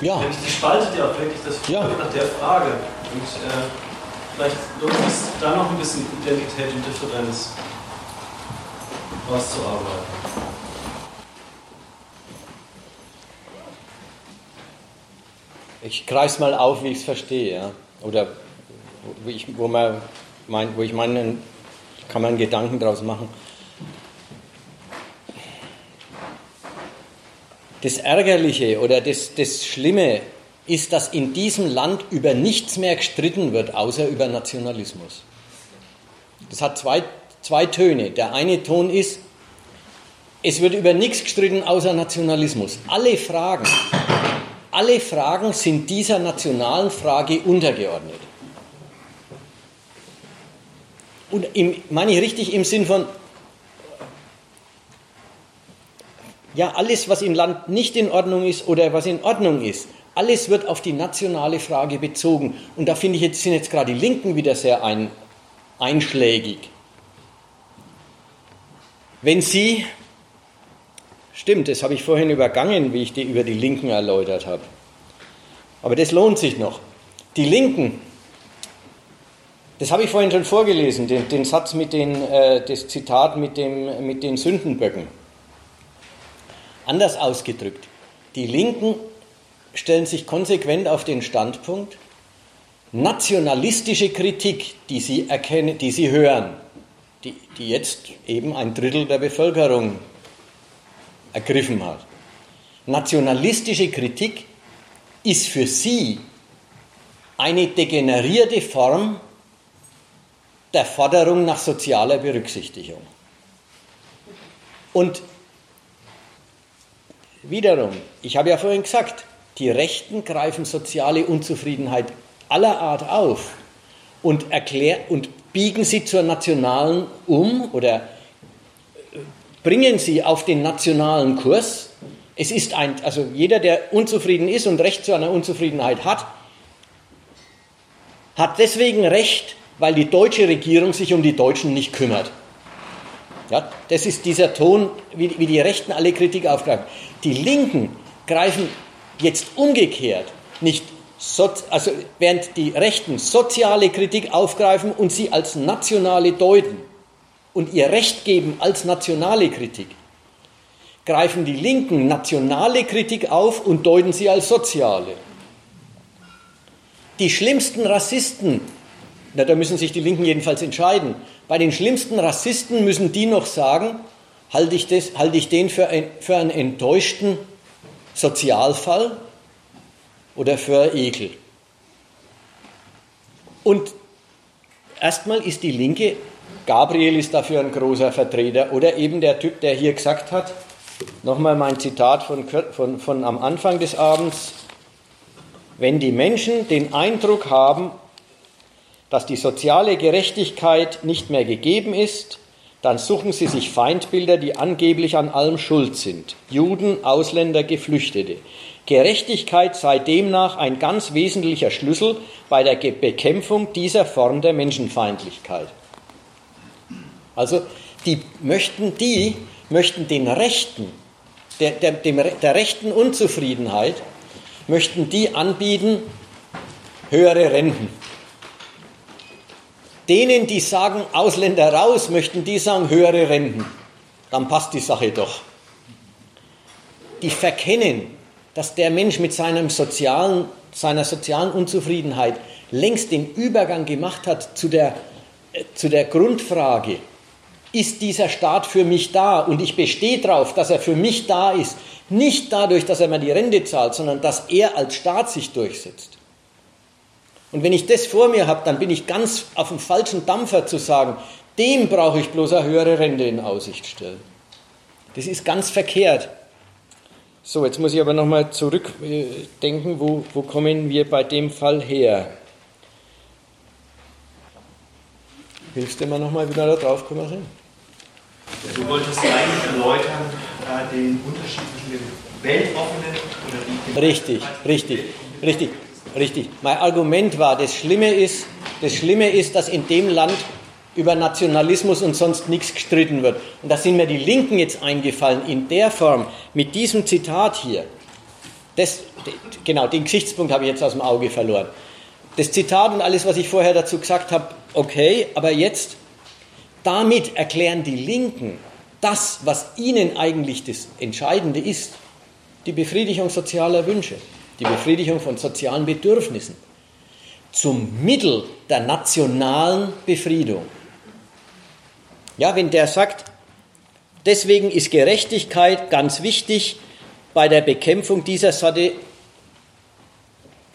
Ja. Die spaltet ja auch wirklich das ja. nach der Frage. Und äh, vielleicht lohnt es da noch ein bisschen Identität und Differenz auszuarbeiten. Ich greife mal auf, wie ich es verstehe. Ja oder wo ich, wo man mein, wo ich meinen, kann man Gedanken daraus machen. Das Ärgerliche oder das, das Schlimme ist, dass in diesem Land über nichts mehr gestritten wird, außer über Nationalismus. Das hat zwei, zwei Töne. Der eine Ton ist, es wird über nichts gestritten außer Nationalismus. Alle Fragen, alle Fragen sind dieser nationalen Frage untergeordnet. Und im, meine ich richtig im Sinn von, ja, alles, was im Land nicht in Ordnung ist oder was in Ordnung ist, alles wird auf die nationale Frage bezogen. Und da finde ich jetzt, sind jetzt gerade die Linken wieder sehr ein, einschlägig. Wenn sie Stimmt, das habe ich vorhin übergangen, wie ich die über die Linken erläutert habe. Aber das lohnt sich noch. Die Linken, das habe ich vorhin schon vorgelesen, den, den Satz mit den, äh, das Zitat mit, dem, mit den Sündenböcken. Anders ausgedrückt, die Linken stellen sich konsequent auf den Standpunkt, nationalistische Kritik, die sie erkennen, die sie hören, die, die jetzt eben ein Drittel der Bevölkerung ergriffen hat. Nationalistische Kritik ist für sie eine degenerierte Form der Forderung nach sozialer Berücksichtigung. Und wiederum, ich habe ja vorhin gesagt, die Rechten greifen soziale Unzufriedenheit aller Art auf und, erklär, und biegen sie zur nationalen um oder bringen sie auf den nationalen Kurs. Es ist ein, also jeder, der unzufrieden ist und Recht zu einer Unzufriedenheit hat, hat deswegen Recht, weil die deutsche Regierung sich um die Deutschen nicht kümmert. Ja, das ist dieser Ton, wie, wie die Rechten alle Kritik aufgreifen. Die Linken greifen jetzt umgekehrt nicht also während die Rechten soziale Kritik aufgreifen und sie als nationale deuten und ihr Recht geben als nationale Kritik, greifen die Linken nationale Kritik auf und deuten sie als soziale. Die schlimmsten Rassisten, na, da müssen sich die Linken jedenfalls entscheiden, bei den schlimmsten Rassisten müssen die noch sagen, halte ich, das, halte ich den für, ein, für einen enttäuschten Sozialfall oder für Ekel. Und erstmal ist die Linke, Gabriel ist dafür ein großer Vertreter, oder eben der Typ, der hier gesagt hat, nochmal mein Zitat von, von, von am Anfang des Abends, wenn die Menschen den Eindruck haben, dass die soziale Gerechtigkeit nicht mehr gegeben ist, dann suchen sie sich Feindbilder, die angeblich an allem schuld sind. Juden, Ausländer, Geflüchtete. Gerechtigkeit sei demnach ein ganz wesentlicher Schlüssel bei der Bekämpfung dieser Form der Menschenfeindlichkeit. Also die möchten, die möchten den Rechten, der, der, dem, der rechten Unzufriedenheit, möchten die anbieten höhere Renten. Denen, die sagen, Ausländer raus, möchten die sagen, höhere Renten. Dann passt die Sache doch. Die verkennen, dass der Mensch mit seinem sozialen, seiner sozialen Unzufriedenheit längst den Übergang gemacht hat zu der, äh, zu der Grundfrage, ist dieser Staat für mich da? Und ich bestehe darauf, dass er für mich da ist. Nicht dadurch, dass er mir die Rente zahlt, sondern dass er als Staat sich durchsetzt. Und wenn ich das vor mir habe, dann bin ich ganz auf dem falschen Dampfer zu sagen, dem brauche ich bloß eine höhere Rente in Aussicht stellen. Das ist ganz verkehrt. So, jetzt muss ich aber nochmal zurückdenken, wo, wo kommen wir bei dem Fall her? Hilfst du mir nochmal, wie wir da drauf gekommen sind? Du wolltest eigentlich erläutern äh, den Unterschied zwischen dem weltoffenen oder dem Richtig, richtig, richtig. Richtig. Mein Argument war, das Schlimme ist, das Schlimme ist, dass in dem Land über Nationalismus und sonst nichts gestritten wird. Und da sind mir die Linken jetzt eingefallen, in der Form, mit diesem Zitat hier. Das, genau, den Geschichtspunkt habe ich jetzt aus dem Auge verloren. Das Zitat und alles, was ich vorher dazu gesagt habe, okay, aber jetzt, damit erklären die Linken das, was ihnen eigentlich das Entscheidende ist, die Befriedigung sozialer Wünsche die Befriedigung von sozialen Bedürfnissen, zum Mittel der nationalen Befriedung. Ja, wenn der sagt, deswegen ist Gerechtigkeit ganz wichtig bei der Bekämpfung dieser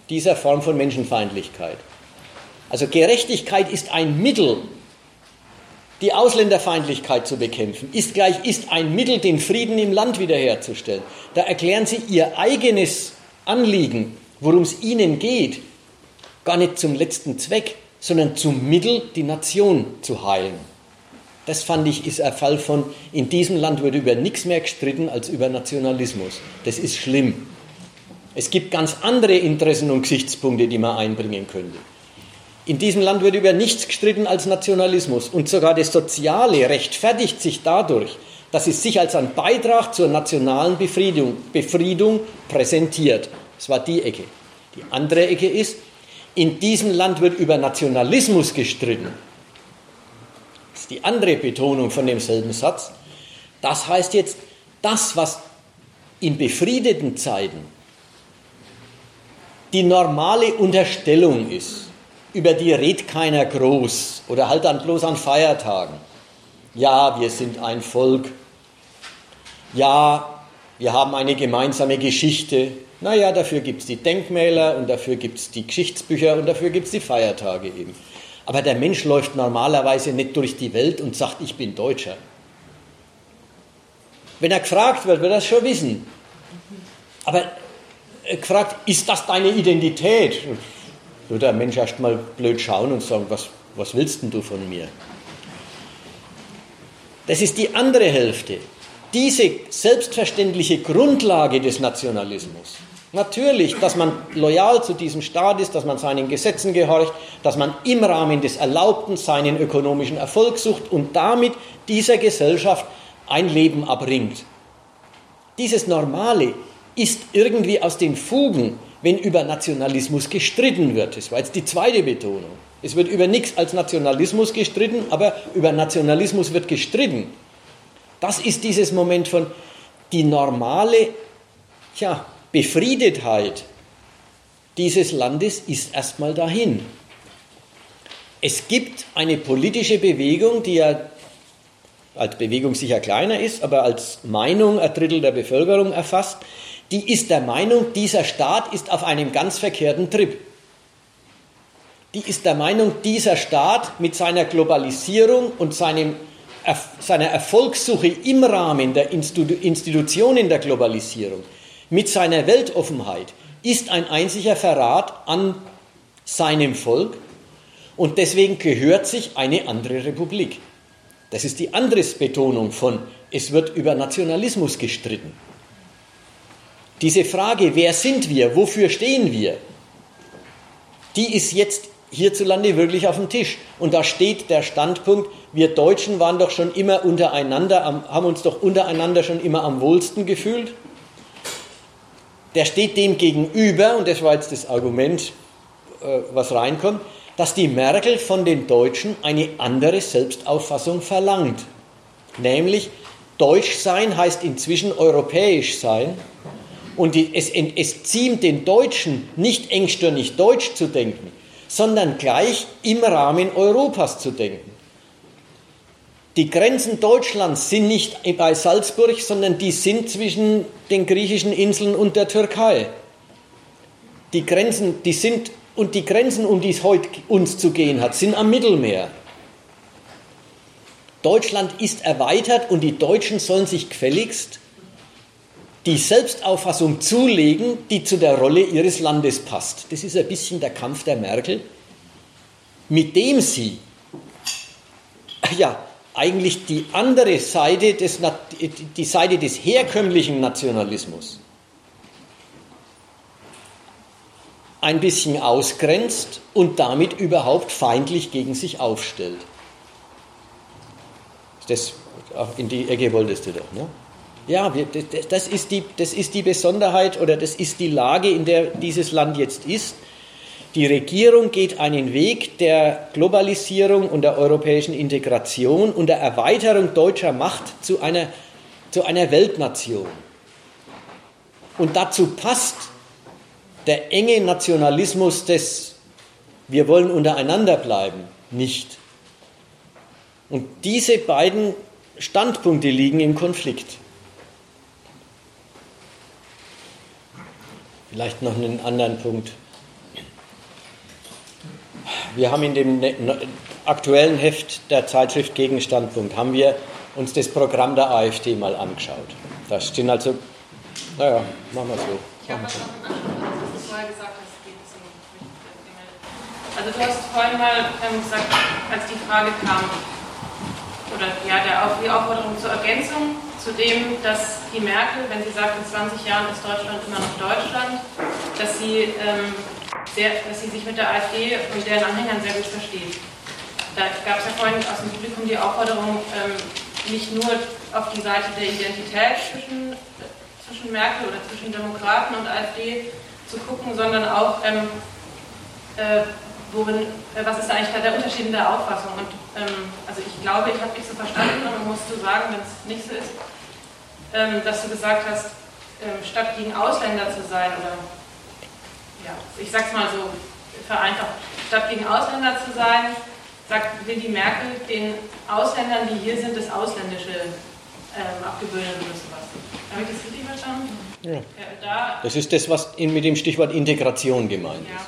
dieser Form von Menschenfeindlichkeit. Also Gerechtigkeit ist ein Mittel, die Ausländerfeindlichkeit zu bekämpfen, ist gleich ist ein Mittel, den Frieden im Land wiederherzustellen. Da erklären sie ihr eigenes Anliegen, worum es ihnen geht, gar nicht zum letzten Zweck, sondern zum Mittel, die Nation zu heilen. Das fand ich ist ein Fall von, in diesem Land wird über nichts mehr gestritten als über Nationalismus. Das ist schlimm. Es gibt ganz andere Interessen und Gesichtspunkte, die man einbringen könnte. In diesem Land wird über nichts gestritten als Nationalismus und sogar das Soziale rechtfertigt sich dadurch, dass es sich als ein Beitrag zur nationalen Befriedung, Befriedung präsentiert. Das war die Ecke. Die andere Ecke ist, in diesem Land wird über Nationalismus gestritten. Das ist die andere Betonung von demselben Satz. Das heißt jetzt, das, was in befriedeten Zeiten die normale Unterstellung ist, über die redet keiner groß oder halt dann bloß an Feiertagen. Ja, wir sind ein Volk, ja, wir haben eine gemeinsame Geschichte. Naja, dafür gibt es die Denkmäler und dafür gibt es die Geschichtsbücher und dafür gibt es die Feiertage eben. Aber der Mensch läuft normalerweise nicht durch die Welt und sagt, ich bin Deutscher. Wenn er gefragt wird, wird er es schon wissen. Aber gefragt, ist das deine Identität? Wird der Mensch erst mal blöd schauen und sagen, was, was willst denn du von mir? Das ist die andere Hälfte diese selbstverständliche Grundlage des Nationalismus, natürlich, dass man loyal zu diesem Staat ist, dass man seinen Gesetzen gehorcht, dass man im Rahmen des Erlaubten seinen ökonomischen Erfolg sucht und damit dieser Gesellschaft ein Leben abbringt. Dieses Normale ist irgendwie aus den Fugen wenn über Nationalismus gestritten wird. Das war jetzt die zweite Betonung. Es wird über nichts als Nationalismus gestritten, aber über Nationalismus wird gestritten. Das ist dieses Moment von die normale tja, Befriedetheit dieses Landes ist erstmal dahin. Es gibt eine politische Bewegung, die ja als Bewegung sicher kleiner ist, aber als Meinung ein Drittel der Bevölkerung erfasst, die ist der Meinung, dieser Staat ist auf einem ganz verkehrten Trip. Die ist der Meinung, dieser Staat mit seiner Globalisierung und seinem, seiner Erfolgssuche im Rahmen der Institutionen der Globalisierung, mit seiner Weltoffenheit, ist ein einziger Verrat an seinem Volk und deswegen gehört sich eine andere Republik. Das ist die andere Betonung von, es wird über Nationalismus gestritten. Diese Frage, wer sind wir, wofür stehen wir, die ist jetzt hierzulande wirklich auf dem Tisch. Und da steht der Standpunkt, wir Deutschen waren doch schon immer untereinander, haben uns doch untereinander schon immer am wohlsten gefühlt. Der steht dem gegenüber, und das war jetzt das Argument, äh, was reinkommt, dass die Merkel von den Deutschen eine andere Selbstauffassung verlangt. Nämlich, Deutsch sein heißt inzwischen europäisch sein. Und es, es ziemt den Deutschen nicht engstirnig deutsch zu denken, sondern gleich im Rahmen Europas zu denken. Die Grenzen Deutschlands sind nicht bei Salzburg, sondern die sind zwischen den griechischen Inseln und der Türkei. Die Grenzen, die sind und die Grenzen, um die es heute uns zu gehen hat, sind am Mittelmeer. Deutschland ist erweitert und die Deutschen sollen sich gefälligst die Selbstauffassung zulegen, die zu der Rolle ihres Landes passt. Das ist ein bisschen der Kampf der Merkel, mit dem sie ja eigentlich die andere Seite des, die Seite des herkömmlichen Nationalismus ein bisschen ausgrenzt und damit überhaupt feindlich gegen sich aufstellt. Das, in die Ecke wolltest du doch, ne? Ja, das ist, die, das ist die Besonderheit oder das ist die Lage, in der dieses Land jetzt ist. Die Regierung geht einen Weg der Globalisierung und der europäischen Integration und der Erweiterung deutscher Macht zu einer, zu einer Weltnation. Und dazu passt der enge Nationalismus des Wir wollen untereinander bleiben nicht. Und diese beiden Standpunkte liegen im Konflikt. Vielleicht noch einen anderen Punkt. Wir haben in dem ne-, aktuellen Heft der Zeitschrift Gegenstandpunkt haben wir uns das Programm der AfD mal angeschaut. Da stehen also, naja, machen wir so. Ich habe was vorher gesagt hast, geht es Also du hast vorhin mal ähm, gesagt, als die Frage kam, oder ja, der, die Aufforderung zur Ergänzung zu dem, dass die Merkel, wenn sie sagt, in 20 Jahren ist Deutschland immer noch Deutschland, dass sie, ähm, sehr, dass sie sich mit der AfD und deren Anhängern sehr gut versteht. Da gab es ja vorhin aus dem Publikum die Aufforderung, ähm, nicht nur auf die Seite der Identität zwischen, zwischen Merkel oder zwischen Demokraten und AfD zu gucken, sondern auch, ähm, äh, worin, äh, was ist eigentlich da der Unterschied in der Auffassung. Und ähm, also ich glaube, ich habe dich so verstanden und musst du sagen, wenn es nicht so ist, ähm, dass du gesagt hast, ähm, statt gegen Ausländer zu sein, oder ja, ich sag's mal so vereinfacht, statt gegen Ausländer zu sein, sagt Lady Merkel den Ausländern, die hier sind, das Ausländische ähm, abgewöhnen oder sowas. Habe ich das richtig verstanden? Ja. Da, das ist das, was in, mit dem Stichwort Integration gemeint ja. ist.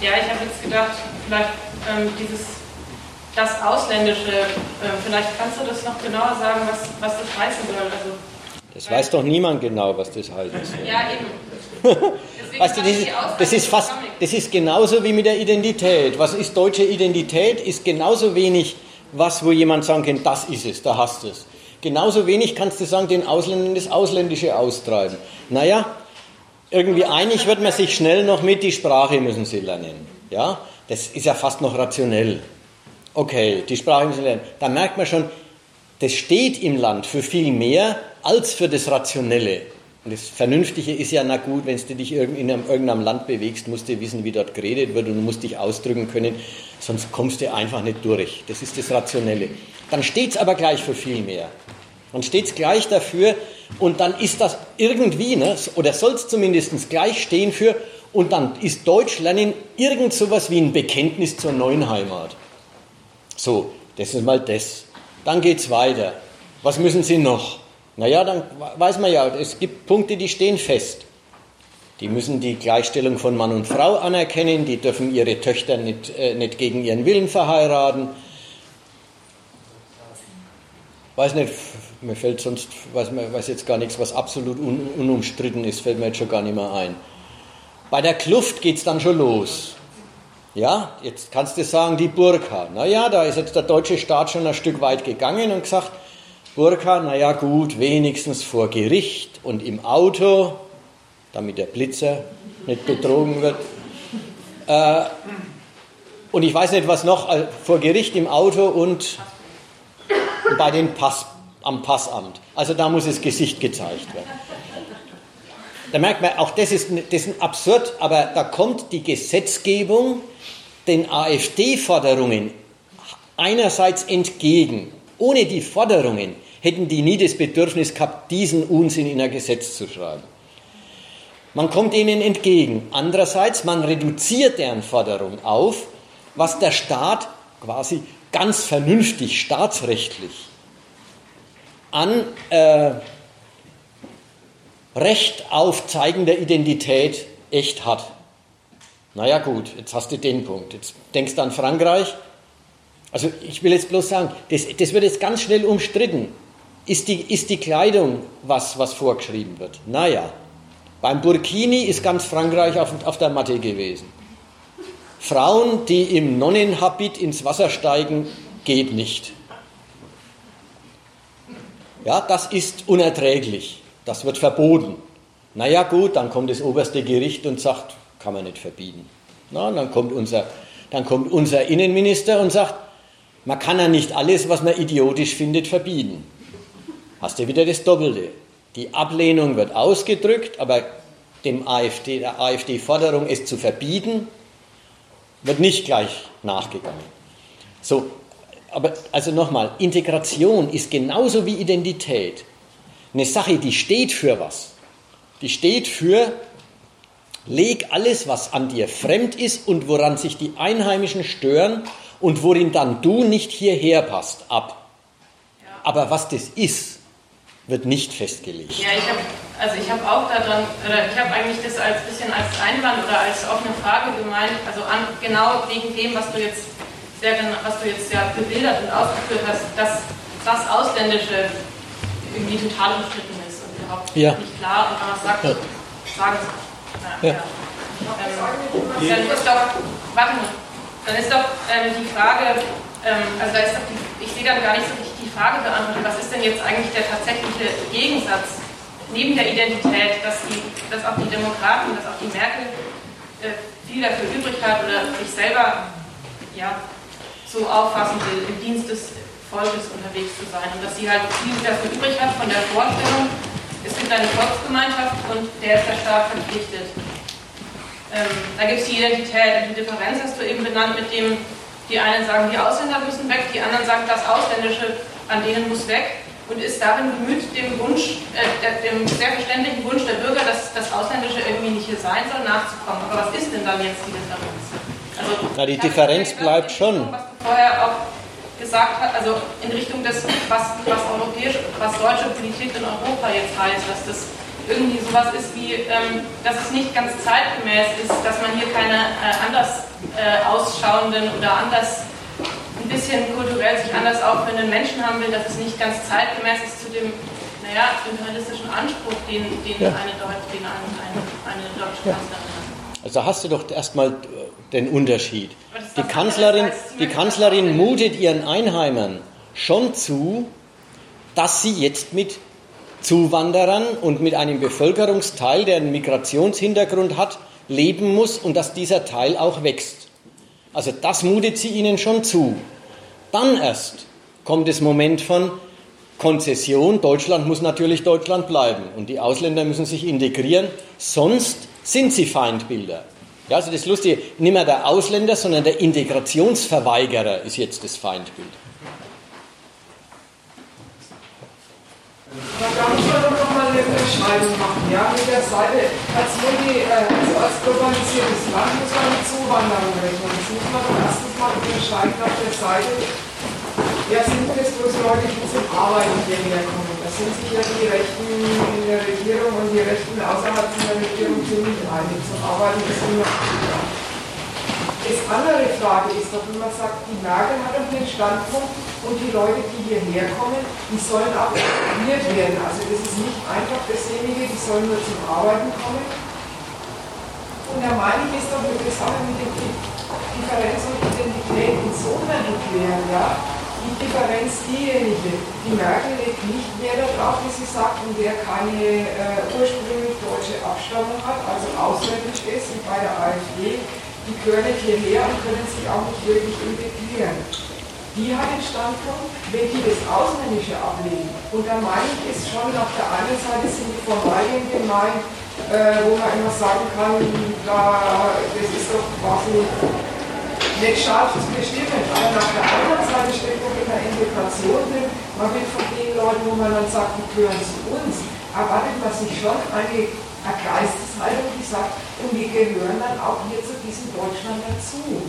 Ja, ich habe jetzt gedacht, vielleicht ähm, dieses das Ausländische, äh, vielleicht kannst du das noch genauer sagen, was, was das heißen soll. Also, das weiß doch niemand genau, was das heißt. Ja, eben. weißt du, das ist, das ist fast, das ist genauso wie mit der Identität. Was ist deutsche Identität? Ist genauso wenig was, wo jemand sagen kann, das ist es, da hast du es. Genauso wenig kannst du sagen, den Ausländern das Ausländische austreiben. Naja, irgendwie einig wird man sich schnell noch mit, die Sprache müssen sie lernen. Ja, das ist ja fast noch rationell. Okay, die Sprache müssen sie lernen. Da merkt man schon, das steht im Land für viel mehr als für das Rationelle. Und das Vernünftige ist ja, na gut, wenn du dich in irgendeinem Land bewegst, musst du wissen, wie dort geredet wird und du musst dich ausdrücken können, sonst kommst du einfach nicht durch. Das ist das Rationelle. Dann steht es aber gleich für viel mehr. Dann steht es gleich dafür und dann ist das irgendwie, ne, oder soll es zumindest gleich stehen für, und dann ist Deutsch lernen irgend sowas wie ein Bekenntnis zur neuen Heimat. So, das ist mal das. Dann geht es weiter. Was müssen Sie noch? Naja, dann weiß man ja, es gibt Punkte, die stehen fest. Die müssen die Gleichstellung von Mann und Frau anerkennen, die dürfen ihre Töchter nicht, äh, nicht gegen ihren Willen verheiraten. Weiß nicht, mir fällt sonst, weiß, weiß jetzt gar nichts, was absolut un, unumstritten ist, fällt mir jetzt schon gar nicht mehr ein. Bei der Kluft geht es dann schon los. Ja, jetzt kannst du sagen, die Burka. Naja, da ist jetzt der deutsche Staat schon ein Stück weit gegangen und gesagt, Burka, naja gut, wenigstens vor Gericht und im Auto, damit der Blitzer nicht betrogen wird. Äh, und ich weiß nicht, was noch, äh, vor Gericht im Auto und bei den Pass, am Passamt. Also da muss das Gesicht gezeigt werden. Da merkt man, auch das ist, das ist absurd, aber da kommt die Gesetzgebung den AfD-Forderungen einerseits entgegen. Ohne die Forderungen hätten die nie das Bedürfnis gehabt, diesen Unsinn in ein Gesetz zu schreiben. Man kommt ihnen entgegen. Andererseits, man reduziert deren Forderung auf, was der Staat quasi ganz vernünftig staatsrechtlich an äh, Recht auf zeigender Identität echt hat. Naja gut, jetzt hast du den Punkt. Jetzt denkst du an Frankreich. Also ich will jetzt bloß sagen, das, das wird jetzt ganz schnell umstritten. Ist die, ist die Kleidung was, was vorgeschrieben wird? Naja, beim Burkini ist ganz Frankreich auf, auf der Matte gewesen. Frauen, die im Nonnenhabit ins Wasser steigen, geht nicht. Ja, das ist unerträglich. Das wird verboten. Naja gut, dann kommt das oberste Gericht und sagt, kann man nicht verbieten. Na, dann, kommt unser, dann kommt unser Innenminister und sagt, man kann ja nicht alles, was man idiotisch findet, verbieten hast du wieder das Doppelte. Die Ablehnung wird ausgedrückt, aber dem AfD, der AfD-Forderung, es zu verbieten, wird nicht gleich nachgegangen. So, aber also nochmal, Integration ist genauso wie Identität eine Sache, die steht für was. Die steht für, leg alles, was an dir fremd ist und woran sich die Einheimischen stören und worin dann du nicht hierher passt, ab. Aber was das ist, wird nicht festgelegt. Ja, ich habe also ich habe auch daran, oder ich habe eigentlich das als bisschen als Einwand oder als offene Frage gemeint, also an, genau wegen dem, was du jetzt sehr, was du jetzt ja bebildert und ausgeführt hast, dass das Ausländische irgendwie total umstritten ist und überhaupt ja. nicht klar und wenn man sagt, ja. sagen na, ja. ja. Ähm, dann ist doch, warte mal, dann ist doch ähm, die Frage, ähm, also da ist doch die, ich sehe dann gar nicht so richtig Frage beantwortet, was ist denn jetzt eigentlich der tatsächliche Gegensatz neben der Identität, dass, die, dass auch die Demokraten, dass auch die Merkel äh, viel dafür übrig hat oder sich selber ja, so auffassen will, im Dienst des Volkes unterwegs zu sein und dass sie halt viel dafür übrig hat von der Vorstellung, es gibt eine Volksgemeinschaft und der ist der Staat verpflichtet. Ähm, da gibt es die Identität und die Differenz hast du eben benannt mit dem, die einen sagen, die Ausländer müssen weg, die anderen sagen, das Ausländische an denen muss weg und ist darin bemüht, dem Wunsch, äh, dem sehr verständlichen Wunsch der Bürger, dass das Ausländische irgendwie nicht hier sein soll, nachzukommen. Aber was ist denn dann jetzt die Differenz? Also, Na, die Differenz bleibt schon. Was du vorher auch gesagt hast, also in Richtung des, was, was europäische, was deutsche Politik in Europa jetzt heißt, dass das irgendwie sowas ist wie, ähm, dass es nicht ganz zeitgemäß ist, dass man hier keine äh, anders äh, ausschauenden oder anders ein bisschen kulturell sich anders aufführenden Menschen haben will, dass es nicht ganz zeitgemäß ist zu dem naja, imperialistischen Anspruch, den, den ja. eine, Deut den eine, eine, eine deutsche ja. Kanzlerin hat. Also hast du doch erstmal äh, den Unterschied. Die Kanzlerin, die Kanzlerin mutet ihren Einheimern schon zu, dass sie jetzt mit Zuwanderern und mit einem Bevölkerungsteil, der einen Migrationshintergrund hat, leben muss und dass dieser Teil auch wächst. Also das mutet sie ihnen schon zu. Dann erst kommt das Moment von Konzession, Deutschland muss natürlich Deutschland bleiben und die Ausländer müssen sich integrieren, sonst sind sie Feindbilder. Ja, also das Lustige, nicht mehr der Ausländer, sondern der Integrationsverweigerer ist jetzt das Feindbild. Man kann schon noch mal eine Beschreibung machen, ja, mit der Seite, als, Multi, äh, also als globalisiertes Land muss man mit Zuwanderung rechnen. Das muss man erstens mal unterscheiden auf der Seite, ja, sind das bloß Leute, die zum Arbeiten hierher kommen. Sind sich ja die Rechten in der Regierung und die Rechten außerhalb von der Regierung ziemlich einig. Zum Arbeiten ist immer Das andere Frage ist doch, wenn man sagt, die Merkel hat doch den Standpunkt, und die Leute, die hierher kommen, die sollen auch integriert werden. Also das ist nicht einfach dasjenige, die sollen nur zum Arbeiten kommen. Und da meine ich, ist doch eine Sache mit der Differenz und Identität insofern erklären, ja. Differenz diejenige, die Merkel legt nicht mehr darauf, wie sie sagt, und wer keine äh, ursprünglich deutsche Abstammung hat, also ausländisch ist und bei der AfD, die gehören hierher und können sich auch nicht wirklich integrieren die hat den Standpunkt, wenn die das Ausländische ablehnen. Und da meine ich, ist schon auf der einen Seite sind die Formalien gemeint, äh, wo man immer sagen kann, da, das ist doch quasi nicht scharf zu bestimmen. Aber nach der anderen Seite der Integration drin, man will von den Leuten, wo man dann sagt, die gehören zu uns, erwartet man sich schon eine eine Geisteshaltung, die sagt, und wir gehören dann auch hier zu diesem Deutschland dazu.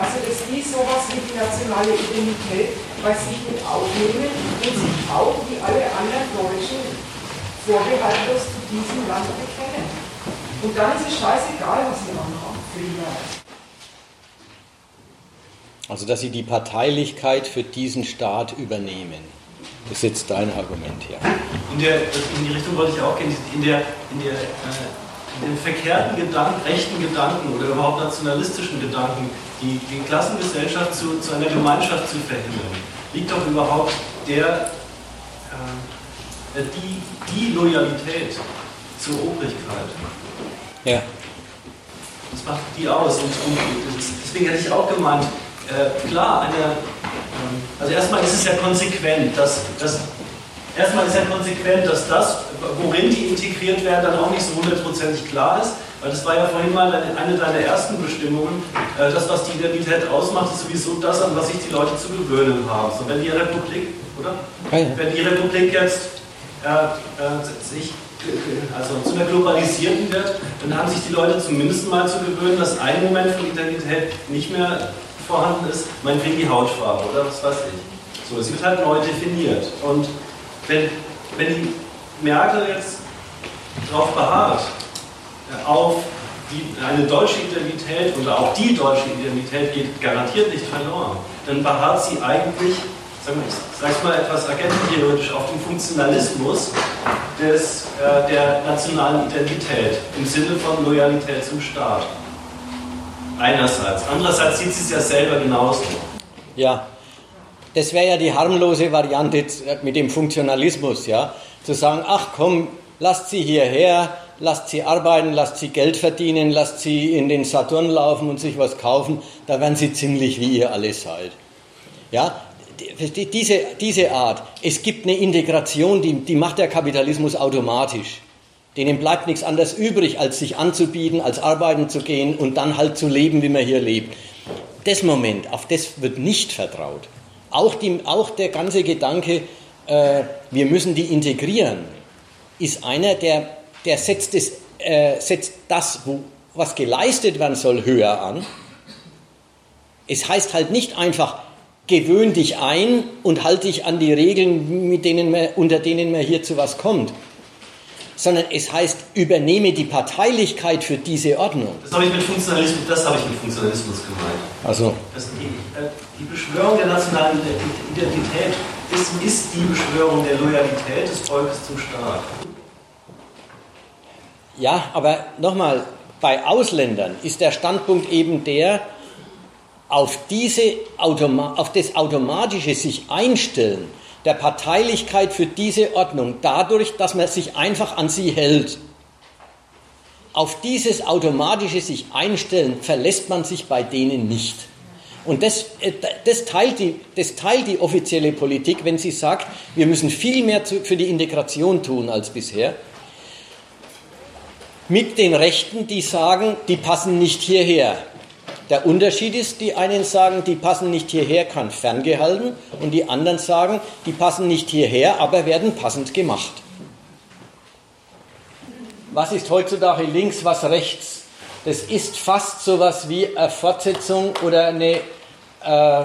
Also dass die sowas wie die nationale Identität bei sich mit aufnehmen und sich auch wie alle anderen Deutschen vorbehaltlos zu diesem Land bekennen. Und dann ist es scheißegal, was sie machen Leute. Also dass sie die Parteilichkeit für diesen Staat übernehmen. Das ist jetzt dein Argument hier. In, der, in die Richtung wollte ich auch gehen. In, der, in, der, äh, in den verkehrten Gedanken, rechten Gedanken oder überhaupt nationalistischen Gedanken, die, die Klassengesellschaft zu, zu einer Gemeinschaft zu verhindern, liegt doch überhaupt der, äh, die, die Loyalität zur Obrigkeit. Ja. Das macht die aus. Und, und deswegen hätte ich auch gemeint, äh, klar, eine also erstmal ist es ja konsequent, dass, dass erstmal ist ja konsequent, dass das, worin die integriert werden, dann auch nicht so hundertprozentig klar ist. Weil das war ja vorhin mal eine deiner ersten Bestimmungen. Äh, das, was die Identität ausmacht, ist sowieso das, an was sich die Leute zu gewöhnen haben. So, wenn die Republik, oder? Wenn die Republik jetzt äh, äh, sich also zu einer globalisierten wird, dann haben sich die Leute zumindest mal zu gewöhnen, dass ein Moment von Identität nicht mehr vorhanden ist, meinetwegen die Hautfarbe oder was weiß ich. So, es wird halt neu definiert. Und wenn, wenn die Merkel jetzt darauf beharrt, äh, auf die, eine deutsche Identität oder auch die deutsche Identität geht garantiert nicht verloren, dann beharrt sie eigentlich, sagen wir, ich mal etwas agenttheoretisch, auf den Funktionalismus des, äh, der nationalen Identität im Sinne von Loyalität zum Staat. Einerseits. Andererseits sieht sie es ja selber genauso. Ja, das wäre ja die harmlose Variante mit dem Funktionalismus, ja. Zu sagen, ach komm, lasst sie hierher, lasst sie arbeiten, lasst sie Geld verdienen, lasst sie in den Saturn laufen und sich was kaufen, da werden sie ziemlich wie ihr alle seid. Ja, diese, diese Art, es gibt eine Integration, die, die macht der Kapitalismus automatisch. Denen bleibt nichts anderes übrig, als sich anzubieten, als arbeiten zu gehen und dann halt zu leben, wie man hier lebt. Das Moment, auf das wird nicht vertraut. Auch, die, auch der ganze Gedanke, äh, wir müssen die integrieren, ist einer, der, der setzt, das, äh, setzt das, wo, was geleistet werden soll, höher an. Es heißt halt nicht einfach, gewöhn dich ein und halte dich an die Regeln, mit denen man, unter denen man hier zu was kommt sondern es heißt, übernehme die Parteilichkeit für diese Ordnung. Das habe ich mit Funktionalismus, das habe ich mit Funktionalismus gemeint. Also. Die, äh, die, Beschwörung der nationalen Identität ist, ist die Beschwörung der Loyalität des Volkes zum Staat. Ja, aber nochmal, bei Ausländern ist der Standpunkt eben der, auf, diese auf das automatische sich einstellen der Parteilichkeit für diese Ordnung dadurch, dass man sich einfach an sie hält. Auf dieses automatische sich einstellen verlässt man sich bei denen nicht. Und das, äh, das, teilt die, das teilt die offizielle Politik, wenn sie sagt, wir müssen viel mehr für die Integration tun als bisher. Mit den Rechten, die sagen, die passen nicht hierher. Der Unterschied ist, die einen sagen, die passen nicht hierher, kann ferngehalten, und die anderen sagen, die passen nicht hierher, aber werden passend gemacht. Was ist heutzutage links, was rechts? Das ist fast so etwas wie eine Fortsetzung oder eine äh,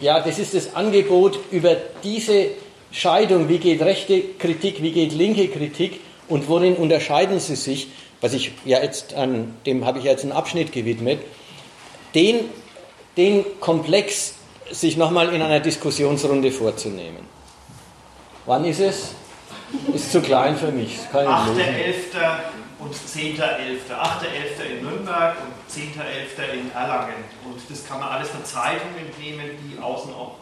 ja, das ist das Angebot über diese Scheidung, wie geht rechte Kritik, wie geht linke Kritik? Und worin unterscheiden sie sich, was ich ja jetzt an dem habe ich jetzt einen Abschnitt gewidmet, den, den Komplex sich nochmal in einer Diskussionsrunde vorzunehmen. Wann ist es? Ist zu klein für mich. 8.11 und 10.11. 8.11. in Nürnberg und 10.11. in Erlangen. Und das kann man alles von Zeitungen entnehmen, die außen auch